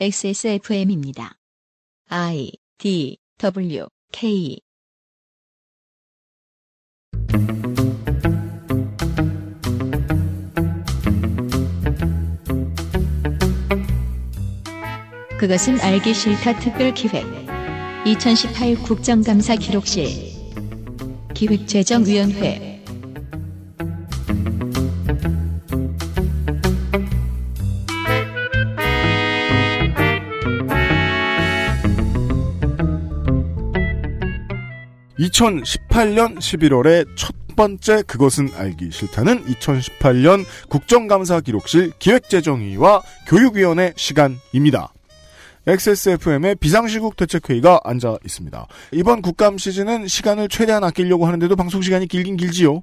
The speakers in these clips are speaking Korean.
XSFM입니다. I D W K. 그것은 알기 싫다 특별 기획. 2018 국정감사 기록실. 기획재정위원회 (2018년 11월의) 첫 번째 그것은 알기 싫다는 (2018년) 국정감사 기록실 기획재정위와 교육위원회 시간입니다. XSFM의 비상시국 대책회의가 앉아 있습니다. 이번 국감 시즌은 시간을 최대한 아끼려고 하는데도 방송 시간이 길긴 길지요.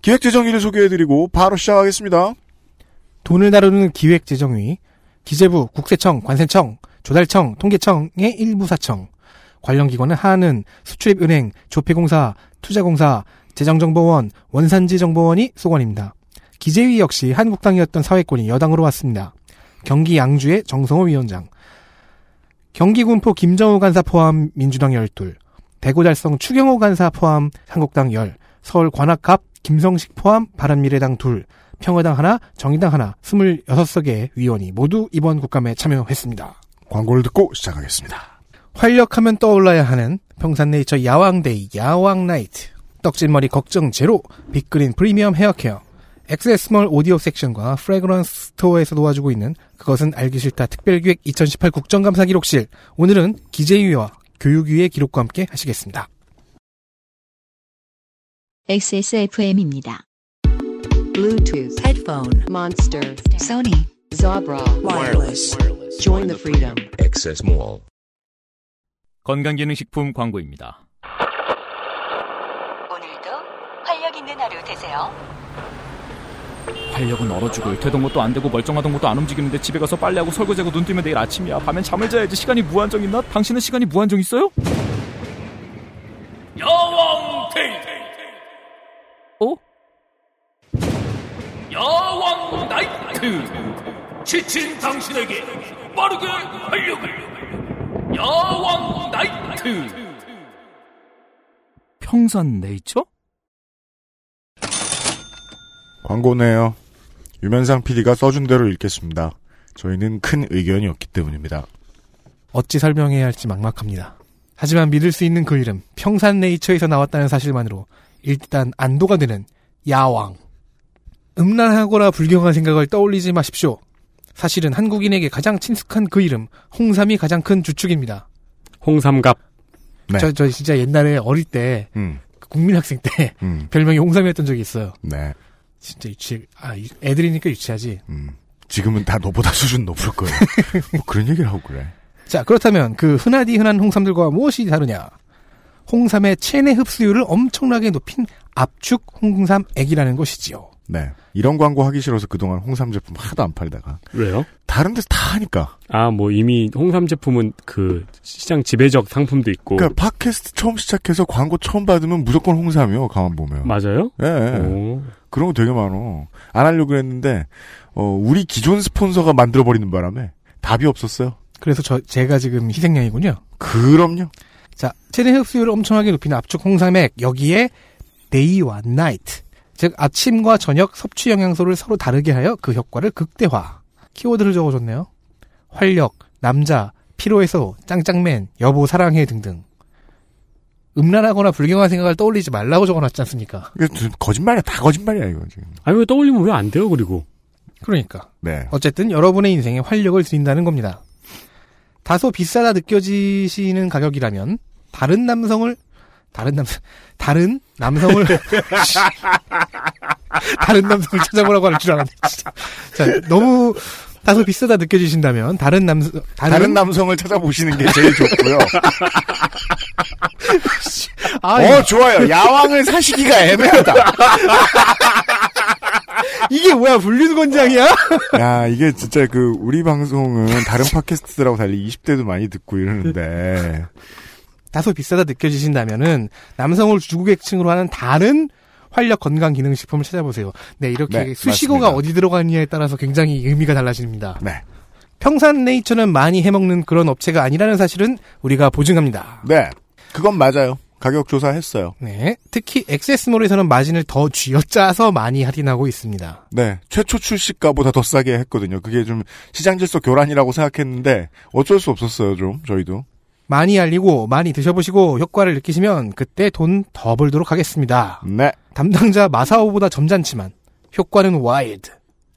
기획재정위를 소개해드리고 바로 시작하겠습니다. 돈을 다루는 기획재정위, 기재부, 국세청, 관세청, 조달청, 통계청의 일부 사청, 관련 기관은 하는, 수출입은행, 조폐공사, 투자공사, 재정정보원, 원산지정보원이 소관입니다. 기재위 역시 한국당이었던 사회권이 여당으로 왔습니다. 경기 양주의 정성호 위원장, 경기 군포 김정우 간사 포함 민주당 12, 대구 달성 추경호 간사 포함 한국당 10, 서울 관악갑 김성식 포함 바른미래당 2, 평화당 하나, 정의당 하나, 26석의 위원이 모두 이번 국감에 참여했습니다. 광고를 듣고 시작하겠습니다. 활력하면 떠올라야 하는 평산네이처 야왕 Day 야왕 Night 떡진머리 걱정 제로 Big Green 프리미엄 hair care Access Mall 오디오 섹션과 fragrance store에서 도와주고 있는 그것은 알기 싫다 특별기획 2018 국정감사 기록실 오늘은 기재위와 교육위의 기록과 함께 하시겠습니다. XSFM입니다. Bluetooth, headphone, Monster, Sony, Jabra, wireless. Join the freedom. Access Mall. 건강기능식품 광고입니다. 오늘도 활력 있는 하루 되세요. 활력은 얼어 죽을 되던 것도 안 되고 멀쩡하던 것도 안 움직이는데 집에 가서 빨래하고 설거지하고 눈 뜨면 내일 아침이야. 밤엔 잠을 자야지 시간이 무한정 있나? 당신은 시간이 무한정 있어요? 야왕 Day 어? 여왕 나이트 지친 당신에게 빠르게 활력을 여왕 나이트 평산 네이처? 광고네요. 유면상 PD가 써준 대로 읽겠습니다. 저희는 큰 의견이 없기 때문입니다. 어찌 설명해야 할지 막막합니다. 하지만 믿을 수 있는 그 이름 평산 네이처에서 나왔다는 사실만으로 일단 안도가 되는 야왕. 음란하거나 불경한 생각을 떠올리지 마십시오. 사실은 한국인에게 가장 친숙한 그 이름 홍삼이 가장 큰 주축입니다. 홍삼갑. 네. 저, 저 진짜 옛날에 어릴 때 음, 국민학생 때 음, 별명이 홍삼이었던 적이 있어요. 네. 진짜 유치, 아, 이- 애들이니까 유치하지. 음. 지금은 다 너보다 수준 높을 거예요. 뭐 그런 얘기를 하고 그래. 자, 그렇다면 그 흔하디 흔한 홍삼들과 무엇이 다르냐? 홍삼의 체내 흡수율을 엄청나게 높인 압축 홍삼액이라는 것이지요. 네. 이런 광고 하기 싫어서 그동안 홍삼 제품 하도 안 팔다가 왜요? 다른 데서 다 하니까. 아, 뭐 이미 홍삼 제품은 그 시장 지배적 상품도 있고. 그러니까 팟캐스트 처음 시작해서 광고 처음 받으면 무조건 홍삼이요. 가만 보면. 맞아요? 예. 예. 오. 그런 거 되게 많어. 안 하려고 했는데 어, 우리 기존 스폰서가 만들어 버리는 바람에 답이 없었어요. 그래서 저, 제가 지금 희생양이군요. 그럼요. 자, 체내 흡수율을 엄청나게 높이는 압축 홍삼액, 여기에 Day와 Night. 즉, 아침과 저녁 섭취 영양소를 서로 다르게 하여 그 효과를 극대화. 키워드를 적어줬네요. 활력, 남자, 피로해소, 짱짱맨, 여보 사랑해 등등. 음란하거나 불경한 생각을 떠올리지 말라고 적어놨지 않습니까? 거짓말이야. 다 거짓말이야 이거 지금. 아니, 왜 떠올리면 왜 안 돼요, 그리고? 그러니까. 네. 어쨌든 여러분의 인생에 활력을 드린다는 겁니다. 다소 비싸다 느껴지시는 가격이라면 다른 남성을 다른 남 다른 남성을 다른 남성을 찾아보라고 하는 줄. 진짜. 자, 너무 다소 비싸다 느껴지신다면 다른 남성 다른, 다른 남성을 찾아보시는 게 제일 좋고요. 아, 어 좋아요. 야왕을 사시기가 애매하다. 이게 뭐야 불륜 권장이야? 야 이게 진짜 그 우리 방송은 다른 팟캐스트들하고 달리 20대도 많이 듣고 이러는데 다소 비싸다 느껴지신다면은 남성을 주구객층으로 하는 다른 활력 건강 기능 식품을 찾아보세요. 네, 이렇게 네, 수식어가 맞습니다. 어디 들어가느냐에 따라서 굉장히 의미가 달라집니다. 네. 평산 네이처는 많이 해먹는 그런 업체가 아니라는 사실은 우리가 보증합니다. 네. 그건 맞아요. 가격 조사했어요. 네. 특히 Access Mall에서는 마진을 더 쥐어짜서 많이 할인하고 있습니다. 네. 최초 출시가보다 더 싸게 했거든요. 그게 좀 시장 질서 교란이라고 생각했는데 어쩔 수 없었어요, 좀. 저희도. 많이 알리고 많이 드셔보시고 효과를 느끼시면 그때 돈 더 벌도록 하겠습니다. 네. 담당자 마사오보다 점잖지만 효과는 wild.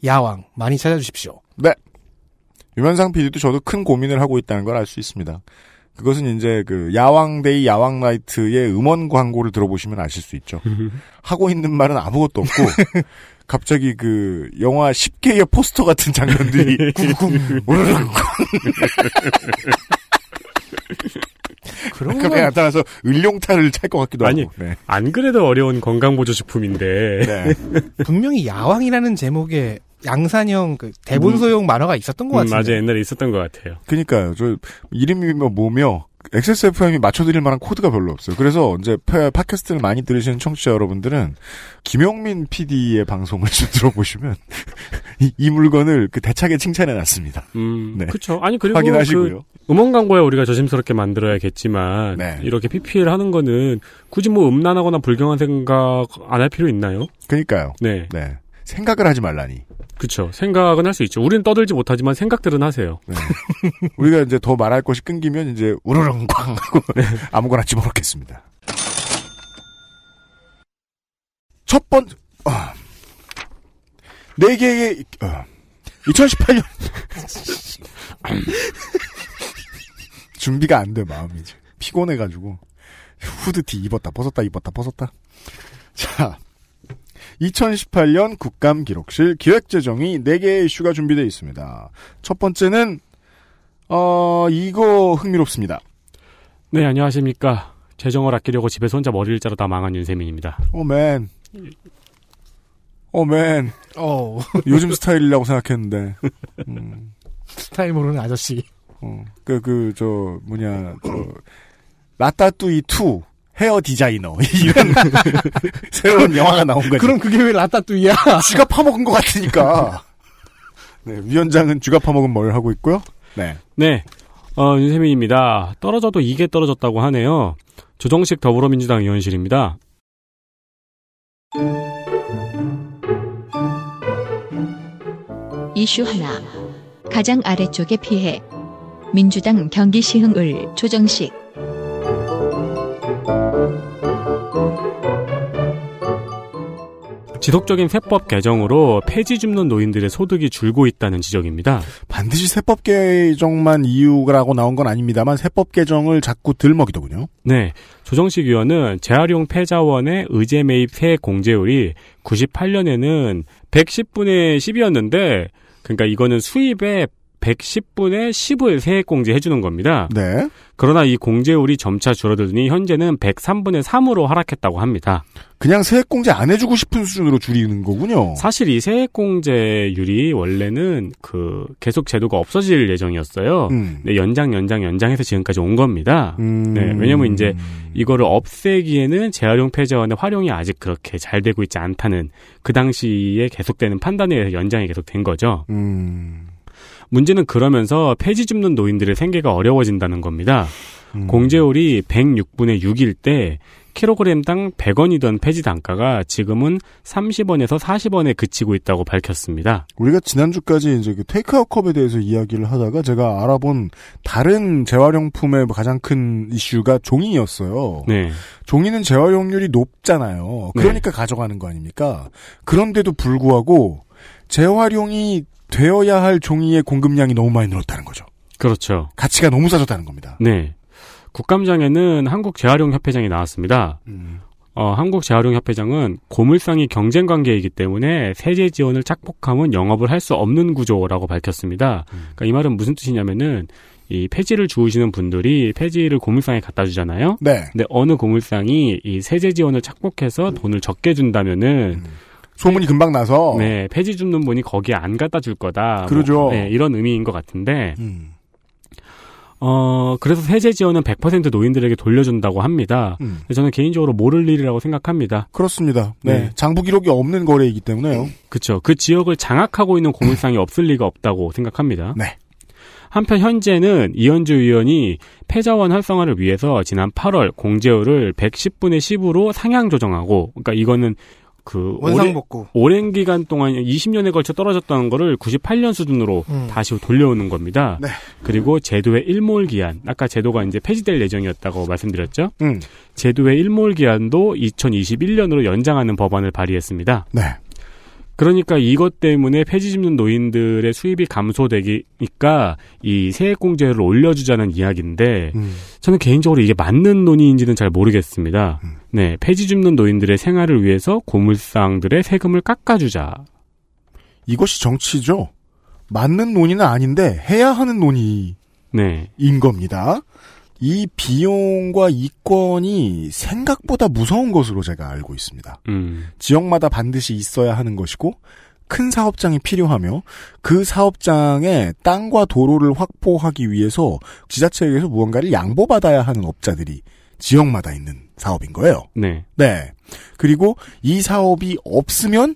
야왕 많이 찾아주십시오. 네. 유면상 PD도 저도 큰 고민을 하고 있다는 걸 알 수 있습니다. 그것은 이제 그 야왕데이 야왕라이트의 음원 광고를 들어보시면 아실 수 있죠. 하고 있는 말은 아무것도 없고 갑자기 그 영화 10개의 포스터 같은 장면들이 쿵쿵 우르륵 그런 갑자기 건 나타나서 을룡탈을 찰것 같기도 아니, 하고. 네. 안 그래도 어려운 건강보조식품인데. 네. 분명히 야왕이라는 제목의 양산형 그 대본 소용 만화가 있었던 것 음, 같은데. 맞아요. 옛날에 있었던 것 같아요. 그니까요. 저 이름이 뭐 뭐며 XSFM이 맞춰드릴 만한 코드가 별로 없어요. 그래서 이제 파- 팟캐스트를 많이 들으시는 청취자 여러분들은 김용민 PD의 방송을 좀 들어보시면 이, 이 물건을 그 대차게 칭찬해 놨습니다. 음, 네. 그쵸. 아니, 그리고 확인하시고요. 그 음원 광고에 우리가 조심스럽게 만들어야겠지만, 네. 이렇게 PPL 하는 거는 굳이 뭐 음란하거나 불경한 생각 안 할 필요 있나요? 그니까요. 네. 네. 생각을 하지 말라니. 그쵸. 생각은 할 수 있죠. 우리는 떠들지 못하지만 생각들은 하세요. 네. 우리가 이제 더 말할 것이 끊기면 이제 우르릉 꽝 하고 아무거나 집어넣겠습니다. 첫 번, 어, 네 개의, 어, 2018년. 준비가 안 돼, 마음이 이제. 피곤해가지고. 후드티 입었다, 벗었다, 입었다, 벗었다. 자. 2018년 국감 기록실 기획재정이 4개의 이슈가 준비되어 있습니다. 첫 번째는 어, 이거 흥미롭습니다. 네, 안녕하십니까. 재정을 아끼려고 집에서 혼자 머리를 자르다 망한 윤세민입니다. 오맨. 오맨. 어, 요즘 스타일이라고 생각했는데. 음, 스타일 모르는 아저씨. 어, 그, 그, 저, 뭐냐, 저, 라따뚜이 2 헤어 디자이너. 이런 새로운 영화가 나온 거죠. 그럼 그게 왜 라따뚜이야? 쥐가 파먹은 것 같으니까. 네, 위원장은 쥐가 파먹은 뭘 하고 있고요. 네. 네, 어, 윤세민입니다. 떨어져도 이게 떨어졌다고 하네요. 조정식 더불어민주당 의원실입니다. 이슈 하나. 가장 아래쪽의 피해. 민주당 경기 시흥을 조정식. 지속적인 세법 개정으로 폐지 줍는 노인들의 소득이 줄고 있다는 지적입니다. 반드시 세법 개정만 이유라고 나온 건 아닙니다만 세법 개정을 자꾸 들먹이더군요. 네, 조정식 의원은 재활용 폐자원의 의제 매입 세액 공제율이 98년에는 110분의 10이었는데, 그러니까 이거는 수입의 110분의 10을 세액 공제해 주는 겁니다. 네. 그러나 이 공제율이 점차 줄어들더니 현재는 103분의 3으로 하락했다고 합니다. 그냥 세액 공제 안 해주고 싶은 수준으로 줄이는 거군요. 사실 이 세액 공제율이 원래는 그 계속 제도가 없어질 예정이었어요. 음. 네, 연장 연장 연장해서 지금까지 온 겁니다. 음. 네, 왜냐면 이제 이거를 없애기에는 재활용 폐자원의 활용이 아직 그렇게 잘 되고 있지 않다는 그 당시에 계속되는 판단에 의해서 연장이 계속된 거죠. 음. 문제는 그러면서 폐지 줍는 노인들의 생계가 어려워진다는 겁니다. 음. 공제율이 106분의 6일 때 킬로그램당 100원이던 폐지 단가가 지금은 30원에서 40원에 그치고 있다고 밝혔습니다. 우리가 지난주까지 이제 그 테이크아웃 컵에 대해서 이야기를 하다가 제가 알아본 다른 재활용품의 가장 큰 이슈가 종이였어요. 네. 종이는 재활용률이 높잖아요. 그러니까 가져가는 거 아닙니까? 그런데도 불구하고 재활용이 되어야 할 종이의 공급량이 너무 많이 늘었다는 거죠. 그렇죠. 가치가 너무 싸졌다는 겁니다. 네. 국감장에는 한국재활용협회장이 나왔습니다. 음. 어, 한국재활용협회장은 고물상이 경쟁 관계이기 때문에 세제 지원을 착복하면 영업을 할 수 없는 구조라고 밝혔습니다. 그러니까 이 말은 무슨 뜻이냐면은 이 폐지를 주우시는 분들이 폐지를 고물상에 갖다 주잖아요. 네. 근데 어느 고물상이 이 세제 지원을 착복해서 돈을 적게 준다면은 소문이 금방 나서. 네 폐지 줍는 분이 거기에 안 갖다 줄 거다. 뭐, 그러죠. 네, 이런 의미인 것 같은데 음. 어 그래서 세제 지원은 100% 노인들에게 돌려준다고 합니다. 음. 저는 개인적으로 모를 일이라고 생각합니다. 그렇습니다. 네. 네. 장부 기록이 없는 거래이기 때문에요. 그렇죠. 그 지역을 장악하고 있는 고물상이 없을 리가 없다고 생각합니다. 네. 한편 현재는 이현주 의원이 패자원 활성화를 위해서 지난 8월 공제율을 110분의 10으로 상향 조정하고, 그러니까 이거는 그 오랜, 원상복구. 오랜 기간 동안 20년에 걸쳐 떨어졌던 거를 98년 수준으로 음. 다시 돌려오는 겁니다. 네. 그리고 제도의 일몰 기한, 아까 제도가 이제 폐지될 예정이었다고 말씀드렸죠. 음. 제도의 일몰 기한도 2021년으로 연장하는 법안을 발의했습니다. 네. 그러니까 이것 때문에 폐지 짚는 노인들의 수입이 감소되니까 이 세액공제를 올려주자는 이야기인데 음. 저는 개인적으로 이게 맞는 논의인지는 잘 모르겠습니다. 음. 네, 폐지 짚는 노인들의 생활을 위해서 고물상들의 세금을 깎아주자. 이것이 정치죠. 맞는 논의는 아닌데 해야 하는 논의인 네, 겁니다. 이 비용과 이권이 생각보다 무서운 것으로 제가 알고 있습니다. 음, 지역마다 반드시 있어야 하는 것이고 큰 사업장이 필요하며 그 사업장에 땅과 도로를 확보하기 위해서 지자체에게서 무언가를 양보받아야 하는 업자들이 지역마다 있는 사업인 거예요. 네, 네. 그리고 이 사업이 없으면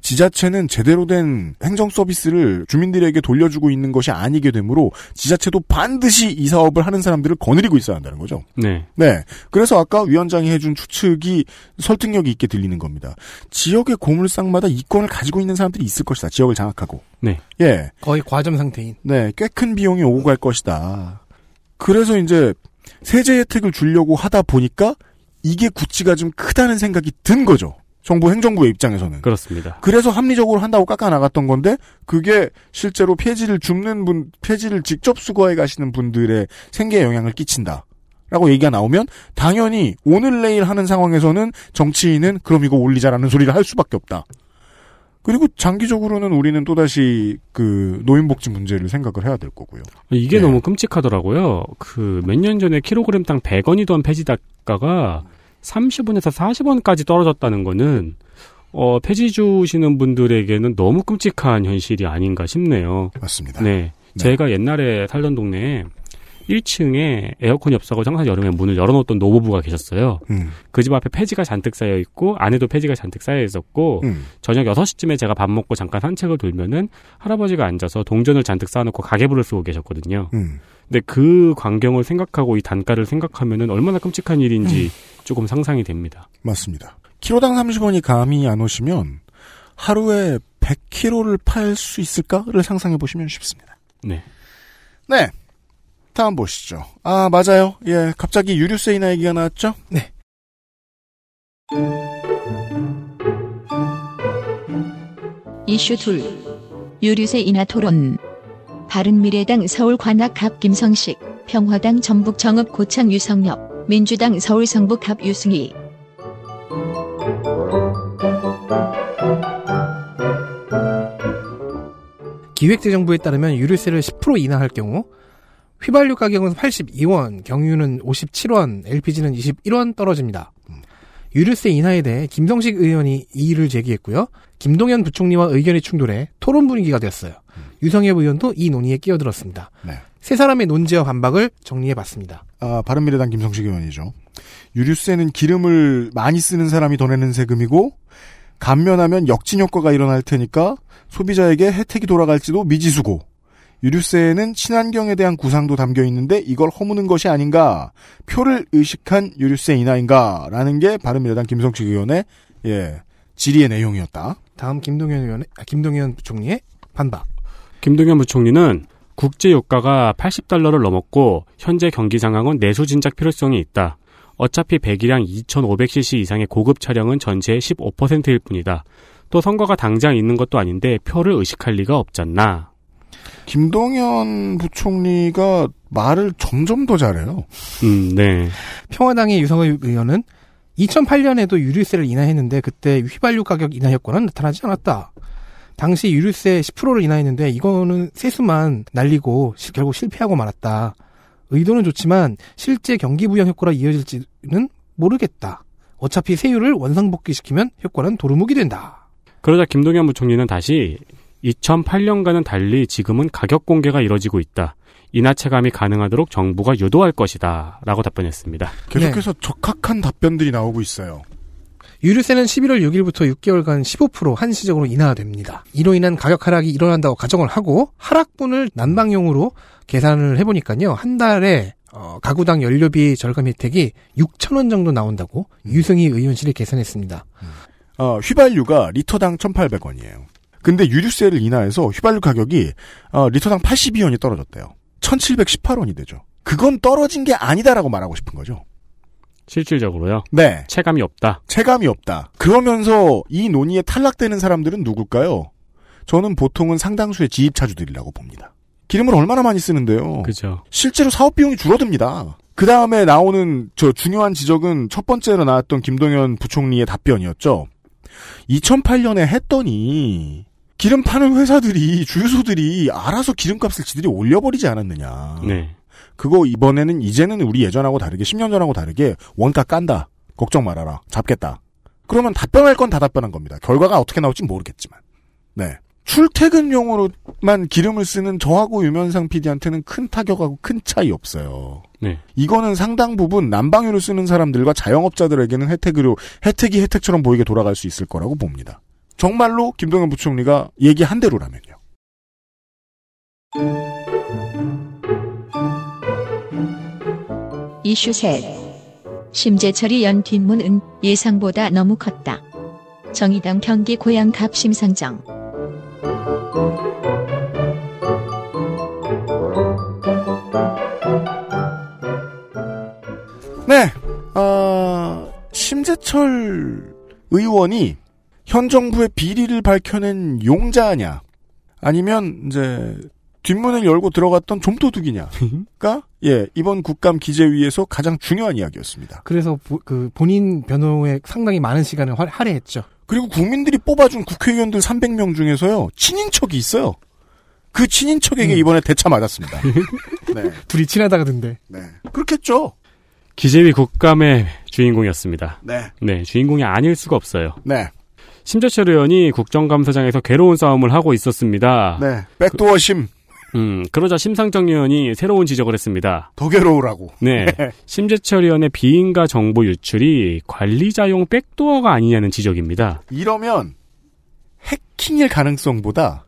지자체는 제대로 된 행정 서비스를 주민들에게 돌려주고 있는 것이 아니게 되므로 지자체도 반드시 이 사업을 하는 사람들을 거느리고 있어야 한다는 거죠. 네, 네. 그래서 아까 위원장이 해준 추측이 설득력이 있게 들리는 겁니다. 지역의 고물상마다 이권을 가지고 있는 사람들이 있을 것이다. 지역을 장악하고. 네. 예. 거의 과점 상태인. 네. 꽤 큰 비용이 오고 갈 것이다. 그래서 이제 세제 혜택을 주려고 하다 보니까 이게 구치가 좀 크다는 생각이 든 거죠. 정부 행정부의 입장에서는. 그렇습니다. 그래서 합리적으로 한다고 깎아 나갔던 건데 그게 실제로 폐지를 줍는 분, 폐지를 직접 수거해 가시는 분들의 생계에 영향을 끼친다. 라고 얘기가 나오면 당연히 오늘 내일 하는 상황에서는 정치인은 그럼 이거 올리자라는 소리를 할 수밖에 없다. 그리고 장기적으로는 우리는 또다시 그 노인복지 문제를 생각을 해야 될 거고요. 이게 네. 너무 끔찍하더라고요. 그 몇 년 전에 킬로그램당 100원이던 폐지 단가가 30원에서 40원까지 떨어졌다는 거는 어, 폐지 주시는 분들에게는 너무 끔찍한 현실이 아닌가 싶네요. 맞습니다. 네. 네. 제가 옛날에 살던 동네에 1층에 에어컨이 없어서 항상 여름에 문을 열어놓던 노부부가 계셨어요. 음, 그집 앞에 폐지가 잔뜩 쌓여 있고 안에도 폐지가 잔뜩 쌓여 있었고 음, 저녁 6시쯤에 제가 밥 먹고 잠깐 산책을 돌면은 할아버지가 앉아서 동전을 잔뜩 쌓아놓고 가계부를 쓰고 계셨거든요. 음. 근데 그 광경을 생각하고 이 단가를 생각하면은 얼마나 끔찍한 일인지 조금 상상이 됩니다. 맞습니다. 키로당 30원이 감이 안 오시면 하루에 100kg를 팔 수 있을까를 상상해 보시면 쉽습니다. 네. 네. 다음 보시죠. 아, 맞아요. 예, 갑자기 유류세 인하 얘기가 나왔죠? 네. 이슈 둘 유류세 인하 토론 바른미래당 서울 관악갑 김성식 평화당 전북 정읍 고창 유성엽 민주당 서울 성북 갑 유승희 기획재정부에 따르면 유류세를 10% 인하할 경우 휘발유 가격은 82원, 경유는 57원, LPG는 21원 떨어집니다. 유류세 인하에 대해 김성식 의원이 이의를 제기했고요. 김동연 부총리와 의견이 충돌해 토론 분위기가 되었어요. 유성엽 의원도 이 논의에 끼어들었습니다. 네. 세 사람의 논지와 반박을 정리해봤습니다. 아, 바른미래당 김성식 의원이죠. 유류세는 기름을 많이 쓰는 사람이 더 내는 세금이고, 감면하면 역진 효과가 일어날 테니까 소비자에게 혜택이 돌아갈지도 미지수고, 유류세에는 친환경에 대한 구상도 담겨 있는데 이걸 허무는 것이 아닌가, 표를 의식한 유류세 인하인가, 라는 게 바른미래당 김성식 의원의, 예, 질의의 내용이었다. 다음 김동연 의원의 아, 김동연 부총리의 반박. 김동연 부총리는 국제 유가가 80달러를 넘었고 현재 경기 상황은 내수 진작 필요성이 있다. 어차피 배기량 2,500cc 이상의 고급 차량은 전체의 15%일 뿐이다. 또 선거가 당장 있는 것도 아닌데 표를 의식할 리가 없잖나. 김동연 부총리가 말을 점점 더 잘해요. 음, 네. 평화당의 유성의 의원은 2008년에도 유류세를 인하했는데 그때 휘발유 가격 인하 효과는 나타나지 않았다. 당시 유류세 10%를 인하했는데 이거는 세수만 날리고 시- 결국 실패하고 말았다. 의도는 좋지만 실제 경기 부양 효과로 이어질지는 모르겠다. 어차피 세율을 원상복귀시키면 효과는 도루묵이 된다. 그러자 김동연 부총리는 다시 2008년과는 달리 지금은 가격 공개가 이뤄지고 있다. 인하 체감이 가능하도록 정부가 유도할 것이다. 라고 답변했습니다. 계속해서 적합한 답변들이 나오고 있어요. 유류세는 11월 6일부터 6개월간 15% 한시적으로 인하됩니다. 이로 인한 가격 하락이 일어난다고 가정을 하고 하락분을 난방용으로 계산을 해보니까요. 한 달에 어, 가구당 연료비 절감 혜택이 6천 원 정도 나온다고 유승희 의원실이 계산했습니다. 어, 휘발유가 리터당 1,800원이에요. 근데 유류세를 인하해서 휘발유 가격이 어, 리터당 82원이 떨어졌대요. 1,718원이 되죠. 그건 떨어진 게 아니다라고 말하고 싶은 거죠. 실질적으로요. 네. 체감이 없다. 체감이 없다. 그러면서 이 논의에 탈락되는 사람들은 누굴까요? 저는 보통은 상당수의 지입차주들이라고 봅니다. 기름을 얼마나 많이 쓰는데요. 그죠. 실제로 사업 비용이 줄어듭니다. 그 다음에 나오는 저 중요한 지적은 첫 번째로 나왔던 김동연 부총리의 답변이었죠. 2008년에 했더니 기름 파는 회사들이 주유소들이 알아서 기름값을 지들이 올려버리지 않았느냐. 네. 그거 이번에는 이제는 우리 예전하고 다르게 10년 전하고 다르게 원가 깐다. 걱정 말아라. 잡겠다. 그러면 답변할 건 다 답변한 겁니다. 결과가 어떻게 나올지 모르겠지만. 네. 출퇴근용으로만 기름을 쓰는 저하고 유면상 PD한테는 큰 타격하고 큰 차이 없어요. 네. 이거는 상당 부분 난방유를 쓰는 사람들과 자영업자들에게는 혜택으로 혜택이 혜택처럼 보이게 돌아갈 수 있을 거라고 봅니다. 정말로 김동연 부총리가 얘기한 대로라면요. 이슈 셋. 심재철이 연 뒷문은 예상보다 너무 컸다. 정의당 경기 고양 갑 심상정. 현 정부의 비리를 밝혀낸 용자냐, 아니면 이제 뒷문을 열고 들어갔던 좀도둑이냐가 예 이번 국감 기재위에서 가장 중요한 이야기였습니다. 그래서 보- 그 본인 변호에 상당히 많은 시간을 할- 할애했죠. 그리고 국민들이 뽑아준 국회의원들 300명 중에서요 친인척이 있어요. 그 친인척에게 음. 이번에 대차 맞았습니다. 네, 둘이 친하다던데. 네, 그렇겠죠. 기재위 국감의 주인공이었습니다. 네, 네, 주인공이 아닐 수가 없어요. 네, 심재철 의원이 국정감사장에서 괴로운 싸움을 하고 있었습니다. 네. backdoor 심, 음, 그러자 심상정 의원이 새로운 지적을 했습니다. 더 괴로우라고. 네. 심재철 의원의 비인가 정보 유출이 관리자용 backdoor가 아니냐는 지적입니다. 이러면 해킹일 가능성보다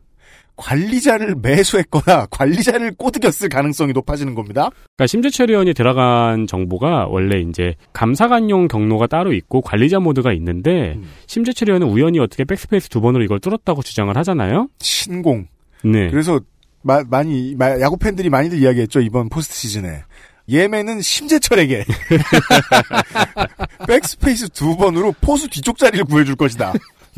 관리자를 매수했거나 관리자를 꼬드겼을 가능성이 높아지는 겁니다. 그러니까 심재철 의원이 들어간 정보가 원래 이제 감사관용 경로가 따로 있고 관리자 모드가 있는데 음. 심재철 의원은 우연히 어떻게 백스페이스 두 번으로 이걸 뚫었다고 주장을 하잖아요. 신공. 네. 그래서 마- 많이 마- 야구 팬들이 많이들 이야기했죠 이번 포스트 시즌에 예매는 심재철에게 백스페이스 두 번으로 포수 뒤쪽 자리를 구해줄 것이다.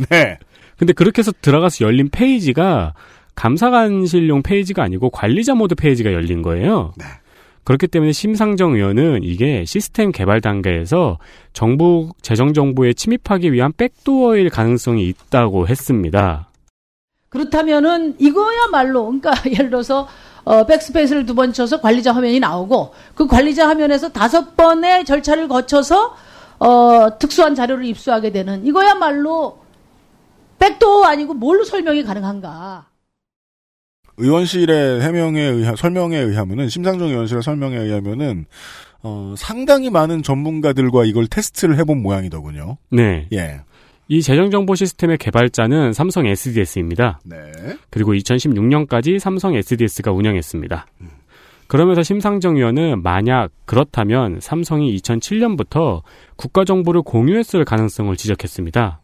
네, 근데 그렇게 해서 들어가서 열린 페이지가 감사관실용 페이지가 아니고 관리자 모드 페이지가 열린 거예요. 네. 그렇기 때문에 심상정 의원은 이게 시스템 개발 단계에서 정부 재정 정보에 침입하기 위한 backdoor일 가능성이 있다고 했습니다. 그렇다면은 이거야말로 그러니까 예를 들어서 어, 백스페이스를 두 번 쳐서 관리자 화면이 나오고 그 관리자 화면에서 다섯 번의 절차를 거쳐서 어, 특수한 자료를 입수하게 되는 이거야말로 백도 아니고 뭘로 설명이 가능한가? 의원실의 해명에 의하 설명에 의하면은 심상정 의원실의 설명에 의하면은 어, 상당히 많은 전문가들과 이걸 테스트를 해본 모양이더군요. 네. 예, 이 재정 정보 시스템의 개발자는 삼성 SDS입니다. 네, 그리고 2016년까지 삼성 SDS가 운영했습니다. 그러면서 심상정 의원은 만약 그렇다면 삼성이 2007년부터 국가 정보를 공유했을 가능성을 지적했습니다.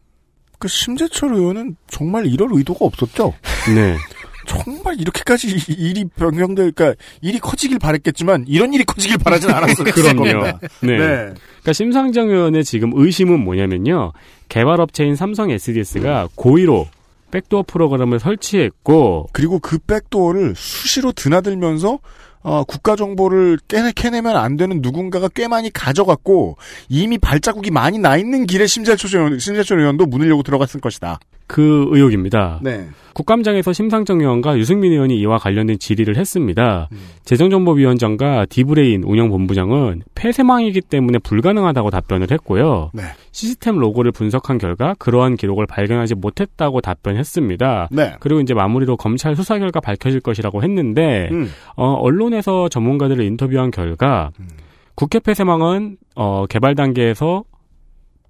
그 심재철 의원은 정말 이럴 의도가 없었죠. 네. 정말 이렇게까지 일이 변경될, 그러니까 일이 커지길 바랬겠지만 이런 일이 커지길 바라진 않았을 그럼요. 네. 네. 그러니까 심상정 의원의 지금 의심은 뭐냐면요. 개발업체인 삼성 SDS가 고의로 백도어 프로그램을 설치했고 그리고 그 백도어를 수시로 드나들면서 어, 국가 정보를 깨내, 캐내면 안 되는 누군가가 꽤 많이 가져갔고 이미 발자국이 많이 나 있는 길에 심재철 의원, 심재철 의원도 문을 열고 들어갔을 것이다. 그 의혹입니다. 네. 국감장에서 심상정 의원과 유승민 의원이 이와 관련된 질의를 했습니다. 음. 재정정보원장과 dBrain 운영본부장은 폐쇄망이기 때문에 불가능하다고 답변을 했고요. 네. 시스템 로그를 분석한 결과 그러한 기록을 발견하지 못했다고 답변했습니다. 네. 그리고 이제 마무리로 검찰 수사 결과 밝혀질 것이라고 했는데 음. 어, 언론에서 전문가들을 인터뷰한 결과 음. 국회 폐쇄망은 어, 개발 단계에서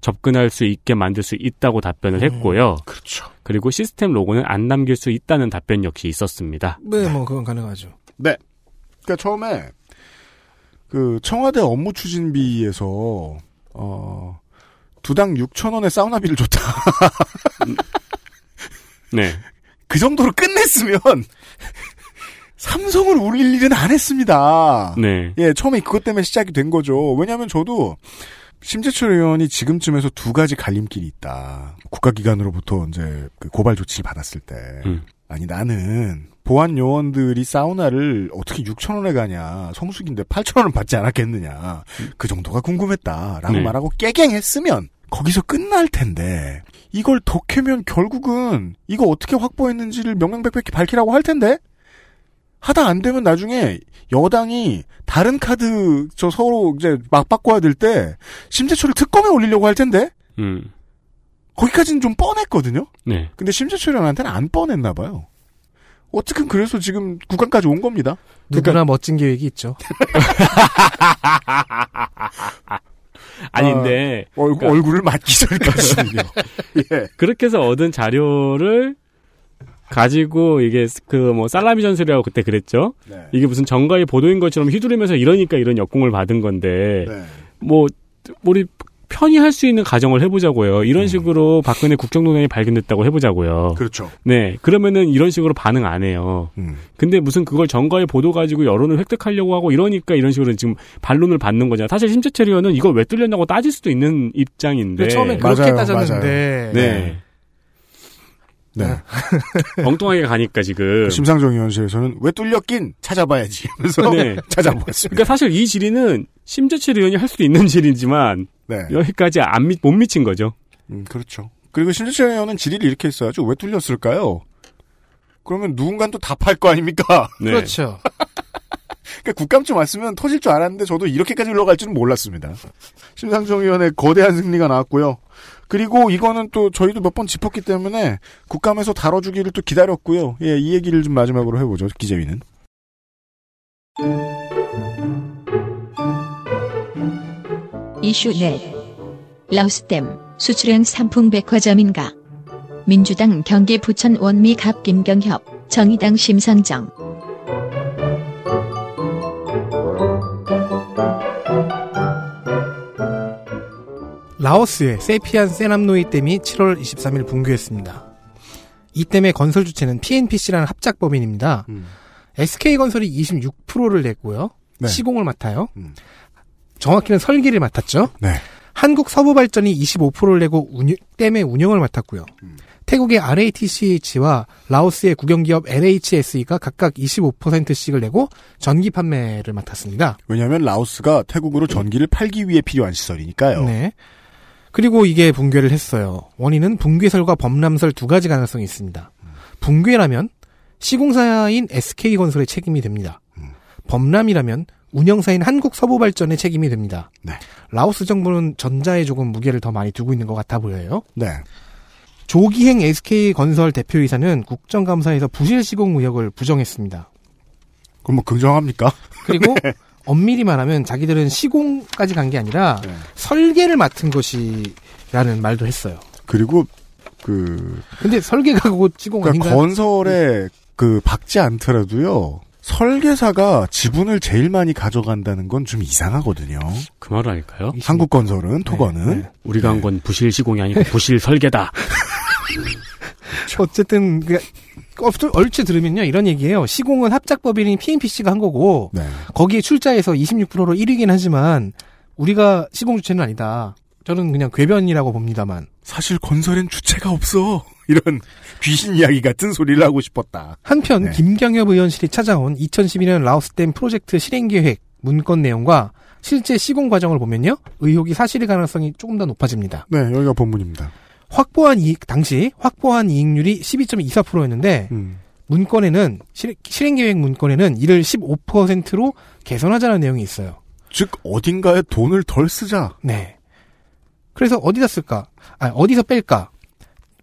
접근할 수 있게 만들 수 있다고 답변을 했고요. 그렇죠. 그리고 시스템 로그는 안 남길 수 있다는 답변 역시 있었습니다. 네, 뭐 그건 가능하죠. 네. 그러니까 처음에 그 청와대 업무 추진비에서 어 두당 6천 원의 사우나비를 줬다. 네. 그 정도로 끝냈으면 삼성을 울릴 일은 안 했습니다. 네. 예, 처음에 그것 때문에 시작이 된 거죠. 왜냐하면 저도 심재철 의원이 지금쯤에서 두 가지 갈림길이 있다. 국가기관으로부터 이제 그 고발 조치를 받았을 때. 음. 아니, 나는 보안 요원들이 사우나를 어떻게 6천 원에 가냐. 성수기인데 8천 원은 받지 않았겠느냐. 그 정도가 궁금했다. 라고 네. 말하고 깨갱했으면 거기서 끝날 텐데. 이걸 더 캐면 결국은 이거 어떻게 확보했는지를 명명백백히 밝히라고 할 텐데. 하다 안 되면 나중에 여당이 다른 카드 저 서로 이제 막 바꿔야 될 때 심재철을 특검에 올리려고 할 텐데 음. 거기까지는 좀 뻔했거든요. 네. 근데 심재철 의원한테는 안 뻔했나 봐요. 어쨌든 그래서 지금 국감까지 온 겁니다. 누구나 멋진 계획이 있죠. 아닌데 얼, 그러니까- 얼굴을 맞기 전까지는요. 예. 그렇게 해서 얻은 자료를 가지고 이게 그 뭐 살라미 전술이라고 그때 그랬죠. 네. 이게 무슨 정가의 보도인 것처럼 휘두르면서 이러니까 이런 역공을 받은 건데 네. 뭐 우리 편히 할 수 있는 가정을 해보자고요. 이런 식으로 박근혜 국정농단이 발견됐다고 해보자고요. 그렇죠. 네, 그러면은 이런 식으로 반응 안 해요. 음. 근데 무슨 그걸 정가의 보도 가지고 여론을 획득하려고 하고 이러니까 이런 식으로 지금 반론을 받는 거잖아요. 사실 심재철 의원은 이걸 왜 뚫렸냐고 따질 수도 있는 입장인데. 처음에 그렇게 맞아요, 따졌는데 네. 네. 엉뚱하게 가니까 지금. 심상정 의원실에서는 왜 뚫렸긴 찾아봐야지 하면서 네. 찾아보았습니다. 그러니까 사실 이 질의는 심재철 의원이 할 수도 있는 질이지만 네. 여기까지 안 미, 못 미친 거죠. 음, 그렇죠. 그리고 심재철 의원은 질의를 이렇게 했어야죠. 왜 뚫렸을까요? 그러면 누군가는 또 답할 거 아닙니까? 네. 그렇죠. 그러니까 국감쯤 왔으면 터질 줄 알았는데 저도 이렇게까지 흘러갈 줄은 몰랐습니다. 심상정 의원의 거대한 승리가 나왔고요. 그리고 이거는 또 저희도 몇 번 짚었기 때문에 국감에서 다뤄주기를 또 기다렸고요. 예, 이 얘기를 좀 마지막으로 해보죠. 기재위는. 이슈 넷. 라우스댐 수출형 상품 백화점인가? 민주당 경기 부천 원미 갑 김경협 정의당 심상정 라오스의 세피안 세남노이 댐이 7월 23일 붕괴했습니다. 이 댐의 건설 주체는 PNPC라는 합작법인입니다. 음. SK건설이 26%를 냈고요. 네. 시공을 맡아요. 음. 정확히는 설계를 맡았죠. 네. 한국서부발전이 25%를 내고 운영- 댐의 운영을 맡았고요. 음. 태국의 RATCH와 라오스의 국영기업 LHSE가 각각 25%씩을 내고 전기 판매를 맡았습니다. 왜냐하면 라오스가 태국으로 전기를 팔기 위해 필요한 시설이니까요. 네. 그리고 이게 붕괴를 했어요. 원인은 붕괴설과 범람설 두 가지 가능성이 있습니다. 붕괴라면 시공사인 SK건설의 책임이 됩니다. 음. 범람이라면 운영사인 한국서부발전의 책임이 됩니다. 네. 라오스 정부는 전자에 조금 무게를 더 많이 두고 있는 것 같아 보여요. 네. 조기행 SK건설 대표이사는 국정감사에서 부실 시공 의혹을 부정했습니다. 그럼 뭐 긍정합니까? 그리고 엄밀히 말하면 자기들은 시공까지 간 게 아니라 네. 설계를 맡은 것이라는 말도 했어요. 그리고 그 근데 설계가 그 시공 그러니까 아닌가? 건설에 그 박지 않더라도요. 설계사가 지분을 제일 많이 가져간다는 건 좀 이상하거든요. 그 말 아닐까요? 한국 건설은 토건은 네. 우리가 한 건 부실 시공이 아니고 부실 설계다. 어쨌든 그 얼추- 얼추 들으면요 이런 얘기예요. 시공은 합작법인인 PNPC가 한 거고 네. 거기에 출자해서 26%로 1위긴 하지만 우리가 시공 주체는 아니다. 저는 그냥 궤변이라고 봅니다만 사실 건설엔 주체가 없어. 이런 귀신 이야기 같은 소리를 하고 싶었다. 한편 네. 김경협 의원실이 찾아온 2012년 라오스댐 프로젝트 실행계획 문건 내용과 실제 시공 과정을 보면요 의혹이 사실일 가능성이 조금 더 높아집니다. 네, 여기가 본문입니다. 확보한 이익 당시 확보한 이익률이 12.24%였는데 음. 문건에는 실, 실행계획 문건에는 이를 15%로 개선하자는 내용이 있어요. 즉 어딘가에 돈을 덜 쓰자. 네. 그래서 어디다 쓸까? 아, 어디서 뺄까?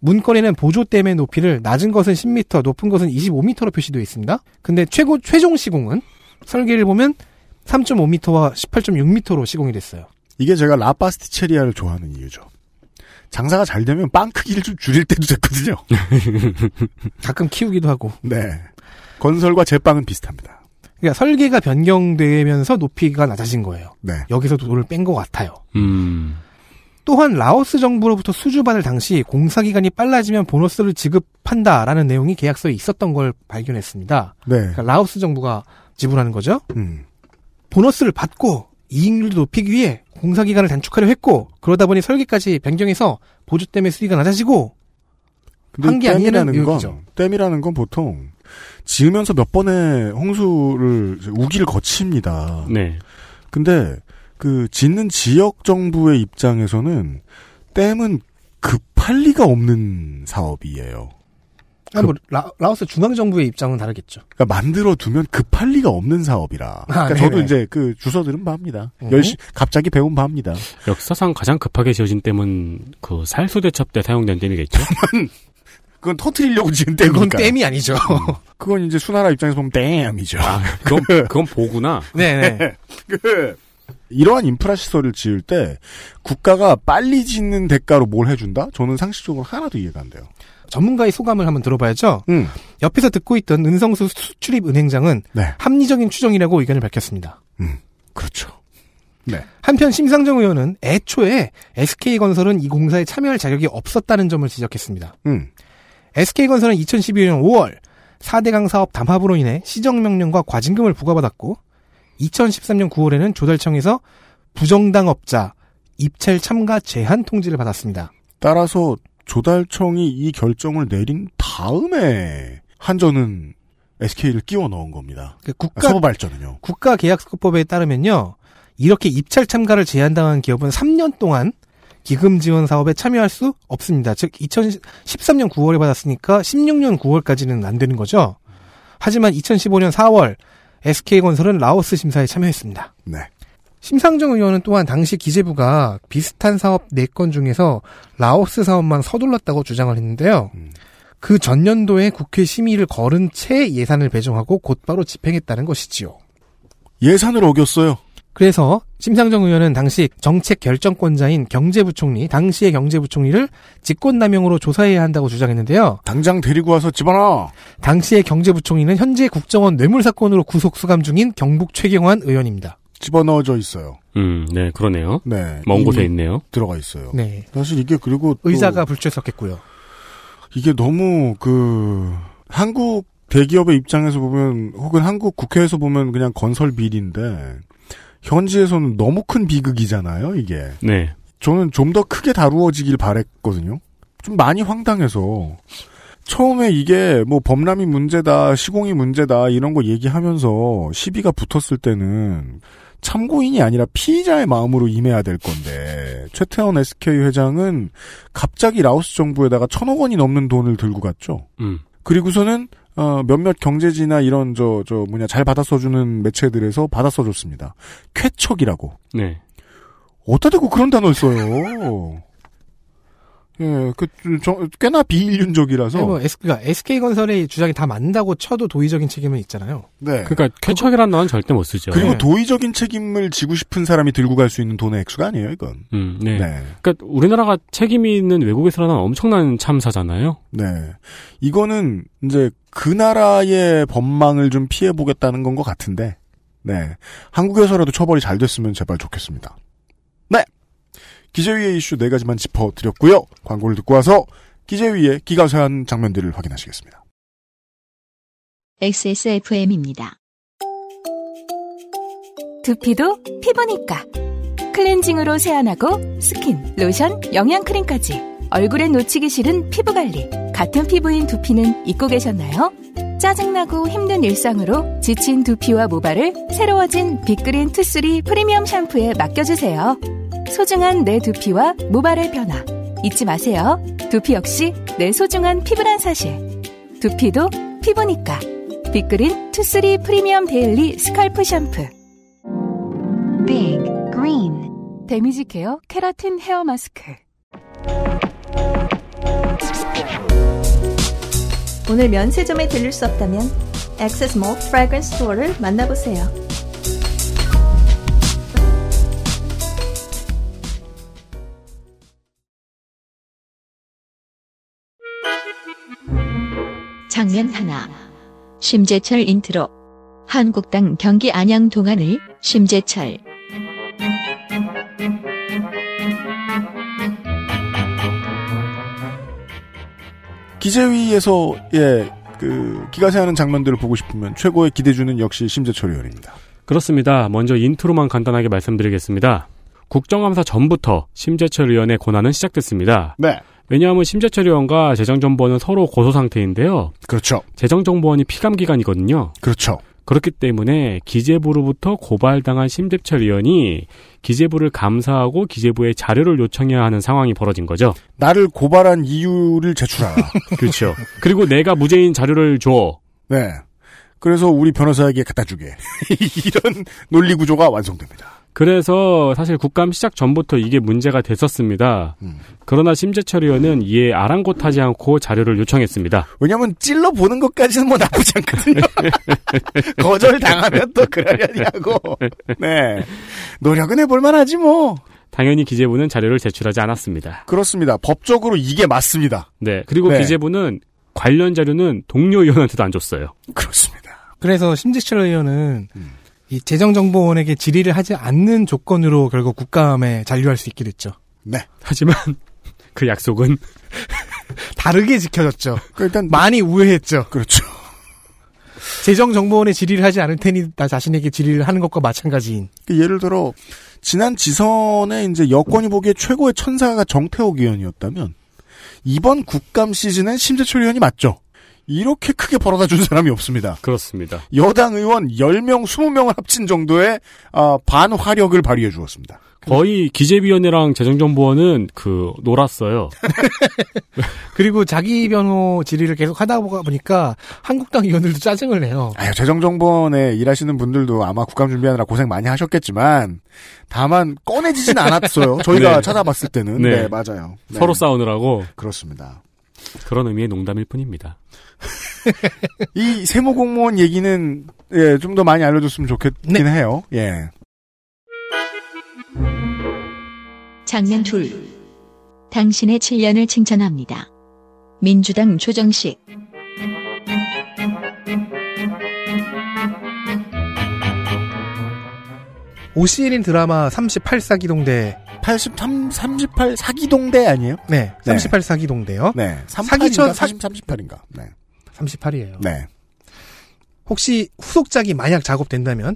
문건에는 보조댐의 높이를 낮은 것은 10m, 높은 것은 25m로 표시되어 있습니다. 근데 최고 최종 시공은 설계를 보면 3.5m와 18.6m로 시공이 됐어요. 이게 제가 라파스티체리아를 좋아하는 이유죠. 장사가 잘 되면 빵 크기를 좀 줄일 때도 됐거든요. 가끔 키우기도 하고. 네. 건설과 제빵은 비슷합니다. 그러니까 설계가 변경되면서 높이가 낮아진 거예요. 네. 여기서 돈을 뺀 것 같아요. 음. 또한 라오스 정부로부터 수주받을 당시 공사 기간이 빨라지면 보너스를 지급한다라는 내용이 계약서에 있었던 걸 발견했습니다. 네. 그러니까 라오스 정부가 지불하는 거죠. 음. 보너스를 받고 이익률을 높이기 위해 공사 기간을 단축하려 했고 그러다 보니 설계까지 변경해서 보조 때문에 수리가 낮아지고 근데 한게 아니라는 댐이라는 건 의혹이죠. 댐이라는 건 보통 지으면서 몇 번의 홍수를 우기를 거칩니다. 네. 근데 그 짓는 지역 정부의 입장에서는 댐은 급할 리가 없는 사업이에요. 아, 뭐 라, 라오스 중앙 정부의 입장은 다르겠죠. 그러니까 만들어 두면 급할 리가 없는 사업이라. 그러니까 아, 저도 네네. 이제 그 주워 들은 바입니다. 음. 열심 갑자기 배운 바입니다. 역사상 가장 급하게 지어진 댐은 그 살수 대첩 때 사용된 댐이겠죠. 그건 터트리려고 지은 그건 댐이니까. 댐이 아니죠. 그건 이제 수나라 입장에서 보면 댐이죠. 그건 그건 보구나. 네네. 그 이러한 인프라 시설을 지을 때 국가가 빨리 짓는 대가로 뭘 해준다? 저는 상식적으로 하나도 이해가 안 돼요. 전문가의 소감을 한번 들어봐야죠. 음, 옆에서 듣고 있던 은성수 수출입 은행장은 네, 합리적인 추정이라고 의견을 밝혔습니다. 그렇죠. 네, 한편 심상정 의원은 애초에 SK건설은 이 공사에 참여할 자격이 없었다는 점을 지적했습니다. 음, SK건설은 2012년 5월 4대강 사업 담합으로 인해 시정명령과 과징금을 부과받았고 2013년 9월에는 조달청에서 부정당업자 입찰 참가 제한 통지를 받았습니다. 따라서 조달청이 이 결정을 내린 다음에 한전은 SK를 끼워 넣은 겁니다. 그 아, 국가 서발전은요. 국가 계약서법에 따르면요. 이렇게 입찰 참가를 제한당한 기업은 3년 동안 기금 지원 사업에 참여할 수 없습니다. 즉 2013년 9월에 받았으니까 16년 9월까지는 안 되는 거죠. 하지만 2015년 4월 SK건설은 라오스 심사에 참여했습니다. 네, 심상정 의원은 또한 당시 기재부가 비슷한 사업 4건 중에서 라오스 사업만 서둘렀다고 주장을 했는데요. 음. 그 전년도에 국회 심의를 거른 채 예산을 배정하고 곧바로 집행했다는 것이지요. 예산을 어겼어요. 그래서 심상정 의원은 당시 정책 결정권자인 경제부총리, 당시의 경제부총리를 직권남용으로 조사해야 한다고 주장했는데요. 당장 데리고 와서 집어넣어. 당시의 경제부총리는 현재 국정원 뇌물사건으로 구속 수감 중인 경북 최경환 의원입니다. 집어넣어져 있어요. 음, 네, 그러네요. 네, 먼 곳에 있네요. 들어가 있어요. 네. 사실 이게 그리고 또 의자가 불출석했고요. 이게 너무 그 한국 대기업의 입장에서 보면 혹은 한국 국회에서 보면 그냥 건설 비리인데 현지에서는 너무 큰 비극이잖아요, 이게. 네. 저는 좀 더 크게 다루어지길 바랬거든요. 좀 많이 황당해서 처음에 이게 뭐 범람이 문제다, 시공이 문제다 이런 거 얘기하면서 시비가 붙었을 때는 참고인이 아니라 피의자의 마음으로 임해야 될 건데 최태원 SK 회장은 갑자기 라오스 정부에다가 천억 원이 넘는 돈을 들고 갔죠. 음. 그리고서는 어, 몇몇 경제지나 이런 저저 뭐냐 잘 받아 써주는 매체들에서 받아 써줬습니다. 쾌척이라고. 네. 어디다 대고 그런 단어를 써요. 예, 그, 저, 꽤나 비인륜적이라서. 네, 뭐 S, 그러니까 SK건설의 주장이 다 맞는다고 쳐도 도의적인 책임은 있잖아요. 네. 그러니까 쾌척이라는 단어는 절대 못 쓰죠. 그리고 네. 도의적인 책임을 지고 싶은 사람이 들고 갈 수 있는 돈의 액수가 아니에요, 이건. 음, 네. 네. 그러니까 우리나라가 책임이 있는 외국에서 일어난 엄청난 참사잖아요. 네. 이거는 이제 그 나라의 법망을 좀 피해보겠다는 건 것 같은데, 네. 한국에서라도 처벌이 잘 됐으면 제발 좋겠습니다. 네. 기재위의 이슈 네 가지만 짚어드렸고요. 광고를 듣고 와서 기재위의 기가세한 장면들을 확인하시겠습니다. XSFM입니다. 두피도 피부니까 클렌징으로 세안하고 스킨, 로션, 영양크림까지 얼굴에 놓치기 싫은 피부관리 같은 피부인 두피는 잊고 계셨나요? 짜증나고 힘든 일상으로 지친 두피와 모발을 새로워진 Big Green two three 프리미엄 샴푸에 맡겨주세요. 소중한 내 두피와 모발의 변화 잊지 마세요. 두피 역시 내 소중한 피부란 사실. 두피도 피부니까 Big Green two three 프리미엄 daily scalp 샴푸 Big Green damage care 케라틴 헤어 마스크 오늘 면세점에 들릴 수 없다면 Access Mall fragrance store를 만나보세요. 장면 하나. 심재철 인트로. 한국당 경기 안양 동안을 심재철. 기재위에서 예, 그 기가세하는 장면들을 보고 싶으면 최고의 기대주는 역시 심재철 의원입니다. 그렇습니다. 먼저 intro만 간단하게 말씀드리겠습니다. 국정감사 전부터 심재철 의원의 고난은 시작됐습니다. 네. 왜냐하면 심재철 의원과 재정정보원은 서로 고소 상태인데요. 그렇죠. 재정정보원이 피감 기관이거든요. 그렇죠. 그렇기 때문에 기재부로부터 고발당한 심재철 의원이 기재부를 감사하고 기재부에 자료를 요청해야 하는 상황이 벌어진 거죠. 나를 고발한 이유를 제출하라. 그렇죠. 그리고 내가 무죄인 자료를 줘. 네. 그래서 우리 변호사에게 갖다 주게. 이런 논리 구조가 완성됩니다. 그래서 사실 국감 시작 전부터 이게 문제가 됐었습니다. 음. 그러나 심재철 의원은 이에 아랑곳하지 않고 자료를 요청했습니다. 왜냐면 찔러 보는 것까지는 뭐 나쁘지 않거든요. 거절 당하면 또 그러려니하고. 네. 노력은 해볼 만하지 뭐. 당연히 기재부는 자료를 제출하지 않았습니다. 그렇습니다. 법적으로 이게 맞습니다. 네. 그리고 네. 기재부는 관련 자료는 동료 의원한테도 안 줬어요. 그렇습니다. 그래서 심재철 의원은 음. 이 재정정보원에게 질의를 하지 않는 조건으로 결국 국감에 잔류할 수 있게 됐죠. 네. 하지만 그 약속은 다르게 지켜졌죠. 그 일단 많이 우회했죠. 그렇죠. 재정정보원에 질의를 하지 않을 테니 나 자신에게 질의를 하는 것과 마찬가지인. 그 예를 들어 지난 지선에 이제 여권이 보기에 최고의 천사가 정태욱 의원이었다면 이번 국감 시즌엔 심재철 의원이 맞죠. 이렇게 크게 벌어다 준 사람이 없습니다. 그렇습니다. 여당 의원 10명, 20명을 합친 정도의 아, 반화력을 발휘해 주었습니다. 거의 기재위원회랑 재정정보원은 그 놀았어요. 그리고 자기 변호 질의를 계속 하다 보니까 한국당 의원들도 짜증을 내요. 아유, 재정정보원에 일하시는 분들도 아마 국감 준비하느라 고생 많이 하셨겠지만 다만 꺼내지진 않았어요. 저희가 네. 찾아봤을 때는. 네. 네, 맞아요. 네. 서로 싸우느라고 그렇습니다. 그런 의미의 농담일 뿐입니다. 이 세무 공무원 얘기는 예, 좀 더 많이 알려줬으면 좋겠긴 네. 해요. 예. 장면 둘. 당신의 7년을 칭찬합니다. 민주당 조정식. OCN인 드라마 38사 기동대 83, 38 사기동대 아니에요? 네, 네. 38사기동대요. 네. 사기천 38인가? 40, 38인가? 네. 38이에요. 네. 혹시 후속작이 만약 작업된다면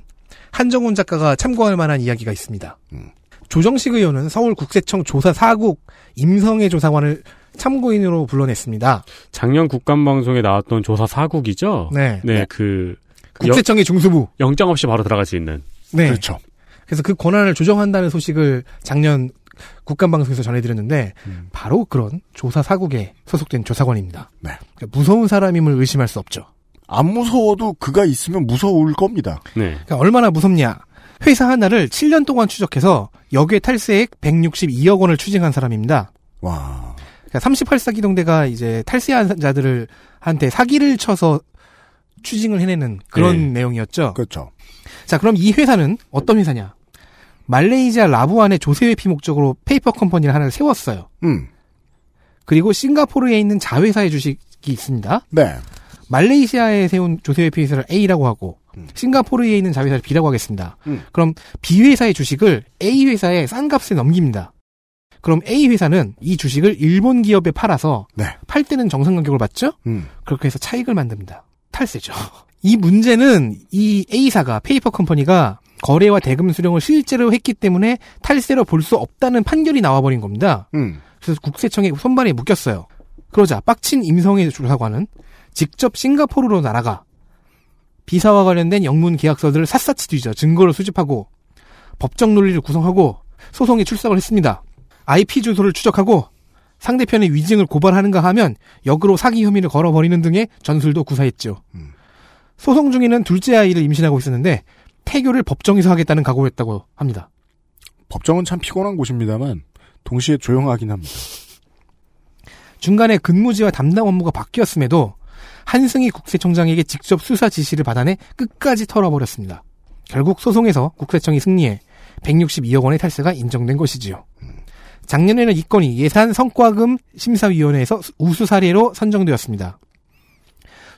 한정훈 작가가 참고할 만한 이야기가 있습니다. 음. 조정식 의원은 서울국세청 조사 4국 임성애 조사관을 참고인으로 불러냈습니다. 작년 국감 방송에 나왔던 조사 사국이죠. 네. 네, 그, 그 영, 국세청의 중수부. 영장 없이 바로 들어갈 수 있는. 네. 그렇죠. 그래서 그 권한을 조정한다는 소식을 작년 국감방송에서 전해드렸는데 음. 바로 그런 조사 사국에 소속된 조사관입니다. 네. 그러니까 무서운 사람임을 의심할 수 없죠. 안 무서워도 그가 있으면 무서울 겁니다. 네. 그러니까 얼마나 무섭냐. 회사 하나를 7년 동안 추적해서 역외 탈세액 162억 원을 추징한 사람입니다. 와. 그러니까 38사 기동대가 이제 탈세한 자들을 한테 사기를 쳐서 추징을 해내는 그런 네. 내용이었죠. 그렇죠. 자, 그럼 이 회사는 어떤 회사냐? 말레이시아 라부안의 조세 회피 목적으로 페이퍼 컴퍼니를 하나를 세웠어요. 음. 그리고 싱가포르에 있는 자회사의 주식이 있습니다. 네. 말레이시아에 세운 조세 회피 회사를 A라고 하고 음. 싱가포르에 있는 자회사를 B라고 하겠습니다. 음. 그럼 B 회사의 주식을 A 회사에 싼 값에 넘깁니다. 그럼 A 회사는 이 주식을 일본 기업에 팔아서 네. 팔 때는 정상 가격을 받죠? 음. 그렇게 해서 차익을 만듭니다. 탈세죠. 이 문제는 이 A사가 페이퍼 컴퍼니가 거래와 대금 수령을 실제로 했기 때문에 탈세로 볼 수 없다는 판결이 나와버린 겁니다. 음. 그래서 국세청에 손발이 묶였어요. 그러자 빡친 임성의 조사관은 직접 싱가포르로 날아가 비사와 관련된 영문 계약서들을 샅샅이 뒤져 증거를 수집하고 법적 논리를 구성하고 소송에 출석을 했습니다. IP 주소를 추적하고 상대편의 위증을 고발하는가 하면 역으로 사기 혐의를 걸어버리는 등의 전술도 구사했죠. 음. 소송 중에는 둘째 아이를 임신하고 있었는데 태교를 법정에서 하겠다는 각오였다고 합니다. 법정은 참 피곤한 곳입니다만 동시에 조용하긴 합니다. 중간에 근무지와 담당 업무가 바뀌었음에도 한승희 국세청장에게 직접 수사 지시를 받아내 끝까지 털어버렸습니다. 결국 소송에서 국세청이 승리해 162억 원의 탈세가 인정된 것이지요. 작년에는 이 건이 예산 성과금 심사위원회에서 우수 사례로 선정되었습니다.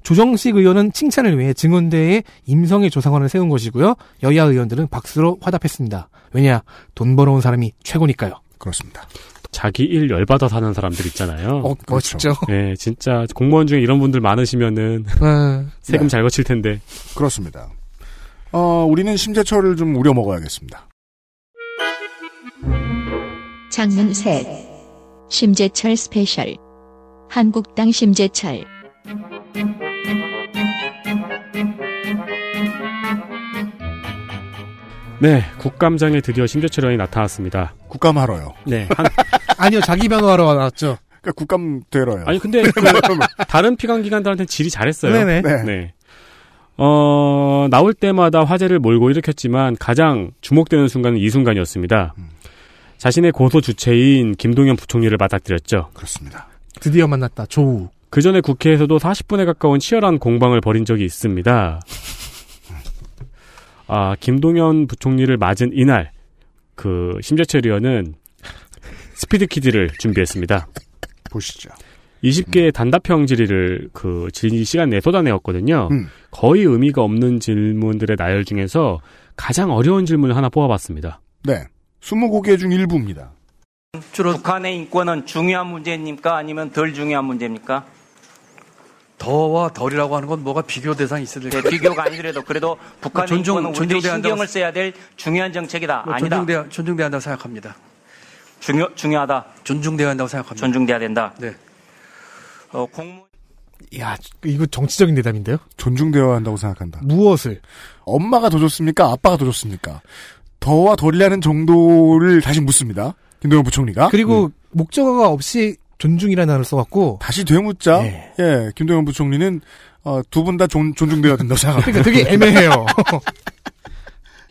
조정식 의원은 칭찬을 위해 증언대에 임성애 조사관을 세운 것이고요. 여야 의원들은 박수로 화답했습니다. 왜냐 돈 벌어온 사람이 최고니까요. 그렇습니다. 자기 일 열받아 사는 사람들 있잖아요. 어, 멋있죠. 네, 진짜 공무원 중에 이런 분들 많으시면은 네. 세금 네. 잘 걷힐 텐데. 그렇습니다. 어, 우리는 심재철을 좀 우려 먹어야겠습니다. 장면 셋. 심재철 special. 한국당 심재철. 네, 국감장에 드디어 심재철 의원이 나타났습니다. 국감하러요. 네, 한, 아니요 자기 변호하러 나왔죠. 그러니까 국감 되러요. 아니 근데 그 다른 피감 기관들한테는 질이 잘했어요. 네네. 네. 네. 어, 나올 때마다 화제를 몰고 일으켰지만 가장 주목되는 순간은 이 순간이었습니다. 자신의 고소 주체인 김동연 부총리를 맞닥뜨렸죠. 그렇습니다. 드디어 만났다. 조우. 그 전에 국회에서도 40분에 가까운 치열한 공방을 벌인 적이 있습니다. 아, 김동연 부총리를 맞은 이날, 그, 심재철 의원은 스피드 퀴즈를 준비했습니다. 보시죠. 20개의 단답형 질의를 그 질의 시간 내에 쏟아내었거든요. 음. 거의 의미가 없는 질문들의 나열 중에서 가장 어려운 질문을 하나 뽑아봤습니다. 네. 20곡의 중 일부입니다. 주로 북한의 인권은 중요한 문제입니까? 아니면 덜 중요한 문제입니까? 더와 덜이라고 하는 건 뭐가 비교 대상이 있어야 될 네. 비교가 아니더라도 그래도 북한의 존중- 인권은 우리들이 존중돼야 신경을 써야 될 중요한 정책이다. 뭐 아니다. 존중돼야, 존중돼야 한다고 생각합니다. 중요, 중요하다. 존중돼야 한다고 생각합니다. 존중돼야 된다. 네. 어, 공무 야 이거 정치적인 대답인데요. 존중되어야 한다고 생각한다. 무엇을? 엄마가 더 좋습니까? 아빠가 더 좋습니까? 더와 덜이라는 정도를 다시 묻습니다. 김동연 부총리가. 그리고 음. 목적어가 없이 존중이라는 단어를 써갖고 다시 되묻자. 네. 예, 김동연 부총리는 어, 두 분 다 존중되어야 된다고 생각합니다. 그러니까 되게 애매해요.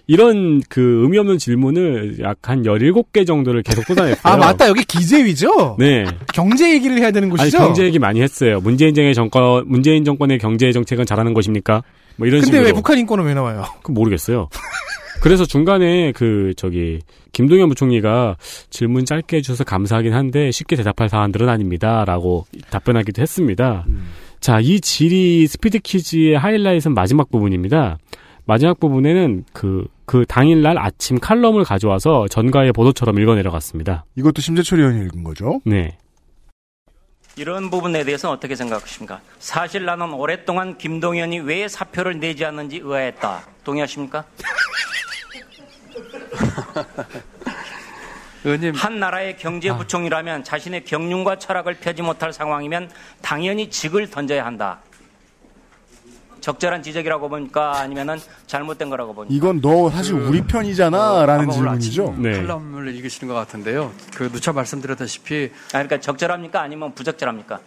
이런 그 의미 없는 질문을 약 한 17개 정도를 계속 쏟아냈어요. 아 맞다 여기 기재위죠. 네. 경제 얘기를 해야 되는 아니, 곳이죠. 경제 얘기 많이 했어요. 문재인 정의 정권, 문재인 정권의 경제 정책은 잘하는 것입니까? 뭐 이런 근데 식으로. 왜 북한 인권은 왜 나와요? 그 모르겠어요. 그래서 중간에 그 저기 김동연 부총리가 질문 짧게 해주셔서 감사하긴 한데 쉽게 대답할 사안들은 아닙니다라고 답변하기도 했습니다. 자, 이 질의 스피드 퀴즈의 하이라이트는 마지막 부분입니다. 마지막 부분에는 그, 그 당일날 아침 칼럼을 가져와서 전가의 보도처럼 읽어 내려갔습니다. 이것도 심재철 의원이 읽은 거죠. 네. 이런 부분에 대해서는 어떻게 생각하십니까? 사실 나는 오랫동안 김동연이 왜 사표를 내지 않는지 의아했다. 동의하십니까? 의원님, 한 나라의 경제부총리라면 자신의 경륜과 철학을 펴지 못할 상황이면 당연히 직을 던져야 한다. 적절한 지적이라고 봅니까? 아니면은 잘못된 거라고 봅니까? 이건 너 사실 우리 편이잖아. 라는 아마 오늘 질문이죠. 네. 칼럼을 읽으시는 것 같은데요. 그 누차 말씀드렸다시피 아, 그러니까 적절합니까? 아니면 부적절합니까?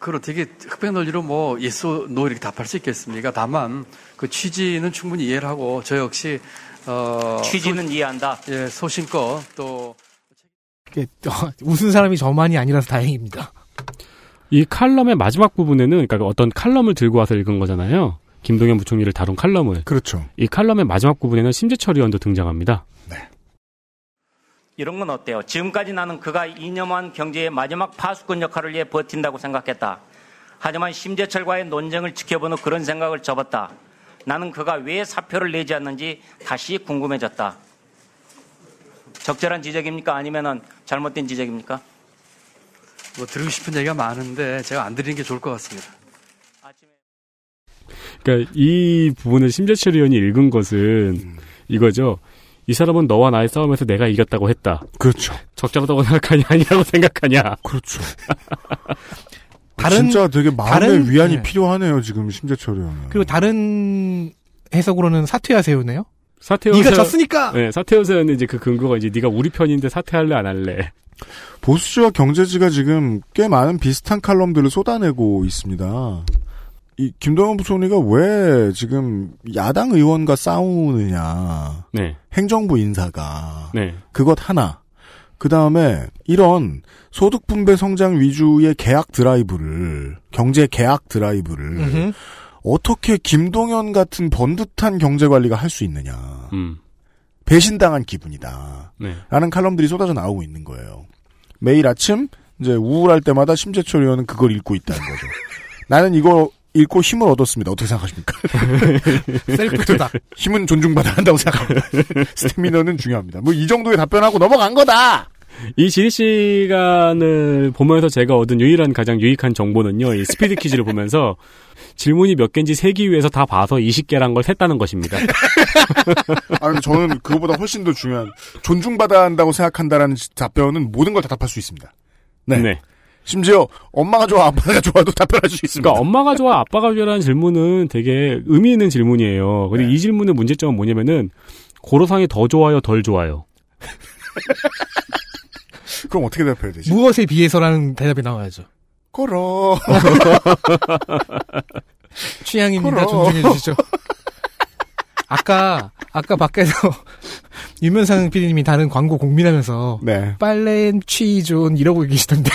그로 되게 흑백 논리로 뭐 yes no 이렇게 답할 수 있겠습니까? 다만 그 취지는 충분히 이해를 하고 저 역시 어 취지는 이해한다. 소, 예 소신껏 또 이게, 어, 웃은 사람이 저만이 아니라서 다행입니다. 이 칼럼의 마지막 부분에는 그러니까 어떤 칼럼을 들고 와서 읽은 거잖아요. 김동연 부총리를 다룬 칼럼을. 그렇죠. 이 칼럼의 마지막 부분에는 심재철 의원도 등장합니다. 이런 건 어때요? 지금까지 나는 그가 이념한 경제의 마지막 파수꾼 역할을 위해 버틴다고 생각했다. 하지만 심재철과의 논쟁을 지켜보는 그런 생각을 접었다. 나는 그가 왜 사표를 내지 않는지 다시 궁금해졌다. 적절한 지적입니까? 아니면 잘못된 지적입니까? 뭐 드리고 싶은 얘기가 많은데 제가 안 드리는 게 좋을 것 같습니다. 그러니까 이 부분을 심재철 의원이 읽은 것은 이거죠. 이 사람은 너와 나의 싸움에서 내가 이겼다고 했다. 그렇죠. 적절하다고 생각하냐 아니라고 생각하냐. 그렇죠. 다른 진짜 되게 마음의 다른- 위안이 네. 필요하네요. 지금 심재철 의원. 그리고 다른 해석으로는 사퇴하세요네요. 사퇴 네가 졌으니까. 네, 사퇴하세요는 이제 그 근거가 이제 네가 우리 편인데 사퇴할래 안 할래. 보수지와 경제지가 지금 꽤 많은 비슷한 칼럼들을 쏟아내고 있습니다. 이 김동연 부총리가 왜 지금 야당 의원과 싸우느냐. 네. 행정부 인사가. 네. 그것 하나. 그 다음에 이런 소득 분배 성장 위주의 계약 드라이브를 경제 계약 드라이브를. 어떻게 김동연 같은 번듯한 경제 관리가 할 수 있느냐. 음. 배신당한 기분이다. 네. 라는 칼럼들이 쏟아져 나오고 있는 거예요. 매일 아침 이제 우울할 때마다 심재철 의원은 그걸 읽고 있다는 거죠. 나는 이거 읽고 힘을 얻었습니다. 어떻게 생각하십니까? 셀프 조작. 힘은 존중받아야 한다고 생각합니다. 스태미너는 중요합니다. 뭐 이 정도의 답변하고 넘어간 거다. 이 질의 시간을 보면서 제가 얻은 유일한 가장 유익한 정보는요. 이 스피드 퀴즈를 보면서 질문이 몇 개인지 세기 위해서 다 봐서 20개란 걸 셌다는 것입니다. 아, 근데 저는 그거보다 훨씬 더 중요한 존중받아야 한다고 생각한다라는 답변은 모든 걸 다 답할 수 있습니다. 네. 네. 심지어 엄마가 좋아 아빠가 좋아도 답변할 수 있습니다. 그러니까 엄마가 좋아 아빠가 좋아라는 질문은 되게 의미 있는 질문이에요. 근데 이 질문의 문제점은 뭐냐면은 고로상이 더 좋아요, 덜 좋아요. 그럼 어떻게 대답해야 되지? 무엇에 비해서라는 대답이 나와야죠. 걸어. 취향입니다. 그럼. 존중해 주시죠. 아까 아까 밖에서 유면상 PD님이 다른 광고 공민하면서 네. 빨래엔 취존 이러고 계시던데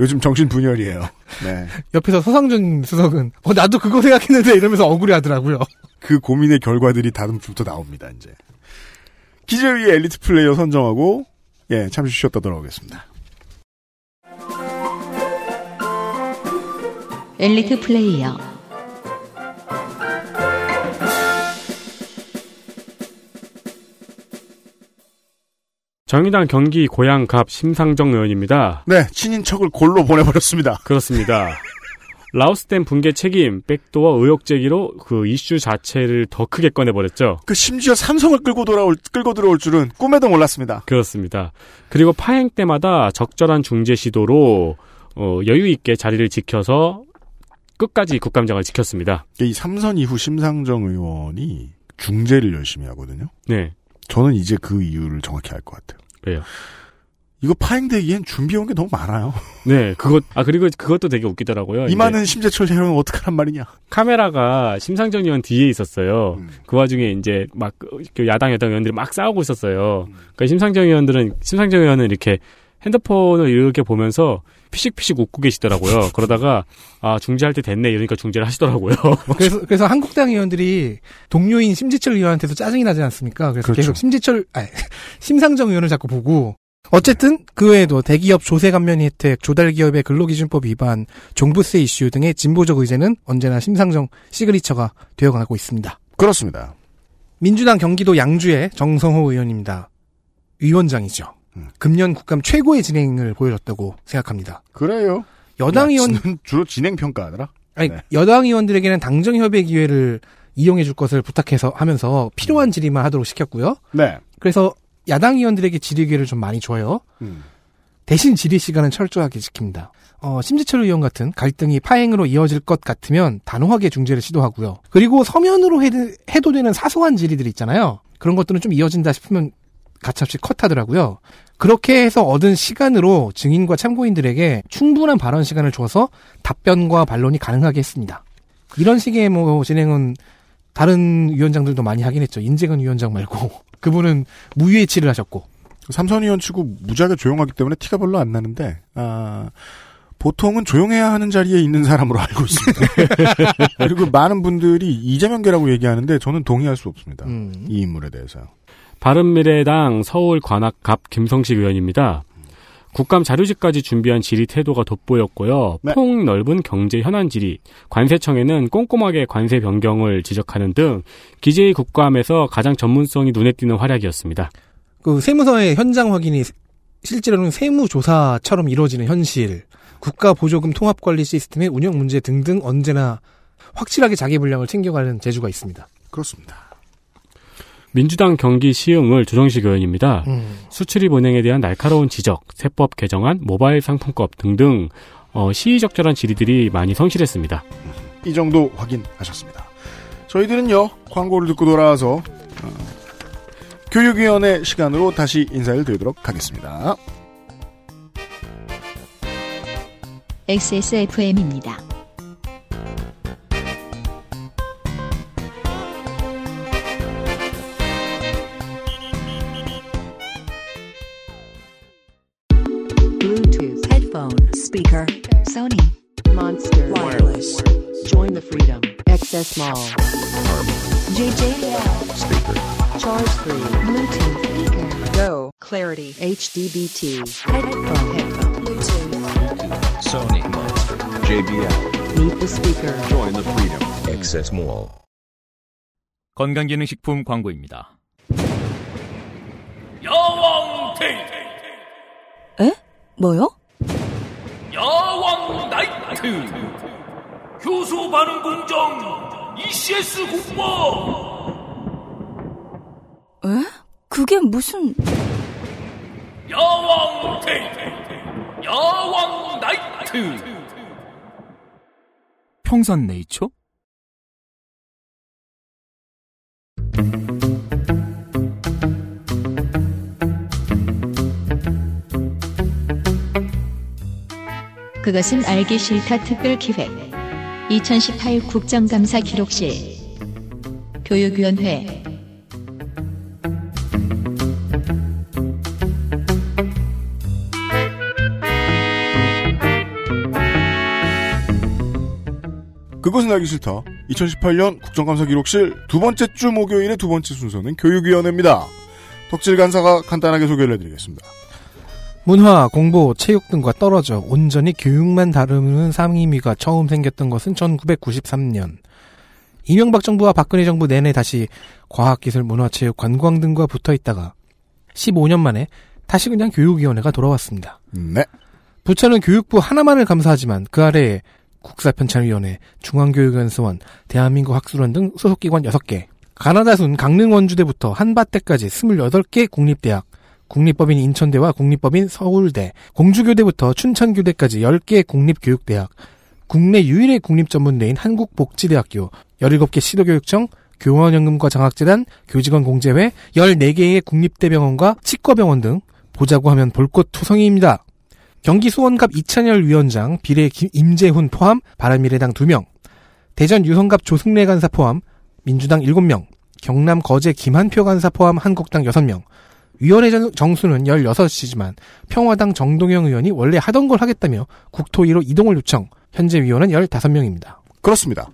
요즘 정신 분열이에요. 네. 옆에서 서상준 수석은 어 나도 그거 생각했는데 이러면서 억울해하더라고요. 그 고민의 결과들이 다음부터 나옵니다, 이제. 기재위의 엘리트 플레이어 선정하고, 예, 잠시 쉬었다 돌아오겠습니다. 엘리트 플레이어 정의당 경기 고양갑 심상정 의원입니다. 네, 친인척을 골로 보내버렸습니다. 그렇습니다. 라오스댐 붕괴 책임, 백도어 의혹 제기로 그 이슈 자체를 더 크게 꺼내버렸죠. 그 심지어 삼성을 끌고 돌아올, 끌고 들어올 줄은 꿈에도 몰랐습니다. 그렇습니다. 그리고 파행 때마다 적절한 중재 시도로 어, 여유 있게 자리를 지켜서 끝까지 국감장을 지켰습니다. 이 삼선 이후 심상정 의원이 중재를 열심히 하거든요. 네. 저는 이제 그 이유를 정확히 알 것 같아요. 왜요? 이거 파행되기엔 준비해온 게 너무 많아요. 네, 그것, 아, 그리고 그것도 되게 웃기더라고요. 이 많은 심재철 대령은 어떡하란 말이냐. 카메라가 심상정 의원 뒤에 있었어요. 음. 그 와중에 이제 막, 그 야당, 여당 의원들이 막 싸우고 있었어요. 그러니까 심상정 의원들은, 심상정 의원은 이렇게 핸드폰을 이렇게 보면서 피식피식 웃고 계시더라고요. 그러다가, 아, 중재할 때 됐네. 이러니까 중재를 하시더라고요. 그래서 그래서 한국당 의원들이 동료인 심지철 의원한테도 짜증이 나지 않습니까? 그래서 그렇죠. 계속 심지철 아니, 심상정 의원을 자꾸 보고 어쨌든 그 외에도 대기업 조세 감면 혜택, 조달 기업의 근로기준법 위반, 종부세 이슈 등의 진보적 의제는 언제나 심상정 시그니처가 되어가고 있습니다. 그렇습니다. 민주당 경기도 양주의 정성호 의원입니다. 위원장이죠. 음. 금년 국감 최고의 진행을 보여줬다고 생각합니다. 그래요. 여당 의원 는 주로 진행 평가하더라. 아니, 네. 여당 의원들에게는 당정 협의 기회를 이용해 줄 것을 부탁해서 하면서 필요한 질의만 하도록 시켰고요. 네. 그래서 야당 의원들에게 질의 기회를 좀 많이 줘요. 음. 대신 질의 시간은 철저하게 지킵니다. 어, 심지철 의원 같은 갈등이 파행으로 이어질 것 같으면 단호하게 중재를 시도하고요. 그리고 서면으로 해, 해도 되는 사소한 질의들이 있잖아요. 그런 것들은 좀 이어진다 싶으면 가차없이 컷하더라고요. 그렇게 해서 얻은 시간으로 증인과 참고인들에게 충분한 발언 시간을 줘서 답변과 반론이 가능하게 했습니다. 이런 식의 뭐 진행은 다른 위원장들도 많이 하긴 했죠. 인재근 위원장 말고 그분은 무유해치를 하셨고 삼선 의원 치고 무지하게 조용하기 때문에 티가 별로 안 나는데, 아, 보통은 조용해야 하는 자리에 있는 사람으로 알고 있습니다. 그리고 많은 분들이 이재명계라고 얘기하는데 저는 동의할 수 없습니다. 음. 이 인물에 대해서요. 바른미래당 서울 관악갑 김성식 의원입니다. 국감 자료집까지 준비한 질의 태도가 돋보였고요. 네. 폭넓은 경제 현안 질의, 관세청에는 꼼꼼하게 관세 변경을 지적하는 등 기재위 국감에서 가장 전문성이 눈에 띄는 활약이었습니다. 그 세무서의 현장 확인이 실제로는 세무조사처럼 이루어지는 현실, 국가보조금 통합관리 시스템의 운영 문제 등등 언제나 확실하게 자기 분량을 챙겨가는 재주가 있습니다. 그렇습니다. 민주당 경기 시흥을 조정식 의원입니다. 음. 수출입 은행에 대한 날카로운 지적, 세법 개정안, 모바일 상품법 등등 어, 시의적절한 질의들이 많이 성실했습니다. 이 정도 확인하셨습니다. 저희들은요, 광고를 듣고 돌아와서, 어, 교육위원회 시간으로 다시 인사를 드리도록 하겠습니다. XSFM입니다. speaker, Sony, Monster, wireless. Join the freedom. Access Mall. JJL. Speaker. Charge 3. Bluetooth. Speaker. Go. Clarity. HDBT. Headphone. Headphone. Bluetooth. Sony Monster, JBL, beat the speaker. Join the freedom. Access Mall. 건강기능식품 광고입니다. 야왕 데이트! 에? 뭐요? 야왕 나이트! 효소 반응 공정 ECS 공모! 에? 그게 무슨... 야왕 데이트! 야왕 나이트! 평산 네이처? 그것은 알기 싫다 특별 기획 2018 국정감사 기록실 교육위원회 그것은 알기 싫다. 2018년 국정감사 기록실 두 번째 주 목요일의 두 번째 순서는 교육위원회입니다. 덕질 간사가 간단하게 소개를 해드리겠습니다. 문화, 공보, 체육 등과 떨어져 온전히 교육만 다루는 상임위가 처음 생겼던 것은 1993년. 이명박 정부와 박근혜 정부 내내 다시 과학기술, 문화체육, 관광 등과 붙어 있다가 15년 만에 다시 그냥 교육위원회가 돌아왔습니다. 네. 부처는 교육부 하나만을 감사하지만 그 아래에 국사편찬위원회, 중앙교육연수원, 대한민국 학술원 등 소속기관 6개, 가나다순 강릉원주대부터 한밭대까지 28개 국립대학, 국립법인 인천대와 국립법인 서울대, 공주교대부터 춘천교대까지 10개 국립교육대학, 국내 유일의 국립전문대인 한국복지대학교, 17개 시도교육청, 교원연금과 장학재단, 교직원 공제회, 14개의 국립대병원과 치과병원 등 보자고 하면 볼 것 투성이입니다. 경기 수원갑 이찬열 위원장, 비례 김- 임재훈 포함 바른미래당 2명, 대전 유성갑 조승래 간사 포함 민주당 7명, 경남 거제 김한표 간사 포함 한국당 6명, 위원회 정- 정수는 16이지만 평화당 정동영 의원이 원래 하던 걸 하겠다며 국토 1호 이동을 요청, 현재 위원은 15명입니다. 그렇습니다.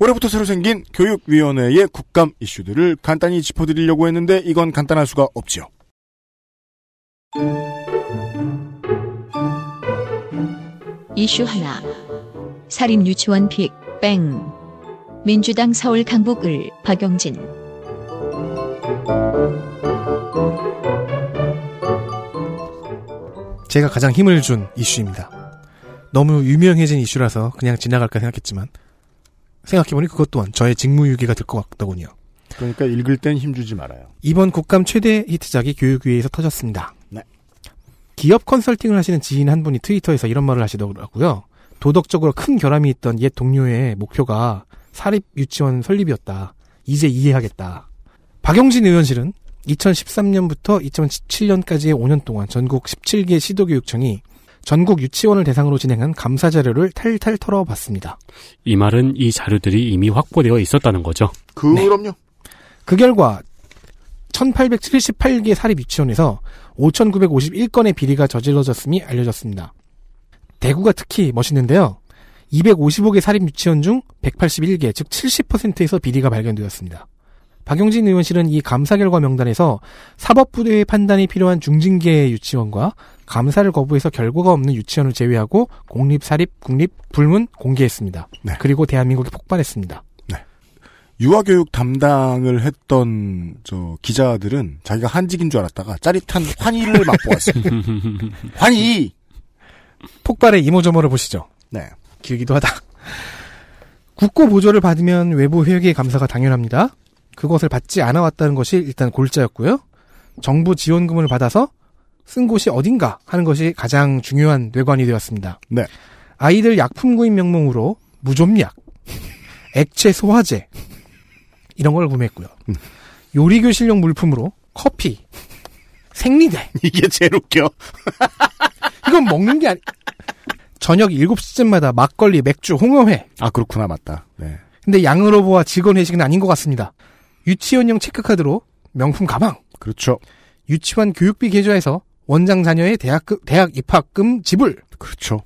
올해부터 새로 생긴 교육위원회의 국감 이슈들을 간단히 짚어드리려고 했는데 이건 간단할 수가 없지요. 이슈 하나 사립 유치원 빅뺑 민주당 서울 강북을 박영진 제가 가장 힘을 준 이슈입니다. 너무 유명해진 이슈라서 그냥 지나갈까 생각했지만 생각해보니 그것 또한 저의 직무유기가 될 것 같더군요. 그러니까 읽을 땐 힘주지 말아요. 이번 국감 최대 히트작이 교육위에서 터졌습니다. 네. 기업 컨설팅을 하시는 지인 한 분이 트위터에서 이런 말을 하시더라고요. 도덕적으로 큰 결함이 있던 옛 동료의 목표가 사립 유치원 설립이었다. 이제 이해하겠다. 박영진 의원실은 2013년부터 2017년까지의 5년 동안 전국 17개 시도교육청이 전국 유치원을 대상으로 진행한 감사 자료를 탈탈 털어봤습니다. 이 말은 이 자료들이 이미 확보되어 있었다는 거죠. 그럼요. 그 결과 1878개 사립 유치원에서 5951건의 비리가 저질러졌음이 알려졌습니다. 대구가 특히 멋있는데요. 255개 사립 유치원 중 181개, 즉 70%에서 비리가 발견되었습니다. 박용진 의원실은 이 감사 결과 명단에서 사법부의 판단이 필요한 중징계 유치원과 감사를 거부해서 결과가 없는 유치원을 제외하고 공립, 사립, 국립, 불문 공개했습니다. 그리고 대한민국이 폭발했습니다. 유아교육 담당을 했던 저 기자들은 자기가 한직인 줄 알았다가 짜릿한 환희를 맛보았습니다. 환희! 폭발의 이모저모를 보시죠. 네. 길기도 하다. 국고 보조를 받으면 외부 회계 감사가 당연합니다. 그것을 받지 않아 왔다는 것이 일단 골자였고요. 정부 지원금을 받아서 쓴 곳이 어딘가 하는 것이 가장 중요한 뇌관이 되었습니다. 네. 아이들 약품 구입 명목으로 무좀약, 액체 소화제 이런 걸 구매했고요. 요리 교실용 물품으로 커피, 생리대 이게 제일 웃겨. 이건 먹는 게 아니. 저녁 7시쯤마다 막걸리, 맥주, 홍어회. 아 그렇구나 맞다. 네. 근데 양으로 보아 직원 회식은 아닌 것 같습니다. 유치원용 체크카드로 명품 가방. 그렇죠. 유치원 교육비 계좌에서 원장 자녀의 대학 대학 입학금 지불. 그렇죠.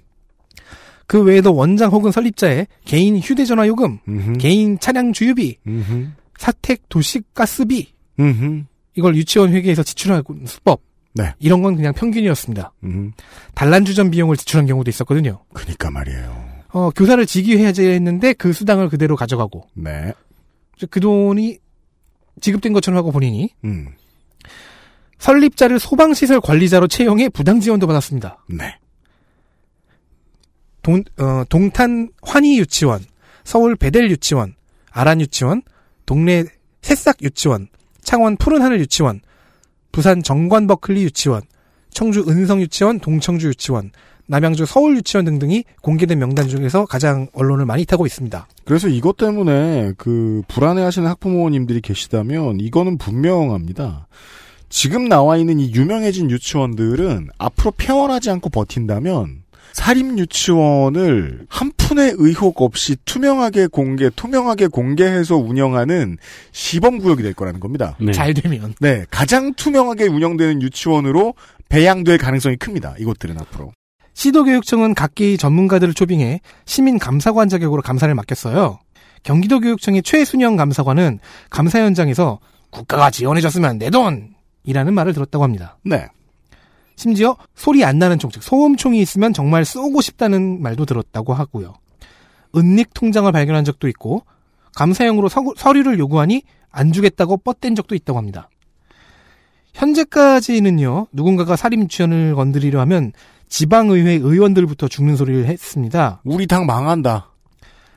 그 외에도 원장 혹은 설립자의 개인 휴대전화 요금, 개인 차량 주유비, 음흠. 사택 도시 가스비. 음흠. 이걸 유치원 회계에서 지출하고 수법. 네. 이런 건 그냥 평균이었습니다. 음. 단란주점 비용을 지출한 경우도 있었거든요. 그니까 말이에요. 어, 교사를 직위해제했는데 그 수당을 그대로 가져가고 네. 그 돈이 지급된 것처럼 하고 본인이 음. 설립자를 소방시설 관리자로 채용해 부당 지원도 받았습니다. 네. 동, 어, 동탄 환희 유치원, 서울 베델 유치원, 아란 유치원, 동네 새싹 유치원, 창원 푸른 하늘 유치원, 부산 정관 버클리 유치원, 청주 은성 유치원, 동청주 유치원, 남양주 서울 유치원 등등이 공개된 명단 중에서 가장 언론을 많이 타고 있습니다. 그래서 이것 때문에 그 불안해하시는 학부모님들이 계시다면 이거는 분명합니다. 지금 나와 있는 이 유명해진 유치원들은 앞으로 폐원하지 않고 버틴다면 사립 유치원을 한 푼의 의혹 없이 투명하게 공개, 투명하게 공개해서 운영하는 시범 구역이 될 거라는 겁니다. 네. 잘 되면. 네, 가장 투명하게 운영되는 유치원으로 배양될 가능성이 큽니다. 이것들은 앞으로. 시도교육청은 각기 전문가들을 초빙해 시민 감사관 자격으로 감사를 맡겼어요. 경기도교육청의 최순영 감사관은 감사 현장에서 국가가 지원해줬으면 내 돈 이라는 말을 들었다고 합니다. 네. 심지어 소리 안 나는 총, 즉 소음총이 있으면 정말 쏘고 싶다는 말도 들었다고 하고요. 은닉 통장을 발견한 적도 있고 감사형으로 서, 서류를 요구하니 안 주겠다고 뻗댄 적도 있다고 합니다. 현재까지는요, 누군가가 살인 유치원을 건드리려 하면 지방의회 의원들부터 죽는 소리를 했습니다. 우리 당 망한다.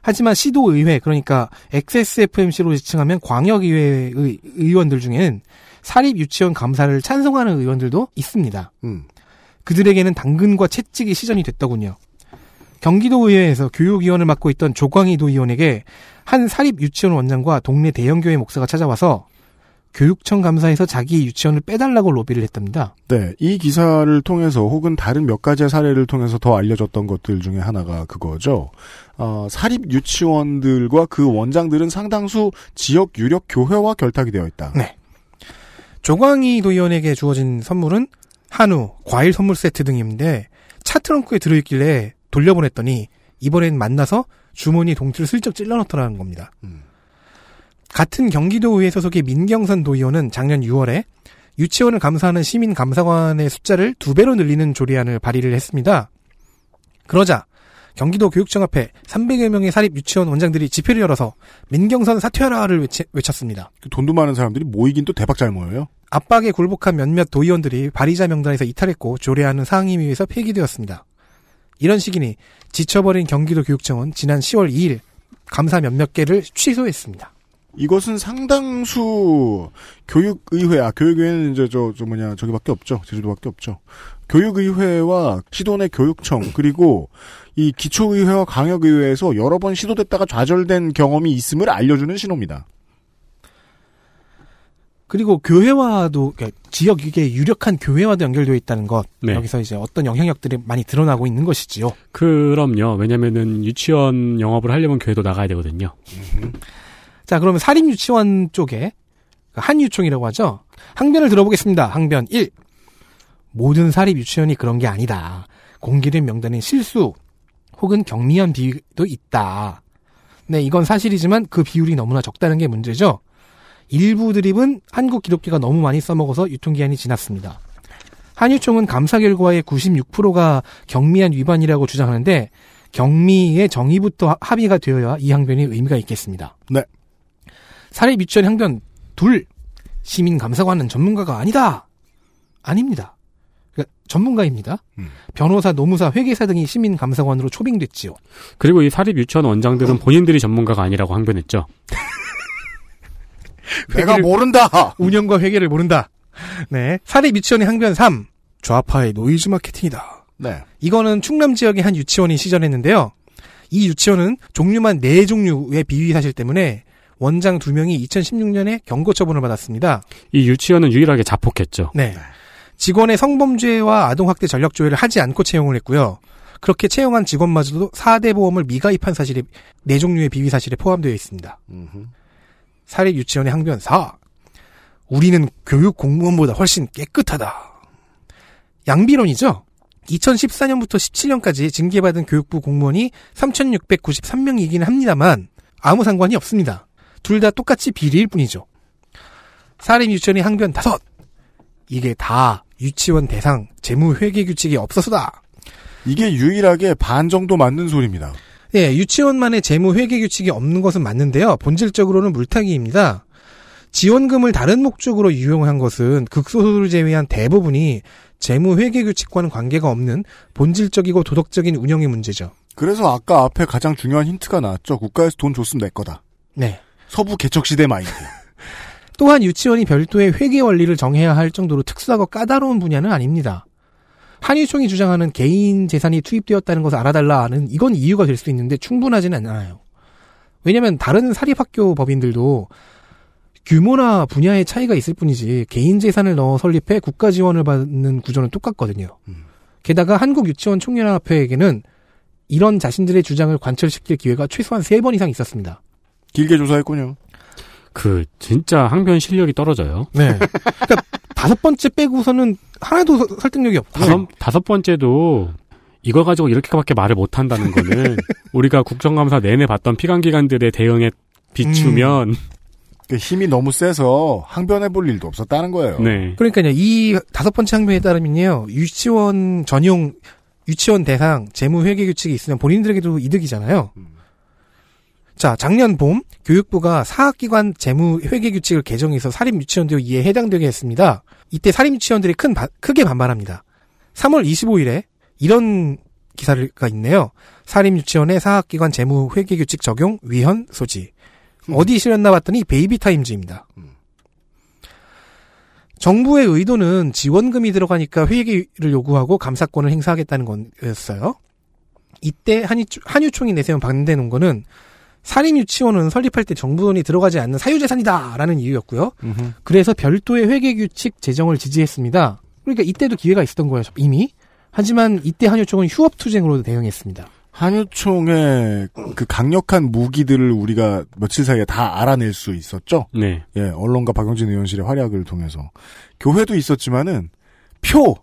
하지만 시도의회, 그러니까 XSFMC로 지칭하면 광역의회의 의원들 중에는 사립 유치원 감사를 찬성하는 의원들도 있습니다. 음. 그들에게는 당근과 채찍이 시전이 됐더군요. 경기도의회에서 교육위원을 맡고 있던 조광희 도 의원에게 한 사립 유치원 원장과 동네 대형교회 목사가 찾아와서 교육청 감사에서 자기 유치원을 빼달라고 로비를 했답니다. 네, 이 기사를 통해서 혹은 다른 몇 가지의 사례를 통해서 더 알려졌던 것들 중에 하나가 그거죠. 어, 사립 유치원들과 그 원장들은 상당수 지역 유력 교회와 결탁이 되어 있다. 네. 조광희 도의원에게 주어진 선물은 한우, 과일 선물 세트 등인데 차 트렁크에 들어있길래 돌려보냈더니 이번엔 만나서 주머니 동틀 슬쩍 찔러넣더라는 겁니다. 음. 같은 경기도의회 소속의 민경선 도의원은 작년 6월에 유치원을 감사하는 시민 감사관의 숫자를 두 배로 늘리는 조례안을 발의를 했습니다. 그러자 경기도 교육청 앞에 300여 명의 사립 유치원 원장들이 집회를 열어서 민경선 사퇴하라를 외쳤습니다. 돈도 많은 사람들이 모이긴 또 대박 잘 모여요. 압박에 굴복한 몇몇 도의원들이 발의자 명단에서 이탈했고 조례안은 상임위에서 폐기되었습니다. 이런 시기니 지쳐버린 경기도 교육청은 지난 10월 2일 감사 몇몇 개를 취소했습니다. 이것은 상당수 교육의회, 아, 교육의회는 이제 저, 저 뭐냐, 저기밖에 없죠. 제주도밖에 없죠. 교육의회와 시도내 교육청, 그리고 이 기초의회와 강역의회에서 여러 번 시도됐다가 좌절된 경험이 있음을 알려주는 신호입니다. 그리고 교회와도 그러니까 지역 이게 유력한 교회와도 연결되어 있다는 것 네. 여기서 이제 어떤 영향력들이 많이 드러나고 있는 것이지요. 그럼요. 왜냐면은 유치원 영업을 하려면 교회도 나가야 되거든요. 자 그러면 사립 유치원 쪽에 한유총이라고 하죠. 항변을 들어보겠습니다. 항변 1. 모든 사립 유치원이 그런 게 아니다. 공개된 명단엔 실수 혹은 경미한 비도 있다. 네, 이건 사실이지만 그 비율이 너무나 적다는 게 문제죠. 일부 드립은 한국 기독교가 너무 많이 써먹어서 유통기한이 지났습니다. 한유총은 감사 결과의 96%가 경미한 위반이라고 주장하는데 경미의 정의부터 합의가 되어야 이 항변이 의미가 있겠습니다. 네. 사립 유치원 항변 둘 시민 감사관은 전문가가 아니다. 아닙니다. 그러니까 전문가입니다. 변호사, 노무사, 회계사 등이 시민 감사관으로 초빙됐지요. 그리고 이 사립 유치원 원장들은 본인들이 전문가가 아니라고 항변했죠. 내가 모른다. 운영과 회계를 모른다. 네. 사립 유치원의 항변 3. 좌파의 노이즈 마케팅이다. 네. 이거는 충남 지역의 한 유치원이 시전했는데요. 이 유치원은 종류만 4종류의 비위 사실 때문에 원장 2명이 2016년에 경고 처분을 받았습니다. 이 유치원은 유일하게 자폭했죠. 네. 직원의 성범죄와 아동학대 전력 조회를 하지 않고 채용을 했고요. 그렇게 채용한 직원마저도 4대 보험을 미가입한 사실이 4종류의 비위 사실에 포함되어 있습니다. 사립 유치원의 항변 4. 우리는 교육 공무원보다 훨씬 깨끗하다. 양비론이죠. 2014년부터 17년까지 징계받은 교육부 공무원이 3,693명이긴 합니다만 아무 상관이 없습니다. 둘 다 똑같이 비리일 뿐이죠. 사립 유치원의 항변 5. 이게 다 유치원 대상 재무 회계 규칙이 없어서다. 이게 유일하게 반 정도 맞는 소리입니다. 예, 유치원만의 재무 회계 규칙이 없는 것은 맞는데요. 본질적으로는 물타기입니다. 지원금을 다른 목적으로 유용한 것은 극소수를 제외한 대부분이 재무 회계 규칙과는 관계가 없는 본질적이고 도덕적인 운영의 문제죠. 그래서 아까 앞에 가장 중요한 힌트가 나왔죠. 국가에서 돈 줬으면 내 거다. 네. 서부 개척시대 마인드. 또한 유치원이 별도의 회계 원리를 정해야 할 정도로 특수하고 까다로운 분야는 아닙니다. 한유총이 주장하는 개인 재산이 투입되었다는 것을 알아달라는 이건 이유가 될 수 있는데 충분하지는 않아요. 왜냐하면 다른 사립학교 법인들도 규모나 분야의 차이가 있을 뿐이지 개인 재산을 넣어 설립해 국가 지원을 받는 구조는 똑같거든요. 게다가 한국 유치원 총연합회에게는 이런 자신들의 주장을 관철시킬 기회가 최소한 세 번 이상 있었습니다. 길게 조사했군요. 그 진짜 항변 실력이 떨어져요. 네. 그러니까 다섯 번째 빼고서는 하나도 서- 설득력이 없고. 다섯, 다섯 번째도 이걸 가지고 이렇게밖에 말을 못 한다는 거는 우리가 국정감사 내내 봤던 피감기관들의 대응에 비추면 그 힘이 너무 세서 항변해 볼 일도 없었다는 거예요. 네. 그러니까요, 이 다섯 번째 항변에 따르면요, 유치원 전용, 유치원 대상 재무 회계 규칙이 있으면 본인들에게도 이득이잖아요. 자, 작년 봄, 교육부가 사학기관 재무 회계 규칙을 개정해서 사립 유치원도 이에 해당되게 했습니다. 이때 사립 유치원들이 큰, 바- 크게 반발합니다. 3월 25일에 이런 기사가 있네요. 사립 유치원의 사학기관 재무 회계 규칙 적용 위헌 소지. 어디 실렸나 봤더니 베이비 타임즈입니다. 정부의 의도는 지원금이 들어가니까 회계를 요구하고 감사권을 행사하겠다는 거였어요. 이때 한유, 한유총이 내세운 반대 논거는 사립유치원은 설립할 때 정부 돈이 들어가지 않는 사유재산이다라는 이유였고요. 그래서 별도의 회계규칙 제정을 지지했습니다. 그러니까 이때도 기회가 있었던 거예요, 이미. 하지만 이때 한유총은 휴업투쟁으로 대응했습니다. 한유총의 그 강력한 무기들을 우리가 며칠 사이에 다 알아낼 수 있었죠. 네. 예, 언론과 박영진 의원실의 활약을 통해서 교회도 있었지만은 표,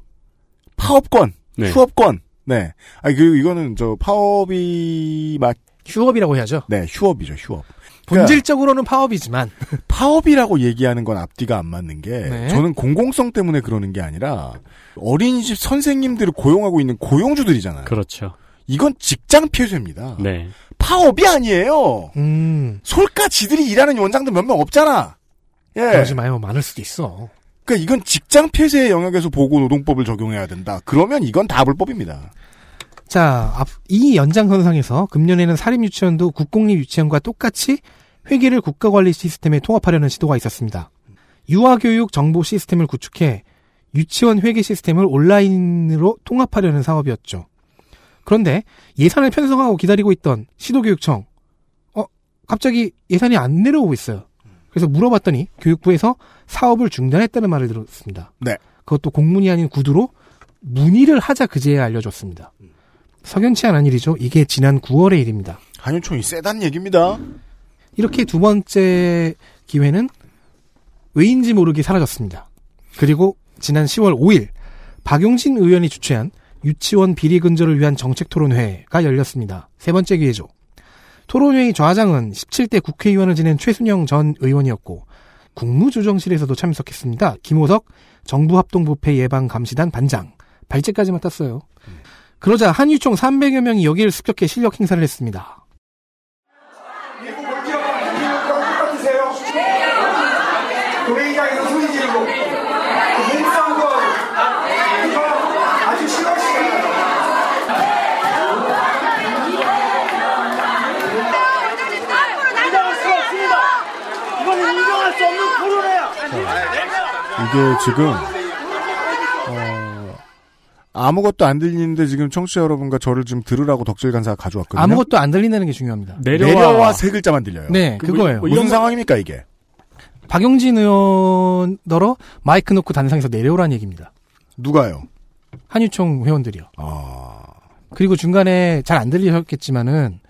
파업권, 네. 휴업권, 네. 아니 그 이거는 저 파업이 막 휴업이라고 해야죠. 네, 휴업이죠, 휴업. 본질적으로는 파업이지만 파업이라고 얘기하는 건 앞뒤가 안 맞는 게 네. 저는 공공성 때문에 그러는 게 아니라 어린이집 선생님들을 고용하고 있는 고용주들이잖아요. 그렇죠. 이건 직장 폐쇄입니다. 네. 파업이 아니에요. 음. 솔까 지들이 일하는 원장들 몇 명 없잖아. 예. 그러지 마요. 많을 수도 있어. 그러니까 이건 직장 폐쇄의 영역에서 보고 노동법을 적용해야 된다. 그러면 이건 다 불법입니다. 자, 앞- 이 연장선상에서 금년에는 사립유치원도 국공립 유치원과 똑같이 회계를 국가관리 시스템에 통합하려는 시도가 있었습니다. 유아교육 정보 시스템을 구축해 유치원 회계 시스템을 온라인으로 통합하려는 사업이었죠. 그런데 예산을 편성하고 기다리고 있던 시도교육청, 어, 갑자기 예산이 안 내려오고 있어요. 그래서 물어봤더니 교육부에서 사업을 중단했다는 말을 들었습니다. 네. 그것도 공문이 아닌 구두로 문의를 하자 그제야 알려줬습니다. 석연치 않은 일이죠. 이게 지난 9월의 일입니다. 한유총이 세단 얘기입니다. 이렇게 두 번째 기회는 왜인지 모르게 사라졌습니다. 그리고 지난 10월 5일 박용진 의원이 주최한 유치원 비리 근절을 위한 정책 토론회가 열렸습니다. 세 번째 기회죠. 토론회의 좌장은 17대 국회의원을 지낸 최순영 전 의원이었고 국무조정실에서도 참석했습니다. 김호석 정부합동부패 예방감시단 반장 발제까지 맡았어요. 그러자 한유총 300여 명이 여기를 습격해 실력 행사를 했습니다. 도매장에서 소리 지르고 몸싸움도 이거 아주 싫어하시네요. 인정할 수 없습니다. 이거는 인정할 수 없는 토론회야. 이게 지금 어, 아무것도 안 들리는데 지금 청취자 여러분과 저를 좀 들으라고 덕질 간사가 가져왔거든요. 아무것도 안 들린다는 게 중요합니다. 내려와, 세 글자만 들려요. 네, 그 그거예요. 뭐, 무슨 상황입니까 이게? 박용진 의원더러 마이크 놓고 단상에서 내려오라는 얘기입니다. 누가요? 한유총 회원들이요. 아. 그리고 중간에 잘 안 들리셨겠지만은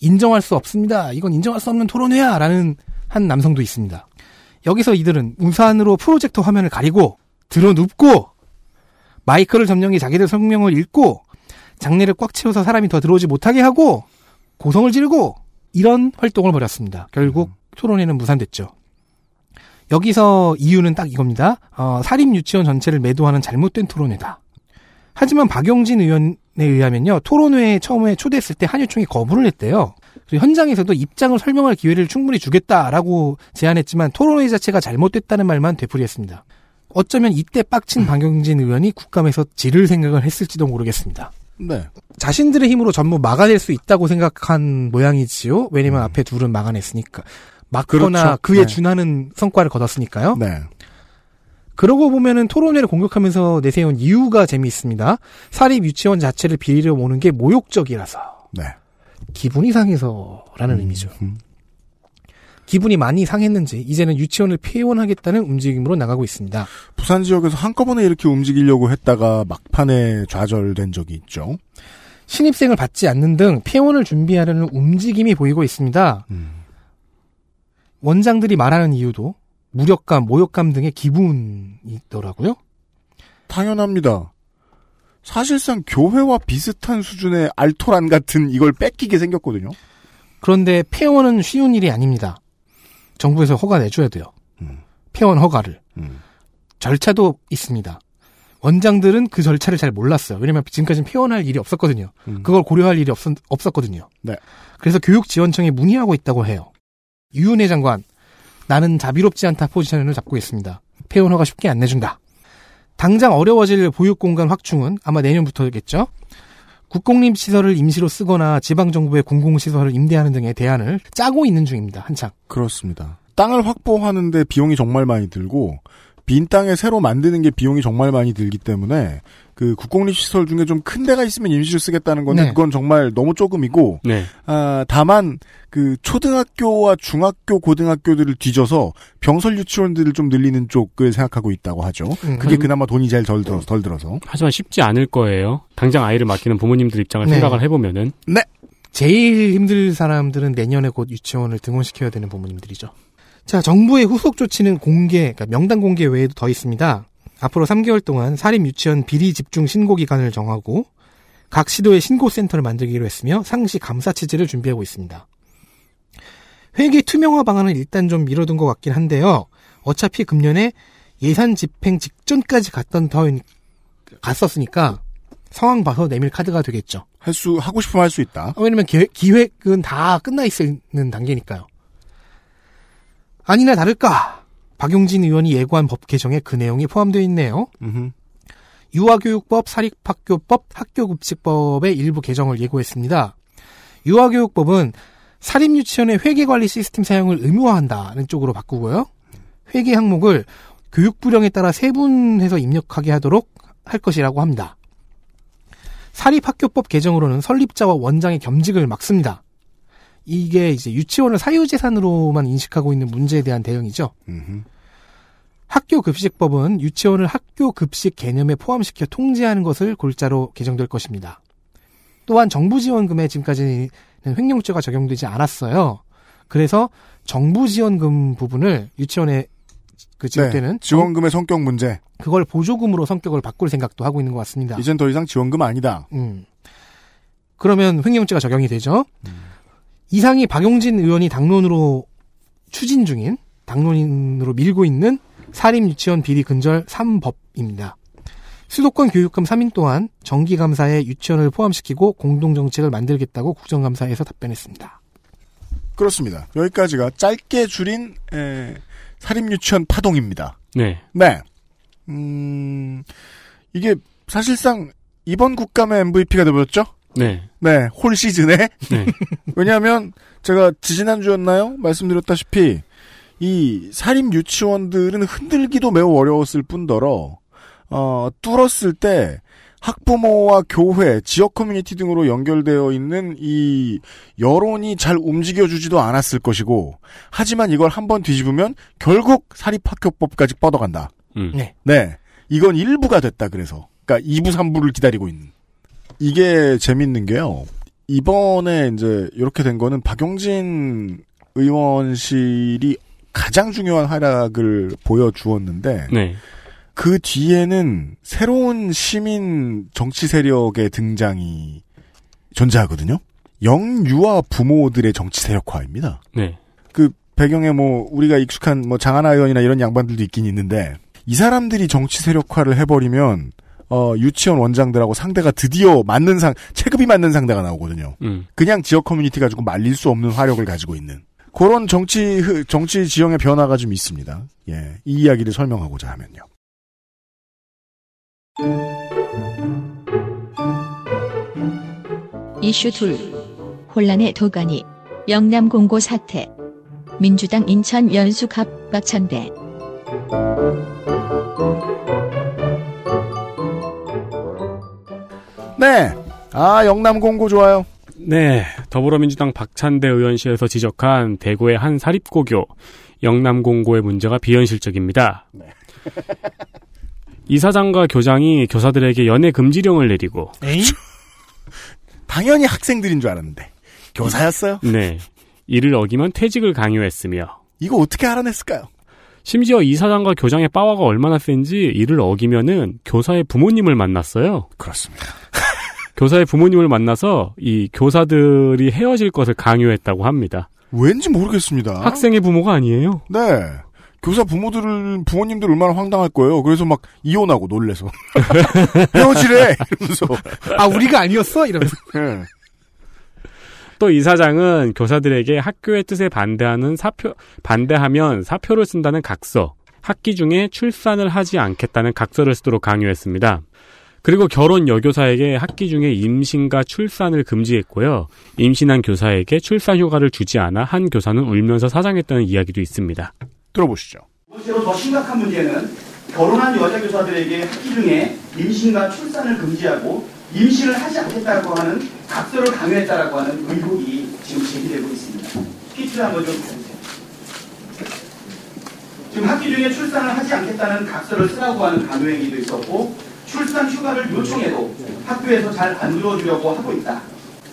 인정할 수 없습니다. 이건 인정할 수 없는 토론회야. 라는 한 남성도 있습니다. 여기서 이들은 우산으로 프로젝터 화면을 가리고 들어 눕고 마이크를 점령해 자기들 성명을 읽고 장례를 꽉 채워서 사람이 더 들어오지 못하게 하고 고성을 지르고 이런 활동을 벌였습니다. 결국 토론회는 무산됐죠. 여기서 이유는 딱 이겁니다. 어, 사립 유치원 전체를 매도하는 잘못된 토론회다. 하지만 박용진 의원에 의하면요. 토론회에 처음에 초대했을 때 한유총이 거부를 했대요. 그리고 현장에서도 입장을 설명할 기회를 충분히 주겠다라고 제안했지만 토론회 자체가 잘못됐다는 말만 되풀이했습니다. 어쩌면 이때 빡친 박용진 의원이 국감에서 지를 생각을 했을지도 모르겠습니다. 네. 자신들의 힘으로 전부 막아낼 수 있다고 생각한 모양이지요. 왜냐면 앞에 둘은 막아냈으니까. 막거나 음. 그렇죠. 그에 네. 준하는 성과를 거뒀으니까요. 네. 그러고 보면은 토론회를 공격하면서 내세운 이유가 재미있습니다. 사립 유치원 자체를 비리려 모는 게 모욕적이라서. 네. 기분이 상해서라는 음. 의미죠. 기분이 많이 상했는지 이제는 유치원을 폐원하겠다는 움직임으로 나가고 있습니다. 부산 지역에서 한꺼번에 이렇게 움직이려고 했다가 막판에 좌절된 적이 있죠. 신입생을 받지 않는 등 폐원을 준비하려는 움직임이 보이고 있습니다. 원장들이 말하는 이유도 무력감, 모욕감 등의 기분이 있더라고요. 당연합니다. 사실상 교회와 비슷한 수준의 알토란 같은 이걸 뺏기게 생겼거든요. 그런데 폐원은 쉬운 일이 아닙니다. 정부에서 허가 내줘야 돼요. 폐원 허가를. 절차도 있습니다. 원장들은 그 절차를 잘 몰랐어요. 왜냐면 지금까지는 폐원할 일이 없었거든요. 그걸 고려할 일이 없었, 없었거든요. 네. 그래서 교육지원청에 문의하고 있다고 해요. 유은혜 장관, 나는 자비롭지 않다 포지션을 잡고 있습니다. 폐원 허가 쉽게 안 내준다. 당장 어려워질 보육공간 확충은 아마 내년부터겠죠. 국공립 시설을 임시로 쓰거나 지방 정부의 공공 시설을 임대하는 등의 대안을 짜고 있는 중입니다. 한창. 그렇습니다. 땅을 확보하는데 비용이 정말 많이 들고 빈 땅에 새로 만드는 게 비용이 정말 많이 들기 때문에 그 국공립 시설 중에 좀 큰 데가 있으면 임시로 쓰겠다는 건데 네. 그건 정말 너무 조금이고 네. 아, 다만 그 초등학교와 중학교 고등학교들을 뒤져서 병설 유치원들을 좀 늘리는 쪽을 생각하고 있다고 하죠. 음. 그게 그나마 돈이 제일 덜 들어서 덜 들어서. 하지만 쉽지 않을 거예요. 당장 아이를 맡기는 부모님들 입장을 네. 생각을 해보면은. 네. 제일 힘들 사람들은 내년에 곧 유치원을 등원시켜야 되는 부모님들이죠. 자, 정부의 후속 조치는 공개, 그러니까 명단 공개 외에도 더 있습니다. 앞으로 3개월 동안 사립 유치원 비리 집중 신고 기간을 정하고 각 시도의 신고 센터를 만들기로 했으며 상시 감사 체제를 준비하고 있습니다. 회계 투명화 방안은 일단 좀 미뤄둔 것 같긴 한데요. 어차피 금년에 예산 집행 직전까지 갔던 더 갔었으니까 상황 봐서 내밀 카드가 되겠죠. 할 수 하고 싶으면 할 수 있다. 어, 왜냐면 계획, 기획 은 다 끝나 있는 단계니까요. 아니나 다를까 박용진 의원이 예고한 법 개정에 그 내용이 포함되어 있네요. 유아교육법, 사립학교법, 학교급식법의 일부 개정을 예고했습니다. 유아교육법은 사립유치원의 회계관리 시스템 사용을 의무화한다는 쪽으로 바꾸고요. 회계 항목을 교육부령에 따라 세분해서 입력하게 하도록 할 것이라고 합니다. 사립학교법 개정으로는 설립자와 원장의 겸직을 막습니다. 이게 이제 유치원을 사유재산으로만 인식하고 있는 문제에 대한 대응이죠. 학교 급식법은 유치원을 학교 급식 개념에 포함시켜 통제하는 것을 골자로 개정될 것입니다. 또한 정부 지원금에 지금까지는 횡령죄가 적용되지 않았어요. 그래서 정부 지원금 부분을 유치원에 그 지급 때는 네, 지원금의 성격 문제. 그걸 보조금으로 성격을 바꿀 생각도 하고 있는 것 같습니다. 이젠 더 이상 지원금 아니다. 음. 그러면 횡령죄가 적용이 되죠. 이상이 박용진 의원이 당론으로 추진 중인 당론으로 밀고 있는 사립 유치원 비리 근절 3법입니다. 수도권 교육감 3인 동안 정기감사에 유치원을 포함시키고 공동정책을 만들겠다고 국정감사에서 답변했습니다. 그렇습니다. 여기까지가 짧게 줄인 에, 사립유치원 파동입니다. 네. 네. 음, 이게 사실상 이번 국감의 MVP가 되버렸죠? 네. 네, 홀 시즌에. 네. 왜냐하면 제가 지지난주였나요? 말씀드렸다시피 이 사립 유치원들은 흔들기도 매우 어려웠을 뿐더러 어, 뚫었을 때 학부모와 교회, 지역 커뮤니티 등으로 연결되어 있는 이 여론이 잘 움직여주지도 않았을 것이고 하지만 이걸 한번 뒤집으면 결국 사립학교법까지 뻗어간다. 음. 네. 네. 이건 일부가 됐다 그래서. 그러니까 2부 3부를 기다리고 있는. 이게 재밌는 게요. 이번에 이제 이렇게 된 거는 박용진 의원실이 가장 중요한 활약을 보여주었는데 네. 그 뒤에는 새로운 시민 정치 세력의 등장이 존재하거든요. 영유아 부모들의 정치 세력화입니다. 네. 그 배경에 뭐 우리가 익숙한 뭐 장하나 의원이나 이런 양반들도 있긴 있는데 이 사람들이 정치 세력화를 해버리면 어, 유치원 원장들하고 상대가 드디어 맞는 상, 체급이 맞는 상대가 나오거든요. 음. 그냥 지역 커뮤니티 가지고 말릴 수 없는 화력을 가지고 있는. 그런 정치, 흐- 정치 지형의 변화가 좀 있습니다. 예. 이 이야기를 설명하고자 하면요. 이슈 둘. 혼란의 도가니. 영남 공고 사태. 민주당 인천 연수 갑 박찬대. 네. 아, 영남 공고 좋아요. 네, 더불어민주당 박찬대 의원실에서 지적한 대구의 한 사립고교 영남 공고의 문제가 비현실적입니다. 이사장과 교장이 교사들에게 연애 금지령을 내리고 당연히 학생들인 줄 알았는데. 교사였어요? 네, 이를 어기면 퇴직을 강요했으며 이거 어떻게 알아냈을까요? 심지어 이사장과 교장의 파워가 얼마나 센지 이를 어기면은 교사의 부모님을 만났어요. 그렇습니다. 교사의 부모님을 만나서 이 교사들이 헤어질 것을 강요했다고 합니다. 왠지 모르겠습니다. 학생의 부모가 아니에요. 네. 교사 부모들은 부모님들 얼마나 황당할 거예요. 그래서 막 이혼하고 놀래서 헤어지래 이러면서 아 우리가 아니었어 이러면서 예. 또 이사장은 교사들에게 학교의 뜻에 반대하는 사표, 반대하면 사표를 쓴다는 각서, 학기 중에 출산을 하지 않겠다는 각서를 쓰도록 강요했습니다. 그리고 결혼 여교사에게 학기 중에 임신과 출산을 금지했고요. 임신한 교사에게 출산 휴가를 주지 않아 한 교사는 울면서 사장했다는 이야기도 있습니다. 들어보시죠. 무엇으로 더 심각한 문제는 결혼한 여자 교사들에게 학기 중에 임신과 출산을 금지하고 임신을 하지 않겠다고 하는 각서를 강요했다라고 하는 의혹이 지금 제기되고 있습니다. PPT 한번 좀 보세요. 지금 학기 중에 출산을 하지 않겠다는 각서를 쓰라고 하는 강요 행위도 있었고 출산 휴가를 요청해도 학교에서 잘 안 들어주려고 하고 있다.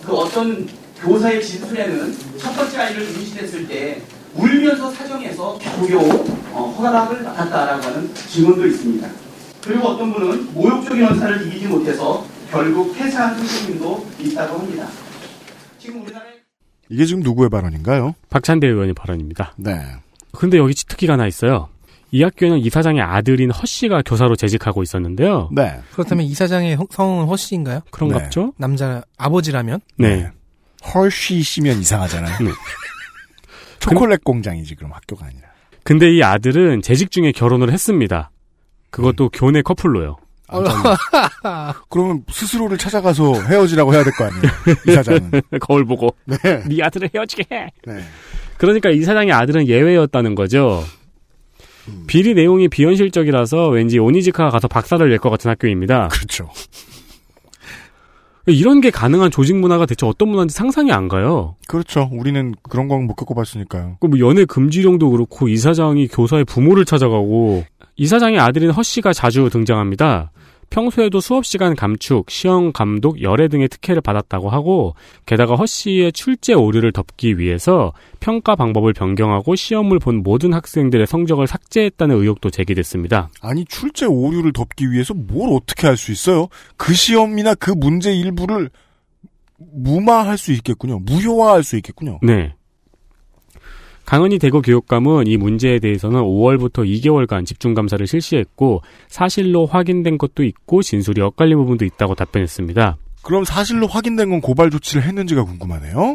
그 어떤 교사의 진술에는 첫 번째 아이를 임신했을 때 울면서 사정해서 겨우겨우 어, 허락을 받았다라고 하는 증언도 있습니다. 그리고 어떤 분은 모욕적인 언사를 이기지 못해서 결국 퇴사한 선생님도 있다고 합니다. 지금 우리나라에 이게 지금 누구의 발언인가요? 박찬대 의원의 발언입니다. 네. 근데 여기 특기가 하나 있어요. 이 학교에는 이사장의 아들인 허 씨가 교사로 재직하고 있었는데요. 네. 그렇다면 이사장의 성- 성은 허 씨인가요? 그런갑죠? 남자 아버지라면? 네. 헐씨 씨면 이상하잖아요. 네. 초콜릿 공장이지 그럼 학교가 아니라. 근데 이 아들은 재직 중에 결혼을 했습니다. 그것도 교내 커플로요. 그러면 스스로를 찾아가서 헤어지라고 해야 될 거 아니에요. 이사장은. 거울 보고 네. 네 아들을 헤어지게 해. 네. 그러니까 이 사장의 아들은 예외였다는 거죠. 비리 내용이 비현실적이라서 왠지 오니지카가 가서 박사를 낼 것 같은 학교입니다. 그렇죠. 이런 게 가능한 조직 문화가 대체 어떤 문화인지 상상이 안 가요. 그렇죠. 우리는 그런 건 못 겪어봤으니까요. 그뭐 연애 금지령도 그렇고 이사장이 교사의 부모를 찾아가고 이사장의 아들인 허 씨가 자주 등장합니다. 평소에도 수업 시간 감축, 시험 감독, 열애 등의 특혜를 받았다고 하고 게다가 허 씨의 출제 오류를 덮기 위해서 평가 방법을 변경하고 시험을 본 모든 학생들의 성적을 삭제했다는 의혹도 제기됐습니다. 아니 출제 오류를 덮기 위해서 뭘 어떻게 할 수 있어요? 그 시험이나 그 문제 일부를 무마할 수 있겠군요. 무효화할 수 있겠군요. 네. 강은희 대구 교육감은 이 문제에 대해서는 5월부터 2개월간 집중 감사를 실시했고 사실로 확인된 것도 있고 진술이 엇갈린 부분도 있다고 답변했습니다. 그럼 사실로 확인된 건 고발 조치를 했는지가 궁금하네요.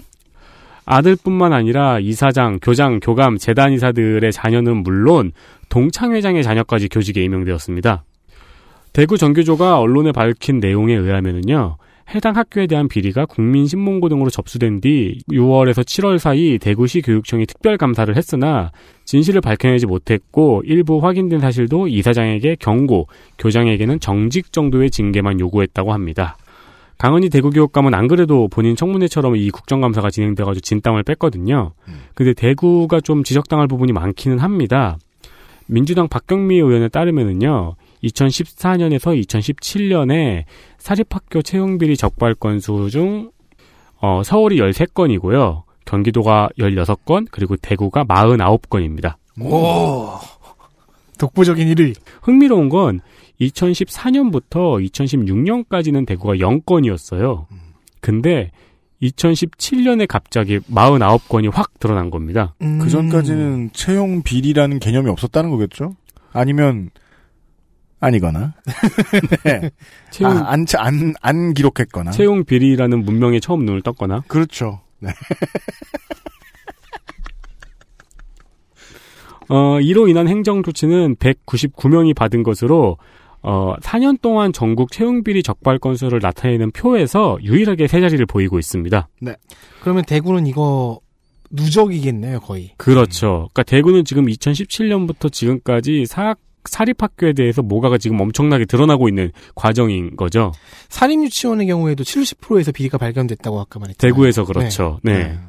아들뿐만 아니라 이사장, 교장, 교감, 재단 이사들의 자녀는 물론 동창회장의 자녀까지 교직에 임명되었습니다. 대구 정교조가 언론에 밝힌 내용에 의하면은요. 해당 학교에 대한 비리가 국민신문고 등으로 접수된 뒤 6월에서 7월 사이 대구시 교육청이 특별 감사를 했으나 진실을 밝혀내지 못했고 일부 확인된 사실도 이사장에게 경고, 교장에게는 정직 정도의 징계만 요구했다고 합니다. 강은희 대구교육감은 안 그래도 본인 청문회처럼 이 국정감사가 진행돼가지고 진땀을 뺐거든요. 근데 대구가 좀 지적당할 부분이 많기는 합니다. 민주당 박경미 의원에 따르면은요, 2014년에서 2017년에 사립학교 채용비리 적발 건수 중, 어, 서울이 13건이고요. 경기도가 16건, 그리고 대구가 49건입니다. 오. 독보적인 1위. 흥미로운 건 2014년부터 2016년까지는 대구가 0건이었어요. 근데 2017년에 갑자기 49건이 확 드러난 겁니다. 음. 그 전까지는 채용 비리라는 개념이 없었다는 거겠죠? 아니면 아니거나 네. 채용- 아, 안, 안, 안 기록했거나 채용 비리라는 문명에 처음 눈을 떴거나 그렇죠. 네. 어, 이로 인한 행정 조치는 199명이 받은 것으로 어, 4년 동안 전국 채용 비리 적발 건수를 나타내는 표에서 유일하게 세 자리를 보이고 있습니다. 네. 그러면 대구는 이거 누적이겠네요, 거의. 그렇죠. 그러니까 대구는 지금 2017년부터 지금까지 사 사립학교에 대해서 뭐가가 지금 엄청나게 드러나고 있는 과정인 거죠. 사립유치원의 경우에도 70%에서 비리가 발견됐다고 아까 말했죠. 대구에서 그렇죠. 네. 네.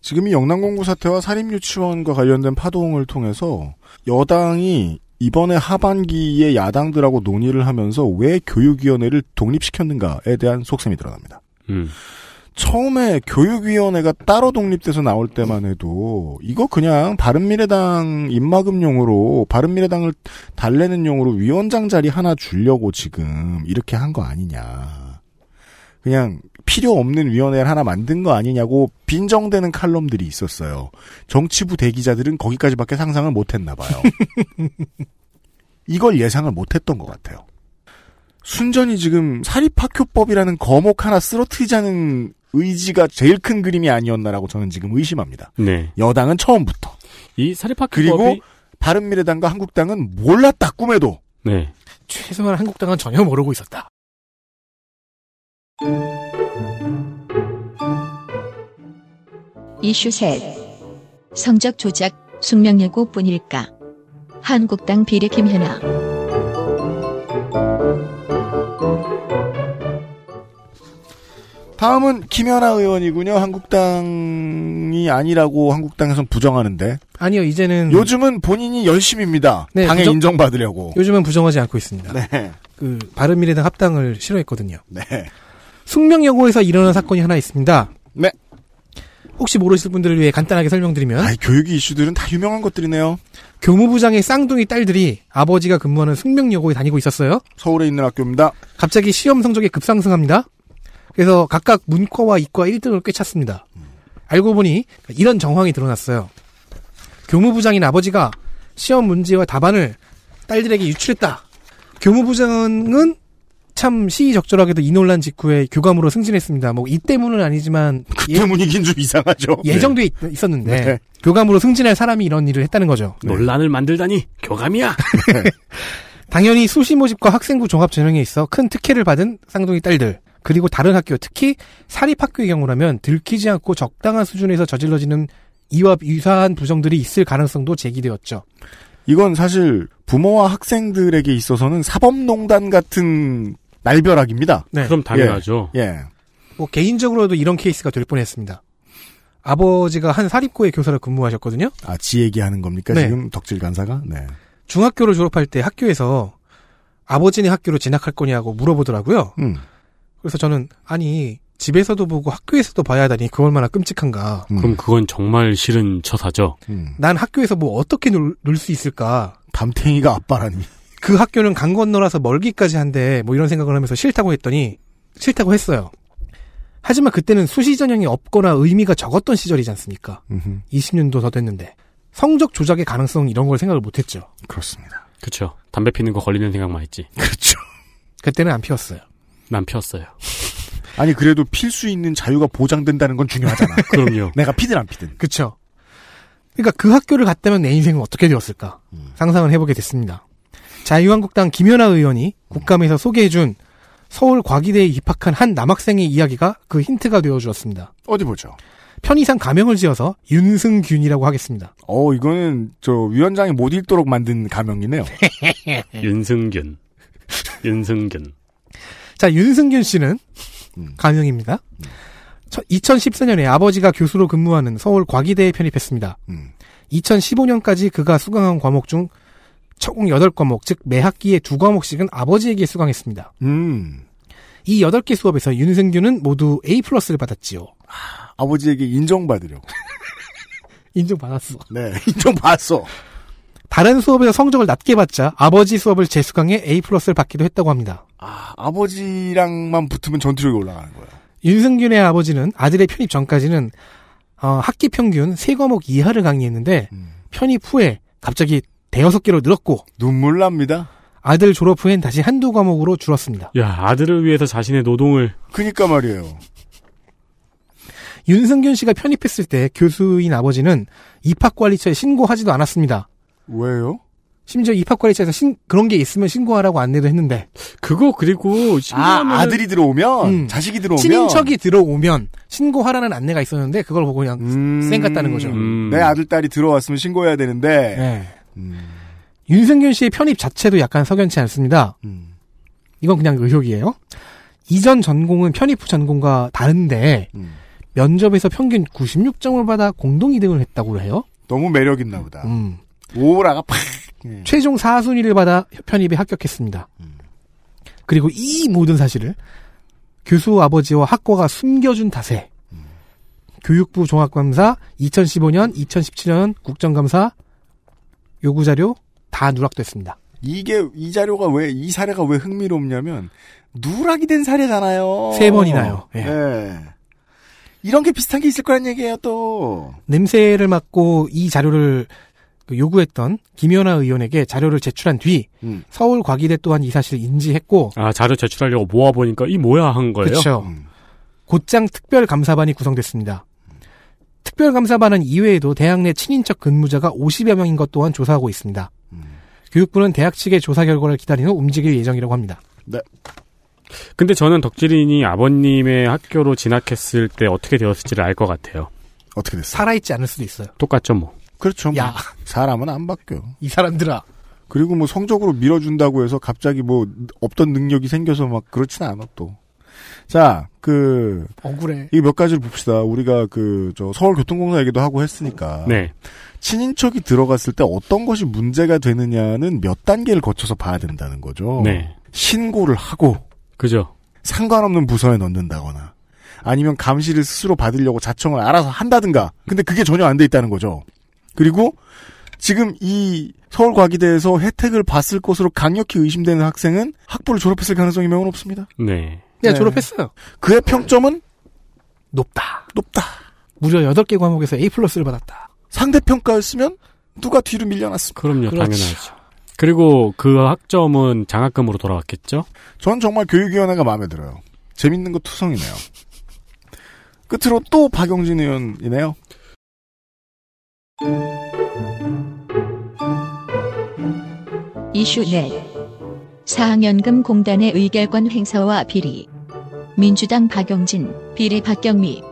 지금 이 영남공고 사태와 사립유치원과 관련된 파동을 통해서 여당이 이번에 하반기에 야당들하고 논의를 하면서 왜 교육위원회를 독립시켰는가에 대한 속셈이 드러납니다. 음. 처음에 교육위원회가 따로 독립돼서 나올 때만 해도 이거 그냥 바른미래당 입막음용으로 바른미래당을 달래는 용으로 위원장 자리 하나 주려고 지금 이렇게 한 거 아니냐. 그냥 필요 없는 위원회를 하나 만든 거 아니냐고 빈정대는 칼럼들이 있었어요. 정치부 대기자들은 거기까지밖에 상상을 못 했나 봐요. 이걸 예상을 못 했던 것 같아요. 순전히 지금 사립학교법이라는 거목 하나 쓰러트리자는 의지가 제일 큰 그림이 아니었나라고 저는 지금 의심합니다. 네. 여당은 처음부터. 이 사립학교법이 그리고 바른미래당과 한국당은 몰랐다 꿈에도. 네. 최소한 한국당은 전혀 모르고 있었다. 이슈 셋. 성적 조작, 숙명예고 뿐일까? 한국당 비례 김현아. 다음은 김연아 의원이군요. 한국당이 아니라고 한국당에선 부정하는데. 아니요, 이제는 요즘은 본인이 열심입니다. 네, 당에 부정- 인정받으려고. 요즘은 부정하지 않고 있습니다. 네. 그 바른미래당 합당을 싫어했거든요. 네. 숙명여고에서 일어난 사건이 하나 있습니다. 네. 혹시 모르실 분들을 위해 간단하게 설명드리면 아이, 교육 이슈들은 다 유명한 것들이네요. 교무부장의 쌍둥이 딸들이 아버지가 근무하는 숙명여고에 다니고 있었어요. 서울에 있는 학교입니다. 갑자기 시험 성적이 급상승합니다. 그래서 각각 문과와 이과 1등을 꿰찼습니다. 알고 보니 이런 정황이 드러났어요. 교무부장인 아버지가 시험 문제와 답안을 딸들에게 유출했다. 교무부장은 참 시의적절하게도 이 논란 직후에 교감으로 승진했습니다. 뭐 이 때문은 아니지만 그 때문이긴 좀 이상하죠. 예정돼 있, 있었는데 네. 교감으로 승진할 사람이 이런 일을 했다는 거죠. 논란을 만들다니 교감이야. 당연히 수시 모집과 학생부 종합 전형에 있어 큰 특혜를 받은 쌍둥이 딸들 그리고 다른 학교 특히 사립학교의 경우라면 들키지 않고 적당한 수준에서 저질러지는 이와 유사한 부정들이 있을 가능성도 제기되었죠. 이건 사실 부모와 학생들에게 있어서는 사법농단 같은 날벼락입니다. 네. 그럼 당연하죠. 예. 뭐 개인적으로도 이런 케이스가 될 뻔했습니다. 아버지가 한 사립고의 교사로 근무하셨거든요. 아, 지 얘기하는 겁니까? 네. 지금 덕질 간사가? 네. 중학교를 졸업할 때 학교에서 아버지네 학교로 진학할 거냐고 물어보더라고요. 음. 그래서 저는 아니 집에서도 보고 학교에서도 봐야 하다니 그 얼마나 끔찍한가. 음. 그럼 그건 정말 싫은 처사죠. 난 학교에서 뭐 어떻게 놀 수 있을까? 담탱이가 아빠라니. 그 학교는 강 건너라서 멀기까지 한데 뭐 이런 생각을 하면서 싫다고 했더니 싫다고 했어요. 하지만 그때는 수시 전형이 없거나 의미가 적었던 시절이지 않습니까? 음흠. 20년도 더 됐는데 성적 조작의 가능성 이런 걸 생각을 못했죠. 그렇습니다. 그쵸. 담배 피는 거 걸리는 생각만 했지. 그렇죠. 그때는 안 피웠어요. 난 피웠어요. 아니 그래도 필 수 있는 자유가 보장된다는 건 중요하잖아. 그럼요. 내가 피든 안 피든. 그쵸. 그러니까 그 학교를 갔다면 내 인생은 어떻게 되었을까? 음. 상상을 해보게 됐습니다. 자유한국당 김연아 의원이 국감에서 소개해준 서울 과기대에 입학한 한 남학생의 이야기가 그 힌트가 되어주었습니다. 어디 보죠. 편의상 가명을 지어서 윤승균이라고 하겠습니다. 어, 이거는 저 위원장이 못 읽도록 만든 가명이네요. 윤승균. 윤승균. 자, 윤승균 씨는 가명입니다. 2014년에 아버지가 교수로 근무하는 서울 과기대에 편입했습니다. 음. 2015년까지 그가 수강한 과목 중 총 8과목, 즉 매 학기에 2과목씩은 아버지에게 수강했습니다. 음. 이 8개 수업에서 윤승균은 모두 A 플러스를 받았지요. 아버지에게 인정받으려고. 인정받았어. 네, 인정받았어. 다른 수업에서 성적을 낮게 받자 아버지 수업을 재수강해 A 플러스를 받기도 했다고 합니다. 아, 아버지랑만 붙으면 전투력이 올라가는 거예요. 윤승균의 아버지는 아들의 편입 전까지는 어, 학기 평균 3과목 이하를 강의했는데 편입 후에 갑자기 대여섯 개로 늘었고 눈물 납니다. 아들 졸업 후엔 다시 한두 과목으로 줄었습니다. 야, 아들을 위해서 자신의 노동을. 그니까 말이에요. 윤승균 씨가 편입했을 때 교수인 아버지는 입학 관리처에 신고하지도 않았습니다. 왜요? 심지어 입학 관리처에서 신- 그런 게 있으면 신고하라고 안내도 했는데. 그거 그리고 아, 아들이 들어오면, 음. 자식이 들어오면. 친인척이 들어오면 신고하라는 안내가 있었는데 그걸 보고 그냥 쌩 갔다는 거죠. 음. 내 아들, 딸이 들어왔으면 신고해야 되는데. 네. 윤승균 씨의 편입 자체도 약간 석연치 않습니다. 음. 이건 그냥 의혹이에요. 이전 전공은 편입 후 전공과 다른데 음. 면접에서 평균 96점을 받아 공동 2등을 했다고 해요. 너무 매력 있나 보다. 음. 오라가 팍. 예. 최종 4순위를 받아 편입에 합격했습니다. 그리고 이 모든 사실을 교수 아버지와 학과가 숨겨준 탓에 교육부 종합감사 2015년, 2017년 국정감사 요구 자료 다 누락됐습니다. 이게, 이 자료가 왜, 이 사례가 왜 흥미롭냐면, 누락이 된 사례잖아요. 세 번이나요. 예. 예. 이런 게 비슷한 게 있을 거란 얘기예요, 또. 냄새를 맡고 이 자료를 그 요구했던 김연아 의원에게 자료를 제출한 뒤 음. 서울 과기대 또한 이 사실을 인지했고 아, 자료 제출하려고 모아보니까 이 뭐야 한 거예요? 그렇죠. 음. 곧장 특별감사반이 구성됐습니다. 특별감사반은 이외에도 대학 내 친인척 근무자가 50여 명인 것 또한 조사하고 있습니다. 교육부는 대학 측의 조사 결과를 기다린 후 움직일 예정이라고 합니다. 네. 근데 저는 덕질인이 아버님의 학교로 진학했을 때 어떻게 되었을지를 알 것 같아요. 어떻게 됐어요? 살아있지 않을 수도 있어요. 똑같죠, 뭐. 그렇죠. 뭐. 야. 사람은 안 바뀌어. 이 사람들아. 그리고 뭐 성적으로 밀어준다고 해서 갑자기 뭐 없던 능력이 생겨서 막 그렇진 않아 또. 자, 그, 억울해. 이 몇 가지를 봅시다. 우리가 그, 저, 서울교통공사 얘기도 하고 했으니까. 네. 친인척이 들어갔을 때 어떤 것이 문제가 되느냐는 몇 단계를 거쳐서 봐야 된다는 거죠. 네. 신고를 하고. 그죠. 상관없는 부서에 넣는다거나. 아니면 감시를 스스로 받으려고 자청을 알아서 한다든가. 근데 그게 전혀 안 돼 있다는 거죠. 그리고 지금 이 서울과기대에서 혜택을 봤을 것으로 강력히 의심되는 학생은 학부를 졸업했을 가능성이 매우 높습니다. 네. 네, 네. 졸업했어요. 그의 평점은 높다. 높다. 무려 8개 과목에서 A 플러스를 받았다. 상대평가였으면 누가 뒤로 밀려났습니다. 그럼요, 그렇죠. 당연하죠. 그리고 그 학점은 장학금으로 돌아왔겠죠? 전 정말 교육위원회가 마음에 들어요. 재밌는 거 투성이네요. 끝으로 또 박영진 의원이네요. 이슈 넷 사학연금 공단의 의결권 행사와 비리 민주당 박용진 비리 박경미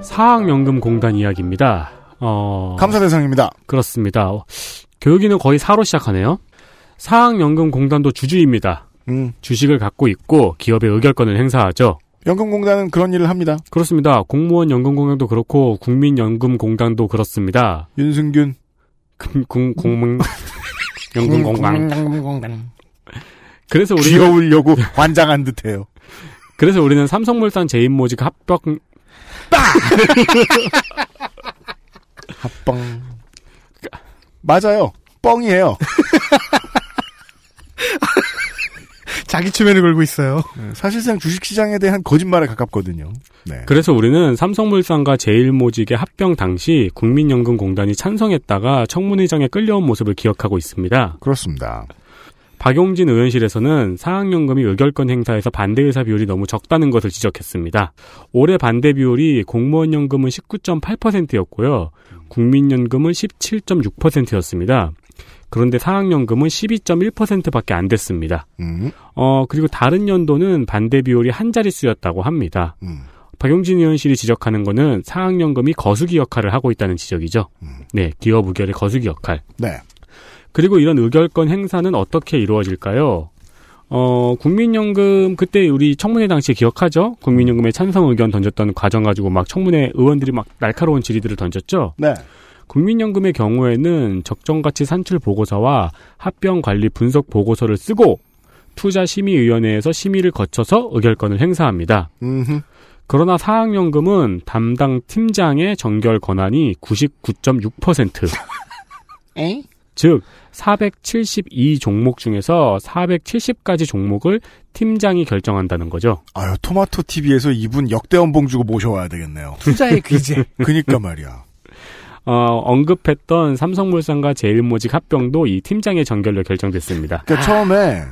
사학연금공단 이야기입니다. 어, 감사 대상입니다. 그렇습니다. 어, 교육위는 거의 사로 시작하네요. 사학연금공단도 주주입니다. 음. 주식을 갖고 있고 기업의 의결권을 행사하죠. 연금공단은 그런 일을 합니다. 그렇습니다. 공무원 연금공단도 그렇고 국민연금공단도 그렇습니다. 윤승균 금, 공, 공문 연금공단. 연금공단. 그래서 우리는 귀여우려고 환장한 듯해요. 그래서 우리는 삼성물산 제인모직 합병 합방. 맞아요. 뻥이에요. 자기 추면을 걸고 있어요. 사실상 주식시장에 대한 거짓말에 가깝거든요. 네. 그래서 우리는 삼성물산과 제일모직의 합병 당시 국민연금공단이 찬성했다가 청문회장에 끌려온 모습을 기억하고 있습니다. 그렇습니다. 박용진 의원실에서는 사학연금이 의결권 행사에서 반대 의사 비율이 너무 적다는 것을 지적했습니다. 올해 반대 비율이 공무원연금은 19.8%였고요. 국민연금은 17.6%였습니다. 그런데 사학연금은 12.1%밖에 안 됐습니다. 음, 어, 그리고 다른 연도는 반대 비율이 한 자릿수였다고 합니다. 음. 박용진 의원실이 지적하는 것은 사학연금이 거수기 역할을 하고 있다는 지적이죠. 네, 기업 의결의 거수기 역할. 네. 그리고 이런 의결권 행사는 어떻게 이루어질까요? 어, 국민연금, 그때 우리 청문회 당시에 기억하죠? 국민연금에 찬성 의견 던졌던 과정 가지고 막 청문회 의원들이 막 날카로운 질의들을 던졌죠? 네. 국민연금의 경우에는 적정가치 산출 보고서와 합병 관리 분석 보고서를 쓰고 투자심의위원회에서 심의를 거쳐서 의결권을 행사합니다. 음흠. 그러나 사학연금은 담당 팀장의 정결 권한이 99.6%. 에? 즉, 472 종목 중에서 470가지 종목을 팀장이 결정한다는 거죠. 아유, 토마토 TV에서 이분 역대 연봉 주고 모셔와야 되겠네요. 투자의 귀재. 그니까 말이야. 어, 언급했던 삼성물산과 제일모직 합병도 이 팀장의 전결로 결정됐습니다. 그러니까 처음에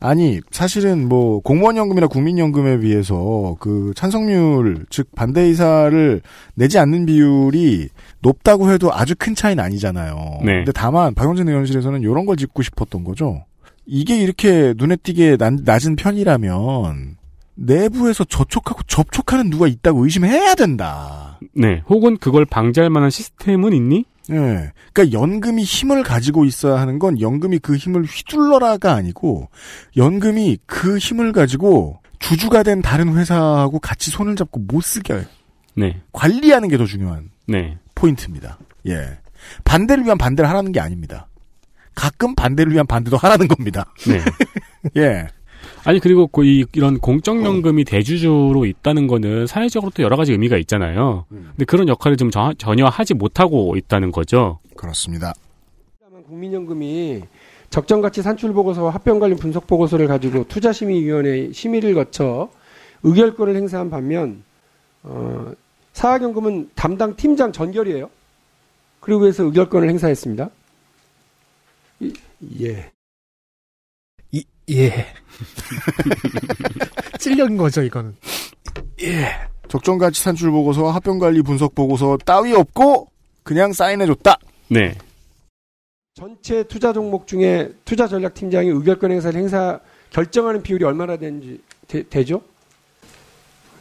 아니 사실은 뭐 공무원연금이나 국민연금에 비해서 그 찬성률 즉 반대 의사를 내지 않는 비율이 높다고 해도 아주 큰 차이는 아니잖아요. 네. 근데 다만 박영진 의원실에서는 이런 걸 짚고 싶었던 거죠. 이게 이렇게 눈에 띄게 난- 낮은 편이라면 내부에서 저촉하고 접촉하는 누가 있다고 의심해야 된다. 네. 혹은 그걸 방지할 만한 시스템은 있니? 예. 그러니까 연금이 힘을 가지고 있어야 하는 건 연금이 그 힘을 휘둘러라가 아니고 연금이 그 힘을 가지고 주주가 된 다른 회사하고 같이 손을 잡고 못 쓰게 네. 관리하는 게 더 중요한 네. 포인트입니다. 예. 반대를 위한 반대를 하라는 게 아닙니다. 가끔 반대를 위한 반대도 하라는 겁니다. 네. 예. 아니 그리고 그 이, 이런 공적연금이 대주주로 있다는 거는 사회적으로 또 여러 가지 의미가 있잖아요. 근데 그런 역할을 좀 저- 전혀 하지 못하고 있다는 거죠. 그렇습니다. 국민연금이 적정가치 산출 보고서와 합병관리 분석 보고서를 가지고 투자심의위원회 심의를 거쳐 의결권을 행사한 반면 어, 사학연금은 담당 팀장 전결이에요. 그리고 해서 의결권을 행사했습니다. 이- 예. 이, 예. 찔린 거죠, 이거는. 예. 적정가치 산출 보고서와 합병 관리 분석 보고서 따위 없고 그냥 사인해 줬다. 네. 전체 투자 종목 중에 투자 전략 팀장이 의결권 행사를 행사 결정하는 비율이 얼마나 되는지 되, 죠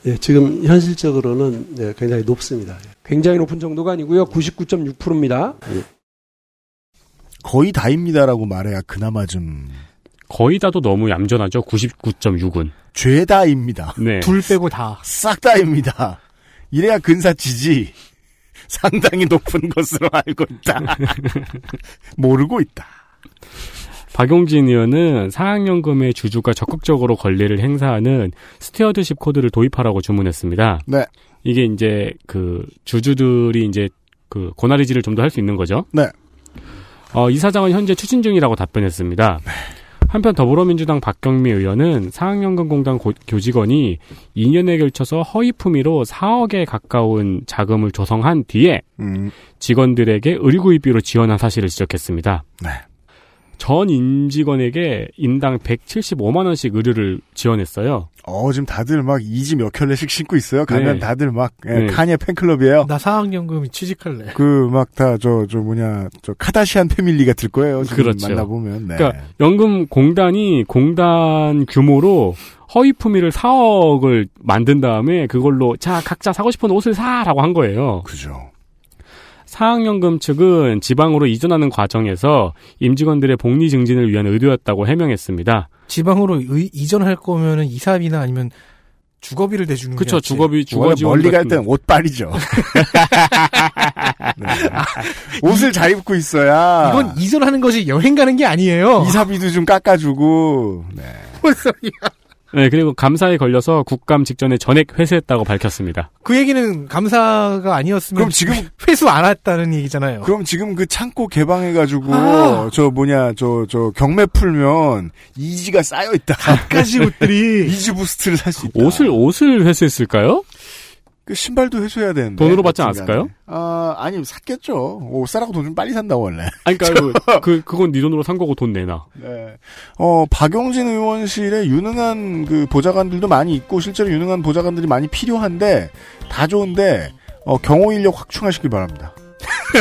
예, 지금 현실적으로는 네, 굉장히 높습니다. 굉장히 높은 정도가 아니고요. 99.6%입니다. 거의 다입니다라고 말해야 그나마 좀 거의 다도 너무 얌전하죠. 99.6은. 죄다입니다. 네. 둘 빼고 다. 싹 다입니다. 이래야 근사치지. 상당히 높은 것으로 알고 있다. 모르고 있다. 박용진 의원은 사학연금의 주주가 적극적으로 권리를 행사하는 stewardship code를 도입하라고 주문했습니다. 네. 이게 이제 그 주주들이 이제 그 고나리질을 좀 더 할 수 있는 거죠. 네. 어, 이 사장은 현재 추진 중이라고 답변했습니다. 한편 더불어민주당 박경미 의원은 사학연금공단 고- 교직원이 2년에 걸쳐서 허위 품위로 4억에 가까운 자금을 조성한 뒤에 음. 직원들에게 을구입비로 지원한 사실을 지적했습니다. 네. 전 임직원에게 인당 175만 원씩 의료를 지원했어요. 어, 지금 다들 막 이지 몇 켤레씩 신고 있어요. 가면 네. 다들 막, 예, 네. 카니에 팬클럽이에요. 나 사학연금 취직할래. 그, 막 다, 저, 저 뭐냐, 저 카다시안 패밀리 같을 거예요. 지금 그렇죠. 만나 보면. 네. 그러니까 연금 공단이 공단 규모로 허위 품위를 4억을 만든 다음에 그걸로 자 각자 사고 싶은 옷을 사라고 한 거예요. 그죠. 사학연금 측은 지방으로 이전하는 과정에서 임직원들의 복리 증진을 위한 의도였다고 해명했습니다. 지방으로 의- 이전할 거면은 이사비나 아니면 주거비를 대주는 그쵸, 게 낫지. 주거비, 주거 지원 멀리 갈땐 옷빨이죠. 네. 옷을 잘 입고 있어야. 이건 이전하는 것이 여행 가는 게 아니에요. 이사비도 좀 깎아주고. 네. 뭔 소리야. 네, 그리고 감사에 걸려서 국감 직전에 전액 회수했다고 밝혔습니다. 그 얘기는 감사가 아니었으면 그럼 지금 회수 안 했다는 얘기잖아요. 그럼 지금 그 창고 개방해가지고 아. 저 뭐냐 저 저 경매 풀면 이지가 쌓여 있다. 갖가지 옷들이 이지 부스트를 살 수 있다. 옷을 옷을 회수했을까요? 그 신발도 회수해야 되는데 돈으로 받지 여튼간에. 않았을까요? 아 아니 샀겠죠. 옷 사라고 돈 좀 빨리 산다 원래. 아니, 그러니까 그, 그 그건 네 돈으로 산 거고 돈 내놔. 네. 어, 박용진 의원실에 유능한 그 보좌관들도 많이 있고 실제로 유능한 보좌관들이 많이 필요한데 다 좋은데 어, 경호 인력 확충하시길 바랍니다.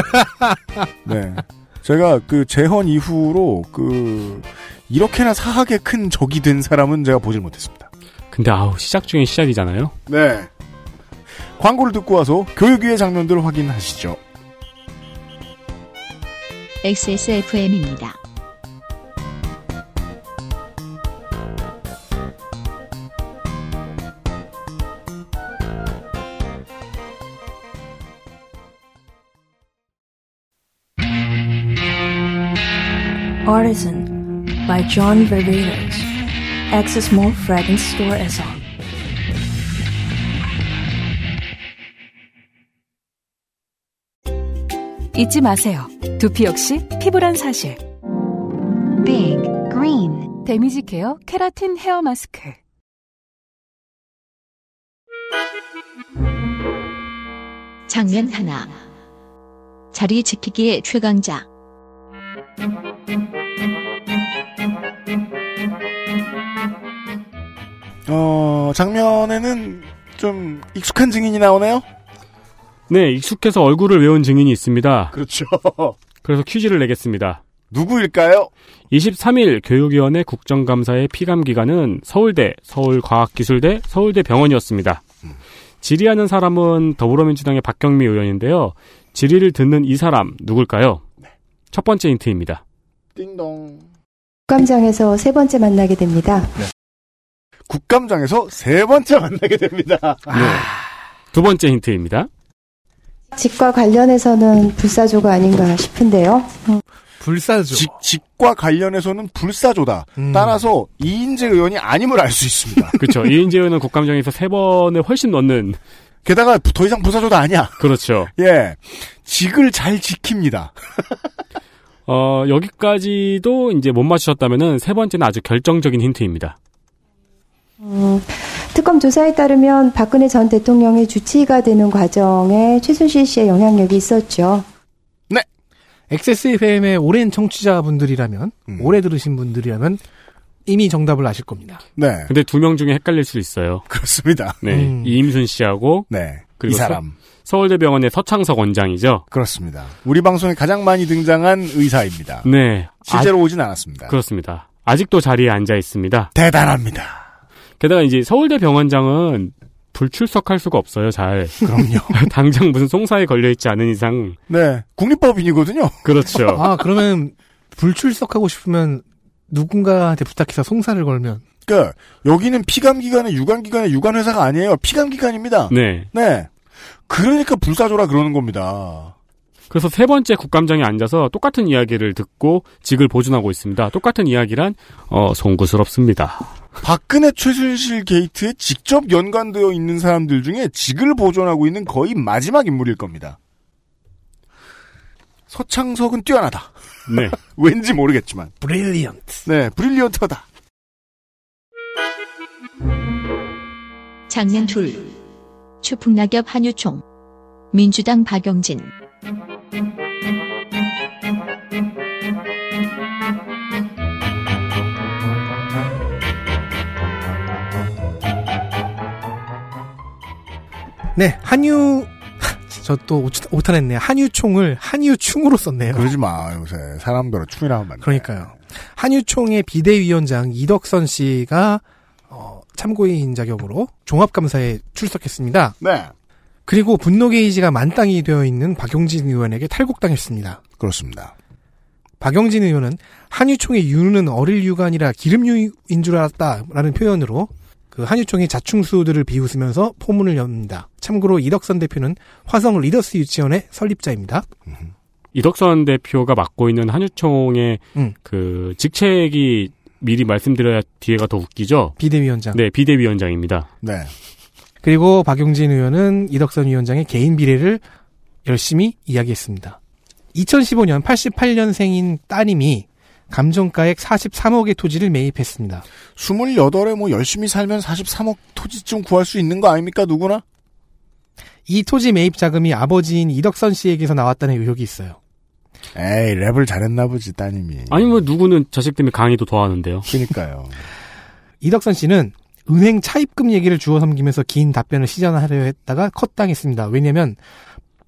네. 제가 그 재헌 이후로 그 이렇게나 사학에 큰 적이 된 사람은 제가 보질 못했습니다. 근데 아우 시작 중에 시작이잖아요. 네. 광고를 듣고 와서 교육위의 장면들을 확인하시죠. XSFM입니다. Artisan by John Varvatos. Access Mall Fragrance Store에서 잊지 마세요. 두피 역시 피부란 사실. Big Green 데미지 케어 케라틴 헤어 마스크. 장면 하나. 자리 지키기의 최강자. 어, 장면에는 좀 익숙한 증인이 나오네요? 네, 익숙해서 얼굴을 외운 증인이 있습니다. 그렇죠. 그래서 퀴즈를 내겠습니다. 누구일까요? 23일 교육위원회 국정감사의 피감기관은 서울대, 서울과학기술대, 서울대병원이었습니다. 질의하는 사람은 더불어민주당의 박경미 의원인데요. 질의를 듣는 이 사람 누굴까요? 첫 번째 힌트입니다. 띵동. 국감장에서 세 번째 만나게 됩니다. 국감장에서 세 번째 만나게 됩니다. 네. 두 번째 힌트입니다. 직과 관련해서는 불사조가 아닌가 싶은데요. 불사조. 직, 직과 관련해서는 불사조다. 음. 따라서 이인재 의원이 아님을 알 수 있습니다. 그렇죠. 이인재 의원은 국감장에서 세 번에 훨씬 넘는. 게다가 더 이상 불사조도 아니야. 그렇죠. 예. 직을 잘 지킵니다. 어, 여기까지도 이제 못 맞추셨다면은 세 번째는 아주 결정적인 힌트입니다. 음, 특검 조사에 따르면 박근혜 전 대통령의 주치의가 되는 과정에 최순실 씨의 영향력이 있었죠. XSFM의 오랜 청취자분들이라면, 오래 들으신 분들이라면, 이미 정답을 아실 겁니다. 네. 근데 두 명 중에 헷갈릴 수 있어요. 그렇습니다. 네. 음. 이임순 씨하고. 네. 그리고 이 사람. 서, 서울대병원의 서창석 원장이죠. 그렇습니다. 우리 방송에 가장 많이 등장한 의사입니다. 네. 실제로 아, 오진 않았습니다. 그렇습니다. 아직도 자리에 앉아 있습니다. 대단합니다. 게다가 이제 서울대 병원장은 불출석할 수가 없어요, 잘. 그럼요. 당장 무슨 송사에 걸려있지 않은 이상. 네. 국립법인이거든요. 그렇죠. 아, 그러면, 불출석하고 싶으면, 누군가한테 부탁해서 송사를 걸면. 그러니까 여기는 피감기관의 유관기관의 유관회사가 아니에요. 피감기관입니다. 네. 네. 그러니까 불사조라 그러는 겁니다. 그래서 세 번째 국감장에 앉아서 똑같은 이야기를 듣고 직을 보존하고 있습니다. 똑같은 이야기란, 어, 송구스럽습니다. 박근혜 최순실 게이트에 직접 연관되어 있는 사람들 중에 직을 보존하고 있는 거의 마지막 인물일 겁니다. 서창석은 뛰어나다. 네. 왠지 모르겠지만. brilliant. 네, brilliant하다. 장면 둘. 추풍낙엽 한유총. 민주당 박용진. 네, 한유, 저또 오탄했네. 한유총을 한유충으로 썼네요. 그러지 마, 요새. 사람들은 충이라면 안 돼. 그러니까요. 한유총의 비대위원장 이덕선 씨가 어, 참고인 자격으로 종합감사에 출석했습니다. 네. 그리고 분노 게이지가 만땅이 되어 있는 박용진 의원에게 탈곡당했습니다. 그렇습니다. 박용진 의원은 한유총의 유는 어릴 유가 아니라 기름유인 줄 알았다라는 표현으로 그 한유총의 자충수들을 비웃으면서 포문을 엽니다. 참고로 이덕선 대표는 화성 리더스 유치원의 설립자입니다. 이덕선 대표가 맡고 있는 한유총의 음. 그 직책이 미리 말씀드려야 뒤에가 더 웃기죠. 비대위원장. 네, 비대위원장입니다. 네. 그리고 박용진 의원은 이덕선 위원장의 개인 비례를 열심히 이야기했습니다. 2015년 88년생인 따님이 감정가액 43억의 토지를 매입했습니다. 28에 뭐 열심히 살면 43억 토지쯤 구할 수 있는 거 아닙니까, 누구나? 이 토지 매입 자금이 아버지인 이덕선 씨에게서 나왔다는 의혹이 있어요. 에이, 랩을 잘했나 보지, 따님이. 아니, 뭐, 누구는 자식 때문에 강의도 더 하는데요. 그니까요. 이덕선 씨는 은행 차입금 얘기를 주워 삼기면서 긴 답변을 시전하려 했다가 컷당했습니다. 왜냐면,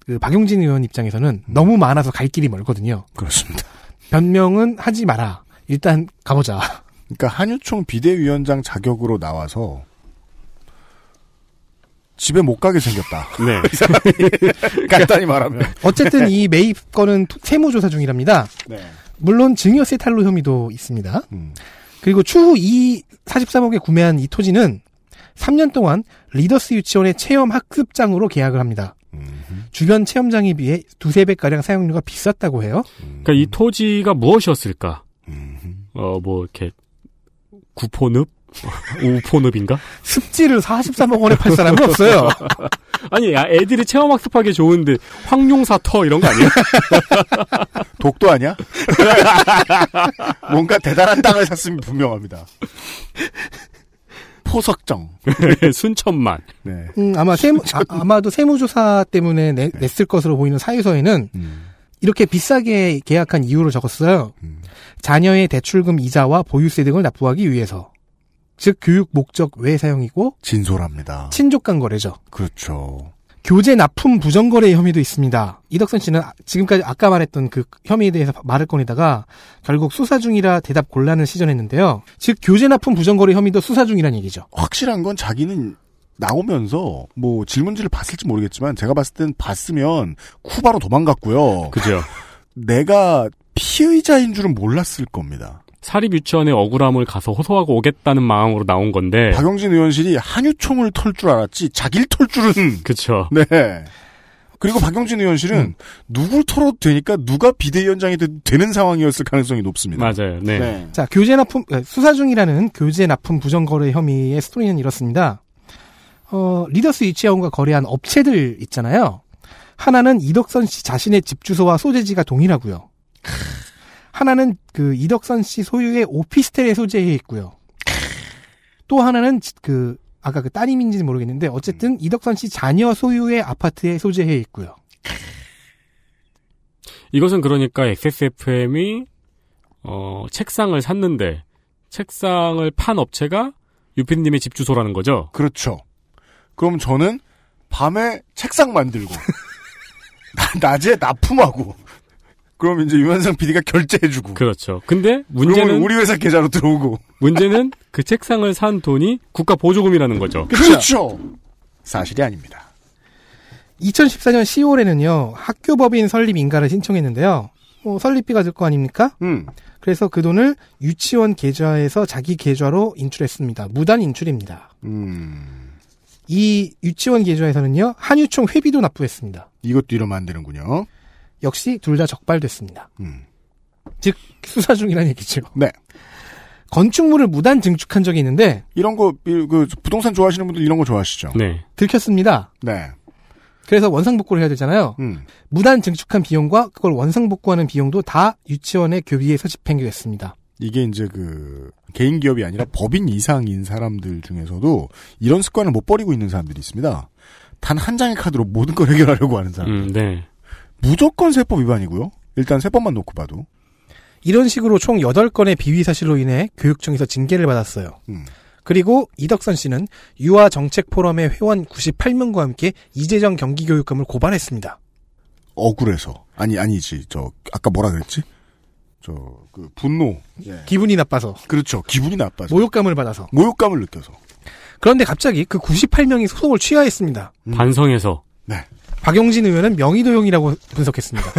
그 박용진 의원 입장에서는 너무 많아서 갈 길이 멀거든요. 그렇습니다. 변명은 하지 마라. 일단 가보자. 그러니까 한유총 비대위원장 자격으로 나와서 집에 못 가게 생겼다. 네. 이 사람이 간단히 말하면. 어쨌든 이 매입 건은 세무조사 중이랍니다. 네. 물론 증여세 탈루 혐의도 있습니다. 음. 그리고 추후 이 43억에 구매한 이 토지는 3년 동안 리더스 유치원의 체험 학습장으로 계약을 합니다. 주변 체험장에 비해 두세 배가량 사용료가 비쌌다고 해요. 그러니까 이 토지가 무엇이었을까? 어, 뭐, 이렇게, 구포늪? 우포늪인가? 습지를 43억 원에 팔 사람은 없어요. 아니, 야, 애들이 체험학습하기 좋은데, 황룡사 터 이런 거 아니야? 독도 아니야? 뭔가 대단한 땅을 샀으면 분명합니다. 포석정. 순천만. 네. 음, 아마 세무, 아, 마도 세무조사 때문에 내, 냈을 것으로 보이는 사유서에는 이렇게 비싸게 계약한 이유를 적었어요. 자녀의 대출금 이자와 보유세 등을 납부하기 위해서. 즉 교육 목적 외 사용이고 진솔합니다. 친족 간 거래죠. 그렇죠. 교재 납품 부정 거래 혐의도 있습니다. 이덕선 씨는 아- 지금까지 아까 말했던 그 혐의에 대해서 말을 꺼내다가 결국 수사 중이라 대답 곤란을 시전했는데요. 즉 교재 납품 부정 거래 혐의도 수사 중이라는 얘기죠. 확실한 건 자기는 나오면서 뭐 질문지를 봤을지 모르겠지만 제가 봤을 땐 봤으면 쿠바로 도망갔고요. 그죠. 내가 피의자인 줄은 몰랐을 겁니다. 사립유치원의 억울함을 가서 호소하고 오겠다는 마음으로 나온 건데. 박영진 의원실이 한유총을 털 줄 알았지 자기를 털 줄은 그쵸. 네. 그리고 박영진 의원실은 누굴 털어도 되니까 누가 비대위원장이 되- 되는 상황이었을 가능성이 높습니다. 맞아요. 네. 자, 교재 납품, 에, 수사 중이라는 교재 납품 부정거래 혐의의 스토리는 이렇습니다. 어, 리더스 유치원과 거래한 업체들 있잖아요. 하나는 이덕선 씨 자신의 집 주소와 소재지가 동일하고요. 하나는 그 이덕선 씨 소유의 오피스텔에 소재해 있고요. 또 하나는 지- 그 아까 그 따님인지는 모르겠는데 어쨌든 이덕선 씨 자녀 소유의 아파트에 소재해 있고요. 이것은 그러니까 XSFM이 어, 책상을 샀는데 책상을 판 업체가 유피님의 집 주소라는 거죠. 그렇죠. 그럼 저는 밤에 책상 만들고 나- 낮에 납품하고 그럼 이제 유현상 PD가 결제해주고 그렇죠. 근데 문제는 우리 회사 계좌로 들어오고 문제는 그 책상을 산 돈이 국가 보조금이라는 거죠. 그렇죠. 사실이 아닙니다. 2014년 10월에는요 학교 법인 설립 인가를 신청했는데요. 뭐 설립비가 들 거 아닙니까? 음. 그래서 그 돈을 유치원 계좌에서 자기 계좌로 인출했습니다. 무단 인출입니다. 음. 이 유치원 계좌에서는요 한유총 회비도 납부했습니다. 이것도 이러면 안 되는군요. 역시 둘 다 적발됐습니다. 음. 즉 수사 중이라는 얘기죠. 네. 건축물을 무단 증축한 적이 있는데 이런 거, 이- 그, 부동산 좋아하시는 분들 이런 거 좋아하시죠? 네. 들켰습니다. 네. 그래서 원상복구를 해야 되잖아요. 음. 무단 증축한 비용과 그걸 원상복구하는 비용도 다 유치원의 교비에서 집행됐습니다. 이게 이제 그, 개인 기업이 아니라 법인 이상인 사람들 중에서도 이런 습관을 못 버리고 있는 사람들이 있습니다. 단 한 장의 카드로 모든 걸 해결하려고 하는 사람. 음, 네. 무조건 세법 위반이고요. 일단 세법만 놓고 봐도. 이런 식으로 총 8건의 비위 사실로 인해 교육청에서 징계를 받았어요. 음. 그리고 이덕선 씨는 유아 정책 포럼의 회원 98명과 함께 이재정 경기교육감을 고발했습니다. 억울해서. 아니, 아니지. 저, 아까 뭐라 그랬지? 저, 그, 분노. 기분이 나빠서. 그렇죠. 기분이 나빠서. 모욕감을 받아서. 모욕감을 느껴서. 그런데 갑자기 그 98명이 소송을 취하했습니다. 반성해서. 네. 박용진 의원은 명의도용이라고 분석했습니다.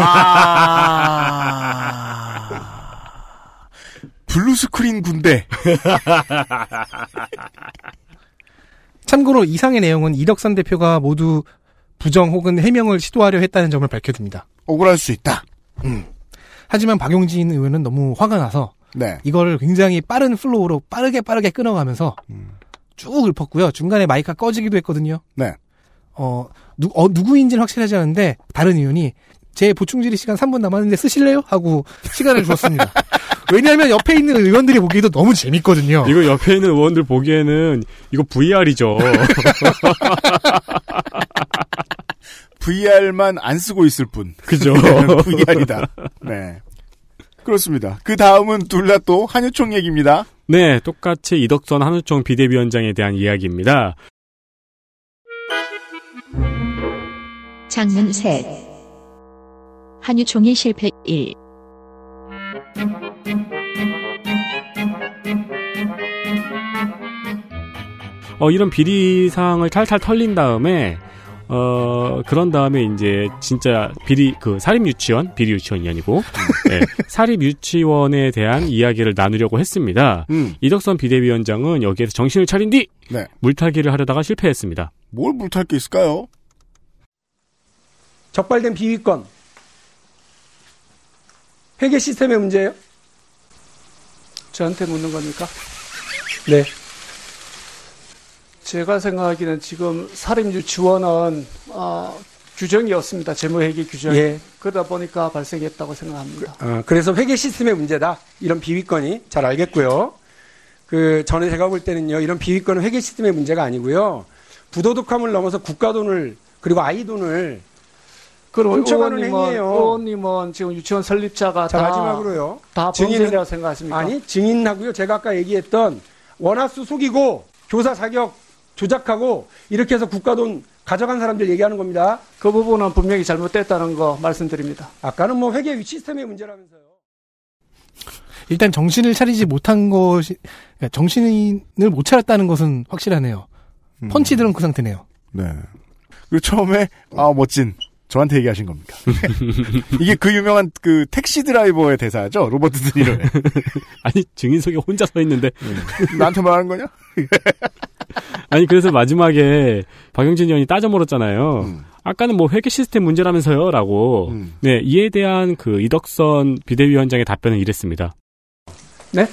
blue screen 군대. 참고로 이상의 내용은 이덕선 대표가 모두 부정 혹은 해명을 시도하려 했다는 점을 밝혀둡니다. 억울할 수 있다. 음. 하지만 박용진 의원은 너무 화가 나서 네. 이거를 굉장히 빠른 flow로 빠르게 빠르게 끊어가면서 쭉 읊었고요. 중간에 마이크가 꺼지기도 했거든요. 네. 어, 누, 어, 누구인지는 확실하지 않은데 다른 의원이 제 보충 질의 시간 3분 남았는데 쓰실래요? 하고 시간을 줬습니다. 왜냐하면 옆에 있는 의원들이 보기에도 너무 재밌거든요. 이거 옆에 있는 의원들 보기에는 이거 VR이죠. VR만 안 쓰고 있을 뿐. 그죠. VR이다. 네. 그렇습니다. 그 다음은 둘다또 한유총 얘기입니다. 네, 똑같이 이덕선 한우총 비대위원장에 대한 이야기입니다. 장문 셋. 한유총의 실패 1. 어, 이런 비리 사항을 탈탈 털린 다음에 어, 그런 다음에 이제 진짜 비리 그 사립 유치원, 비리 유치원이 아니고 네, 사립 유치원에 대한 이야기를 나누려고 했습니다. 음. 이덕선 비대위원장은 여기에서 정신을 차린 뒤 네. 물타기를 하려다가 실패했습니다. 뭘 물탈 게 있을까요? 적발된 비위권. 회계 시스템의 문제예요? 저한테 묻는 겁니까? 네. 제가 생각하기는 지금 사립유치원은 어, 규정이 없습니다. 재무회계 규정이. 예. 그러다 보니까 발생했다고 생각합니다. 어, 그래서 회계 시스템의 문제다. 이런 비위권이 잘 알겠고요. 그 전에 제가 볼 때는요. 이런 비위권은 회계 시스템의 문제가 아니고요. 부도덕함을 넘어서 국가 돈을 그리고 아이 돈을 그럼 훔쳐가는 의원님은, 행위예요. 의원님은 지금 유치원 설립자가 자, 다, 마지막으로요. 다 범죄라고 생각하십니까? 아니, 증인하고요. 제가 아까 얘기했던 원화수 속이고 교사 자격 조작하고 이렇게 해서 국가 돈 가져간 사람들 얘기하는 겁니다. 그 부분은 분명히 잘못됐다는 거 말씀드립니다. 아까는 뭐 회계 시스템의 문제라면서요. 일단 정신을 차리지 못한 것이 그러니까 정신을 못 차렸다는 것은 확실하네요. 펀치 들은 그 상태네요. 네. 그리고 처음에 아 멋진 저한테 얘기하신 겁니까? 이게 그 유명한 그 택시 드라이버의 대사죠. 로버트 드니로의. 아니 증인 속에 혼자 서 있는데 나한테 말하는 거냐? 아니 그래서 마지막에 박영진 의원이 따져 물었잖아요. 아까는 뭐 회계 시스템 문제라면서요라고. 네 이에 대한 그 이덕선 비대위원장의 답변은 이랬습니다. 네?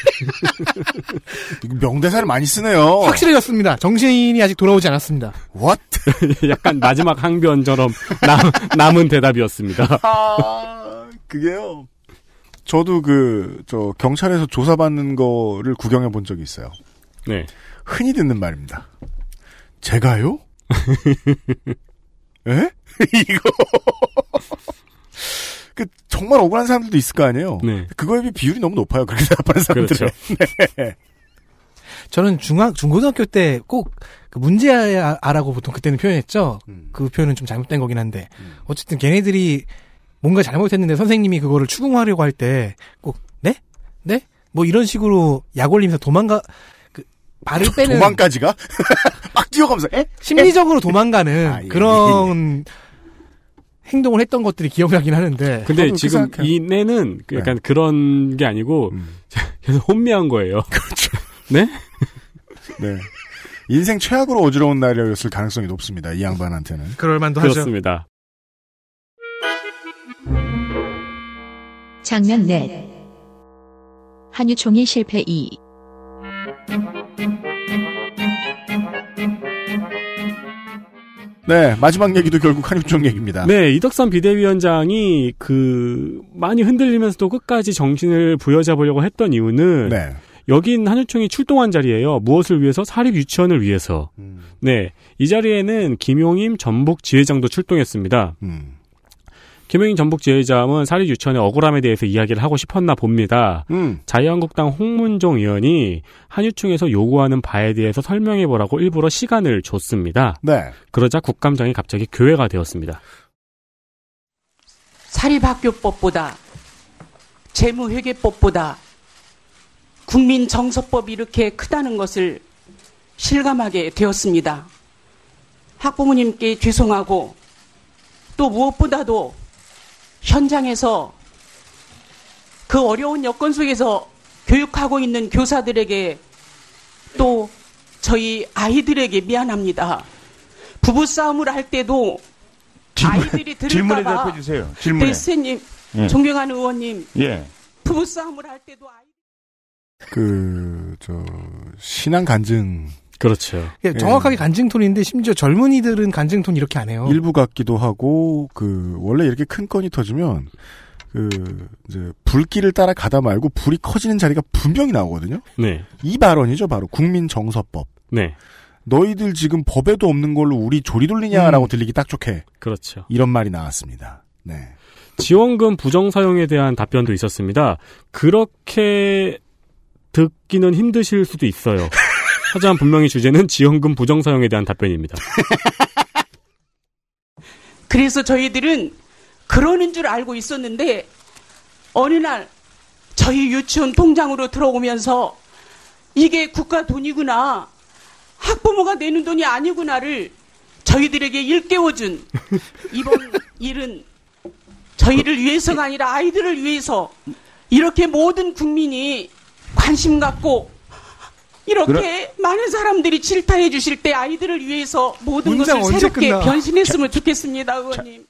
이거 명대사를 많이 쓰네요. 확실해졌습니다. 정신이 아직 돌아오지 않았습니다. What? 약간 마지막 항변처럼 남, 남은 대답이었습니다. 아, 그게요. 저도 그, 저, 경찰에서 조사받는 거를 구경해 본 적이 있어요. 네. 흔히 듣는 말입니다. 제가요? 에? 이거. 그, 정말 억울한 사람들도 있을 거 아니에요? 네. 그거에 비해 비율이 너무 높아요. 그렇게 대답하는 사람들은. 그렇죠. 네. 저는 중학 중고등학교 때 꼭 그 문제아라고 보통 그때는 표현했죠. 그 표현은 좀 잘못된 거긴 한데 어쨌든 걔네들이 뭔가 잘못했는데 선생님이 그거를 추궁하려고 할 때 꼭 네? 네? 뭐 이런 식으로 약 올리면서 도망가 그 발을 빼는 도망까지가? 막 뛰어가면서, 에? 심리적으로 도망가는 아, 예, 그런 행동을 했던 것들이 기억나긴 하는데 근데 지금 그렇게 생각해요. 이 내는 그 약간 그런 게 아니고 계속 혼미한 거예요. 그렇죠. 네? 네. 인생 최악으로 어지러운 날이었을 가능성이 높습니다. 이 양반한테는. 그럴 만도 하죠. 그렇습니다. 장면 넷 한유총이 실패 2 네, 마지막 얘기도 결국 한육종 얘기입니다. 네, 이덕선 비대위원장이 그 많이 흔들리면서도 끝까지 정신을 부여잡으려고 했던 이유는 네. 여긴 한유총이 출동한 자리예요. 무엇을 위해서? 사립 유치원을 위해서. 음. 네, 이 자리에는 김용임 전북 지회장도 출동했습니다. 음. 김용임 전북 지회장은 사립 유치원의 억울함에 대해서 이야기를 하고 싶었나 봅니다. 음. 자유한국당 홍문종 의원이 한유총에서 요구하는 바에 대해서 설명해 보라고 일부러 시간을 줬습니다. 네. 그러자 국감장이 갑자기 교회가 되었습니다. 사립학교법보다 재무회계법보다 국민 정서법이 이렇게 크다는 것을 실감하게 되었습니다. 학부모님께 죄송하고 또 무엇보다도 현장에서 그 어려운 여건 속에서 교육하고 있는 교사들에게 또 저희 아이들에게 미안합니다. 부부 싸움을 할 때도 아이들이 질문에 들을까봐. 질문에. 네, 선생님, 예. 존경하는 의원님, 예. 부부 싸움을 할 때도 아이 그, 저, 신앙 간증. 그렇죠. 예, 정확하게 간증톤인데 심지어 젊은이들은 간증톤 이렇게 안 해요. 일부 같기도 하고, 그, 원래 이렇게 큰 건이 터지면, 그, 이제, 불길을 따라 가다 말고 불이 커지는 자리가 분명히 나오거든요? 네. 이 발언이죠, 바로. 국민 정서법. 네. 너희들 지금 법에도 없는 걸로 우리 조리 돌리냐라고 음. 들리기 딱 좋게. 그렇죠. 이런 말이 나왔습니다. 네. 지원금 부정 사용에 대한 답변도 있었습니다. 그렇게 듣기는 힘드실 수도 있어요. 하지만 분명히 주제는 지원금 부정 사용에 대한 답변입니다. 그래서 저희들은 그러는 줄 알고 있었는데 어느 날 저희 유치원 통장으로 들어오면서 이게 국가 돈이구나 학부모가 내는 돈이 아니구나를 저희들에게 일깨워준 이번 일은 저희를 위해서가 아니라 아이들을 위해서 이렇게 모든 국민이 관심 갖고 이렇게 많은 사람들이 질타해 주실 때 아이들을 위해서 모든 것을 새롭게 끝나? 변신했으면 좋겠습니다, 의원님.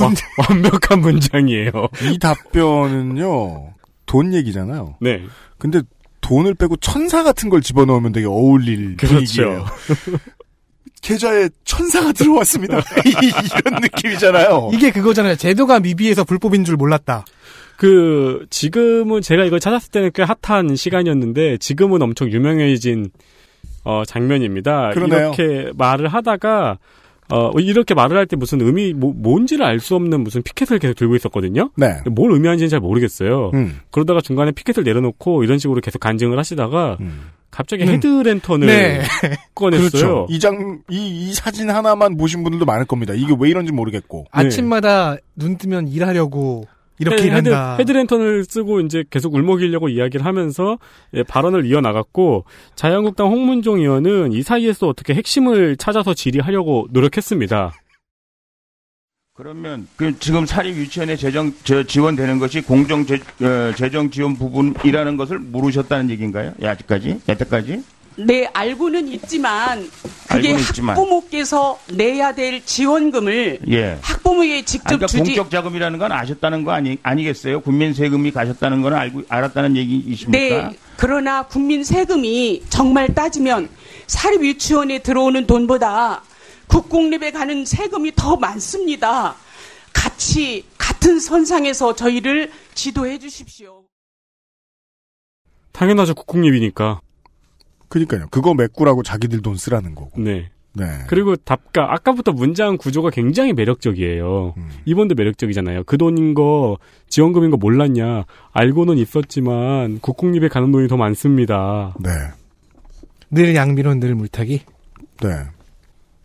와- 완벽한 문장이에요. 이 답변은요, 돈 얘기잖아요. 네. 근데 돈을 빼고 천사 같은 걸 집어넣으면 되게 어울릴 그렇죠. 분위기예요. 계좌에 천사가 들어왔습니다. 이런 느낌이잖아요. 이게 그거잖아요. 제도가 미비해서 불법인 줄 몰랐다. 그 지금은 제가 이걸 찾았을 때는 꽤 핫한 시간이었는데 지금은 엄청 유명해진 어, 장면입니다. 그러네요. 이렇게 말을 하다가 어, 이렇게 말을 할 때 무슨 의미, 뭐, 뭔지를 알 수 없는 무슨 피켓을 계속 들고 있었거든요? 네. 뭘 의미하는지는 잘 모르겠어요. 음. 그러다가 중간에 피켓을 내려놓고 이런 식으로 계속 간증을 하시다가 갑자기 음. 헤드랜턴을 네. 꺼냈어요. 그렇죠. 이 장, 이, 이 사진 하나만 보신 분들도 많을 겁니다. 이게 왜 이런지 모르겠고. 아침마다 눈 뜨면 일하려고 이렇게 헤드, 일한다. 헤드랜턴을 쓰고 이제 계속 울먹이려고 이야기를 하면서 예, 발언을 이어나갔고 자유한국당 홍문종 의원은 이 사이에서 어떻게 핵심을 찾아서 질의하려고 노력했습니다. 그러면 그 지금 사립 유치원에 재정 저 지원되는 것이 공정 재, 어, 재정 지원 부분이라는 것을 모르셨다는 얘기인가요? 예, 아직까지 여태까지 네, 알고는 있지만 그게 알고는 있지만. 학부모께서 내야 될 지원금을 예. 학부모에게 직접 아니, 그러니까 주지 공적 자금이라는 건 아셨다는 거 아니 아니겠어요? 국민 세금이 가셨다는 건 알고 알았다는 얘기이십니까? 네, 그러나 국민 세금이 정말 따지면 사립 유치원에 들어오는 돈보다 국공립에 가는 세금이 더 많습니다. 같이 같은 선상에서 저희를 지도해 주십시오. 당연하죠 국공립이니까. 그니까요. 그거 메꾸라고 자기들 돈 쓰라는 거고. 네. 네. 그리고 답가 아까부터 문장 구조가 굉장히 매력적이에요. 음. 이번도 매력적이잖아요. 그 돈인 거 지원금인 거 몰랐냐? 알고는 있었지만 국공립에 가는 돈이 더 많습니다. 네. 늘 양비론 늘 물타기. 네.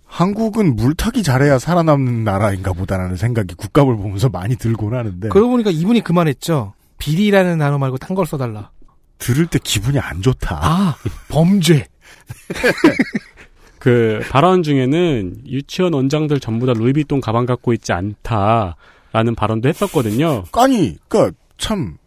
한국은 물타기 잘해야 살아남는 나라인가 보다라는 생각이 국감을 보면서 많이 들곤 하는데. 그러고 보니까 이분이 그만했죠. 비리라는 단어 말고 딴 걸 써달라. 들을 때 기분이 안 좋다. 아, 범죄. 그 발언 중에는 유치원 원장들 전부 다 루이비통 가방 갖고 있지 않다라는 발언도 했었거든요. 아니, 그니까, 참,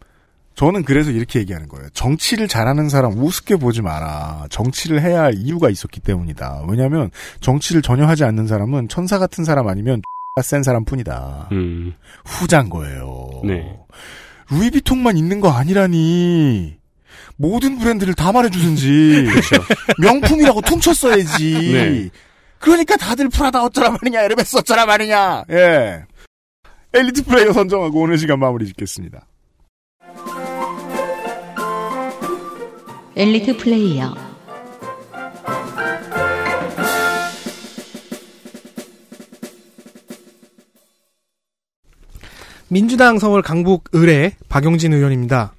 저는 그래서 이렇게 얘기하는 거예요. 정치를 잘하는 사람 우습게 보지 마라. 정치를 해야 할 이유가 있었기 때문이다. 왜냐면, 정치를 전혀 하지 않는 사람은 천사 같은 사람 아니면 센 사람 뿐이다. 음. 후자인 거예요. 네. 루이비통만 있는 거 아니라니. 모든 브랜드를 다 말해주든지. 명품이라고 퉁쳤어야지. 네. 그러니까 다들 프라다 어쩌라 말이냐, 에르메스 어쩌라 말이냐. 예. 엘리트 플레이어 선정하고 오늘 시간 마무리 짓겠습니다. 엘리트 플레이어 민주당 서울 강북 의뢰 박용진 의원입니다.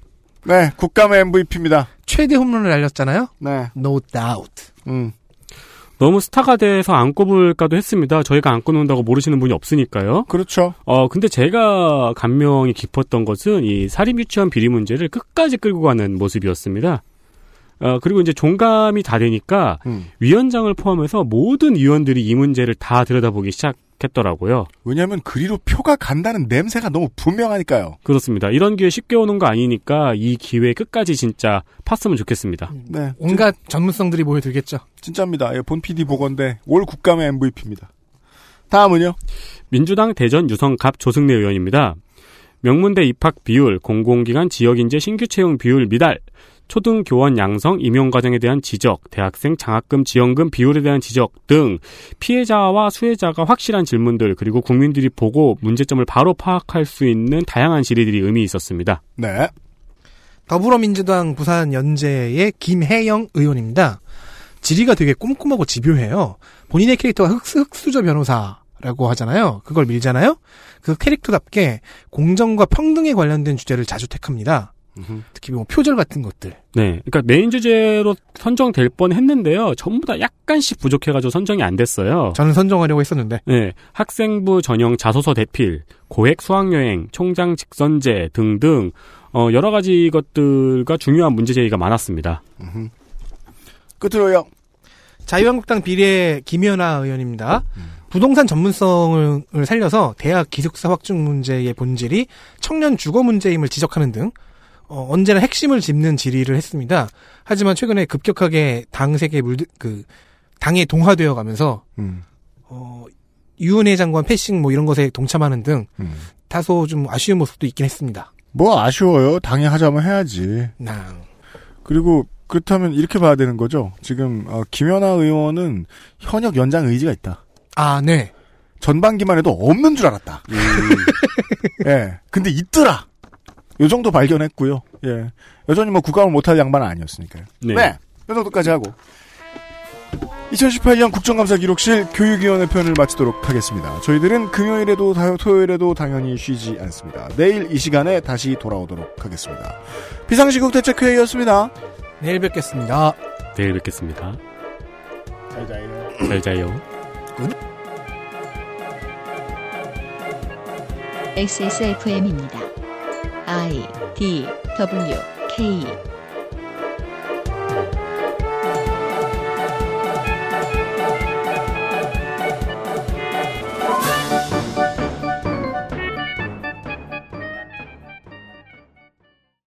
네, 국감의 MVP입니다. 최대 홈런을 날렸잖아요. 네. No doubt. 음. 너무 스타가 돼서 안 꼽을까도 했습니다. 저희가 안 꼽는다고 모르시는 분이 없으니까요. 그렇죠. 어, 근데 제가 감명이 깊었던 것은 이 사립유치원 비리 문제를 끝까지 끌고 가는 모습이었습니다. 어, 그리고 이제 종감이 다 되니까 음. 위원장을 포함해서 모든 위원들이 이 문제를 다 들여다보기 시작 했더라고요. 왜냐하면 그리로 표가 간다는 냄새가 너무 분명하니까요. 그렇습니다. 이런 기회 쉽게 오는 거 아니니까 이 기회 끝까지 진짜 팠으면 좋겠습니다. 네. 온갖 전문성들이 모여들겠죠. 진짜입니다. 예, 본 PD 보건대 올 국감의 MVP입니다. 다음은요. 민주당 대전 유성갑 조승래 의원입니다. 명문대 입학 비율, 공공기관 지역인재 신규 채용 비율 미달, 초등 교원 양성 임용 과정에 대한 지적, 대학생 장학금 지원금 비율에 대한 지적 등 피해자와 수혜자가 확실한 질문들 그리고 국민들이 보고 문제점을 바로 파악할 수 있는 다양한 질의들이 의미 있었습니다. 네. 더불어민주당 부산 연재의 김혜영 의원입니다. 질의가 되게 꼼꼼하고 집요해요. 본인의 캐릭터가 흑수, 흑수저 변호사라고 하잖아요. 그걸 밀잖아요. 그 캐릭터답게 공정과 평등에 관련된 주제를 자주 택합니다. 특히 뭐 표절 같은 것들. 네, 그러니까 메인 주제로 선정될 뻔 했는데요. 전부 다 약간씩 부족해가지고 선정이 안 됐어요. 저는 선정하려고 했었는데. 네, 학생부 전형 자소서 대필, 고액 수학여행, 총장 직선제 등등 어, 여러 가지 것들과 중요한 문제 제기가 많았습니다. 끝으로요. 자유한국당 비례 김연아 의원입니다. 부동산 전문성을 살려서 대학 기숙사 확충 문제의 본질이 청년 주거 문제임을 지적하는 등 어, 언제나 핵심을 짚는 질의를 했습니다. 하지만 최근에 급격하게 당 세계 물, 그, 당에 동화되어 가면서, 음. 어, 유은혜 장관 패싱 뭐 이런 것에 동참하는 등, 다소 좀 아쉬운 모습도 있긴 했습니다. 뭐 아쉬워요. 당에 하자면 해야지. 낭. 그리고 그렇다면 이렇게 봐야 되는 거죠. 지금 어, 김연아 의원은 현역 연장 의지가 있다. 아, 네. 전반기만 해도 없는 줄 알았다. 예. 근데 있더라. 요 정도 발견했고요. 예. 여전히 뭐 국감을 못할 양반은 아니었으니까요. 네. 네. 요 정도까지 하고. 2018년 국정감사 기록실 교육위원회 편을 마치도록 하겠습니다. 저희들은 금요일에도 다- 토요일에도 당연히 쉬지 않습니다. 내일 이 시간에 다시 돌아오도록 하겠습니다. 비상시국 대책회의였습니다. 내일 뵙겠습니다. 내일 뵙겠습니다. 잘 자요. 잘 자요. XSFM입니다. I D W K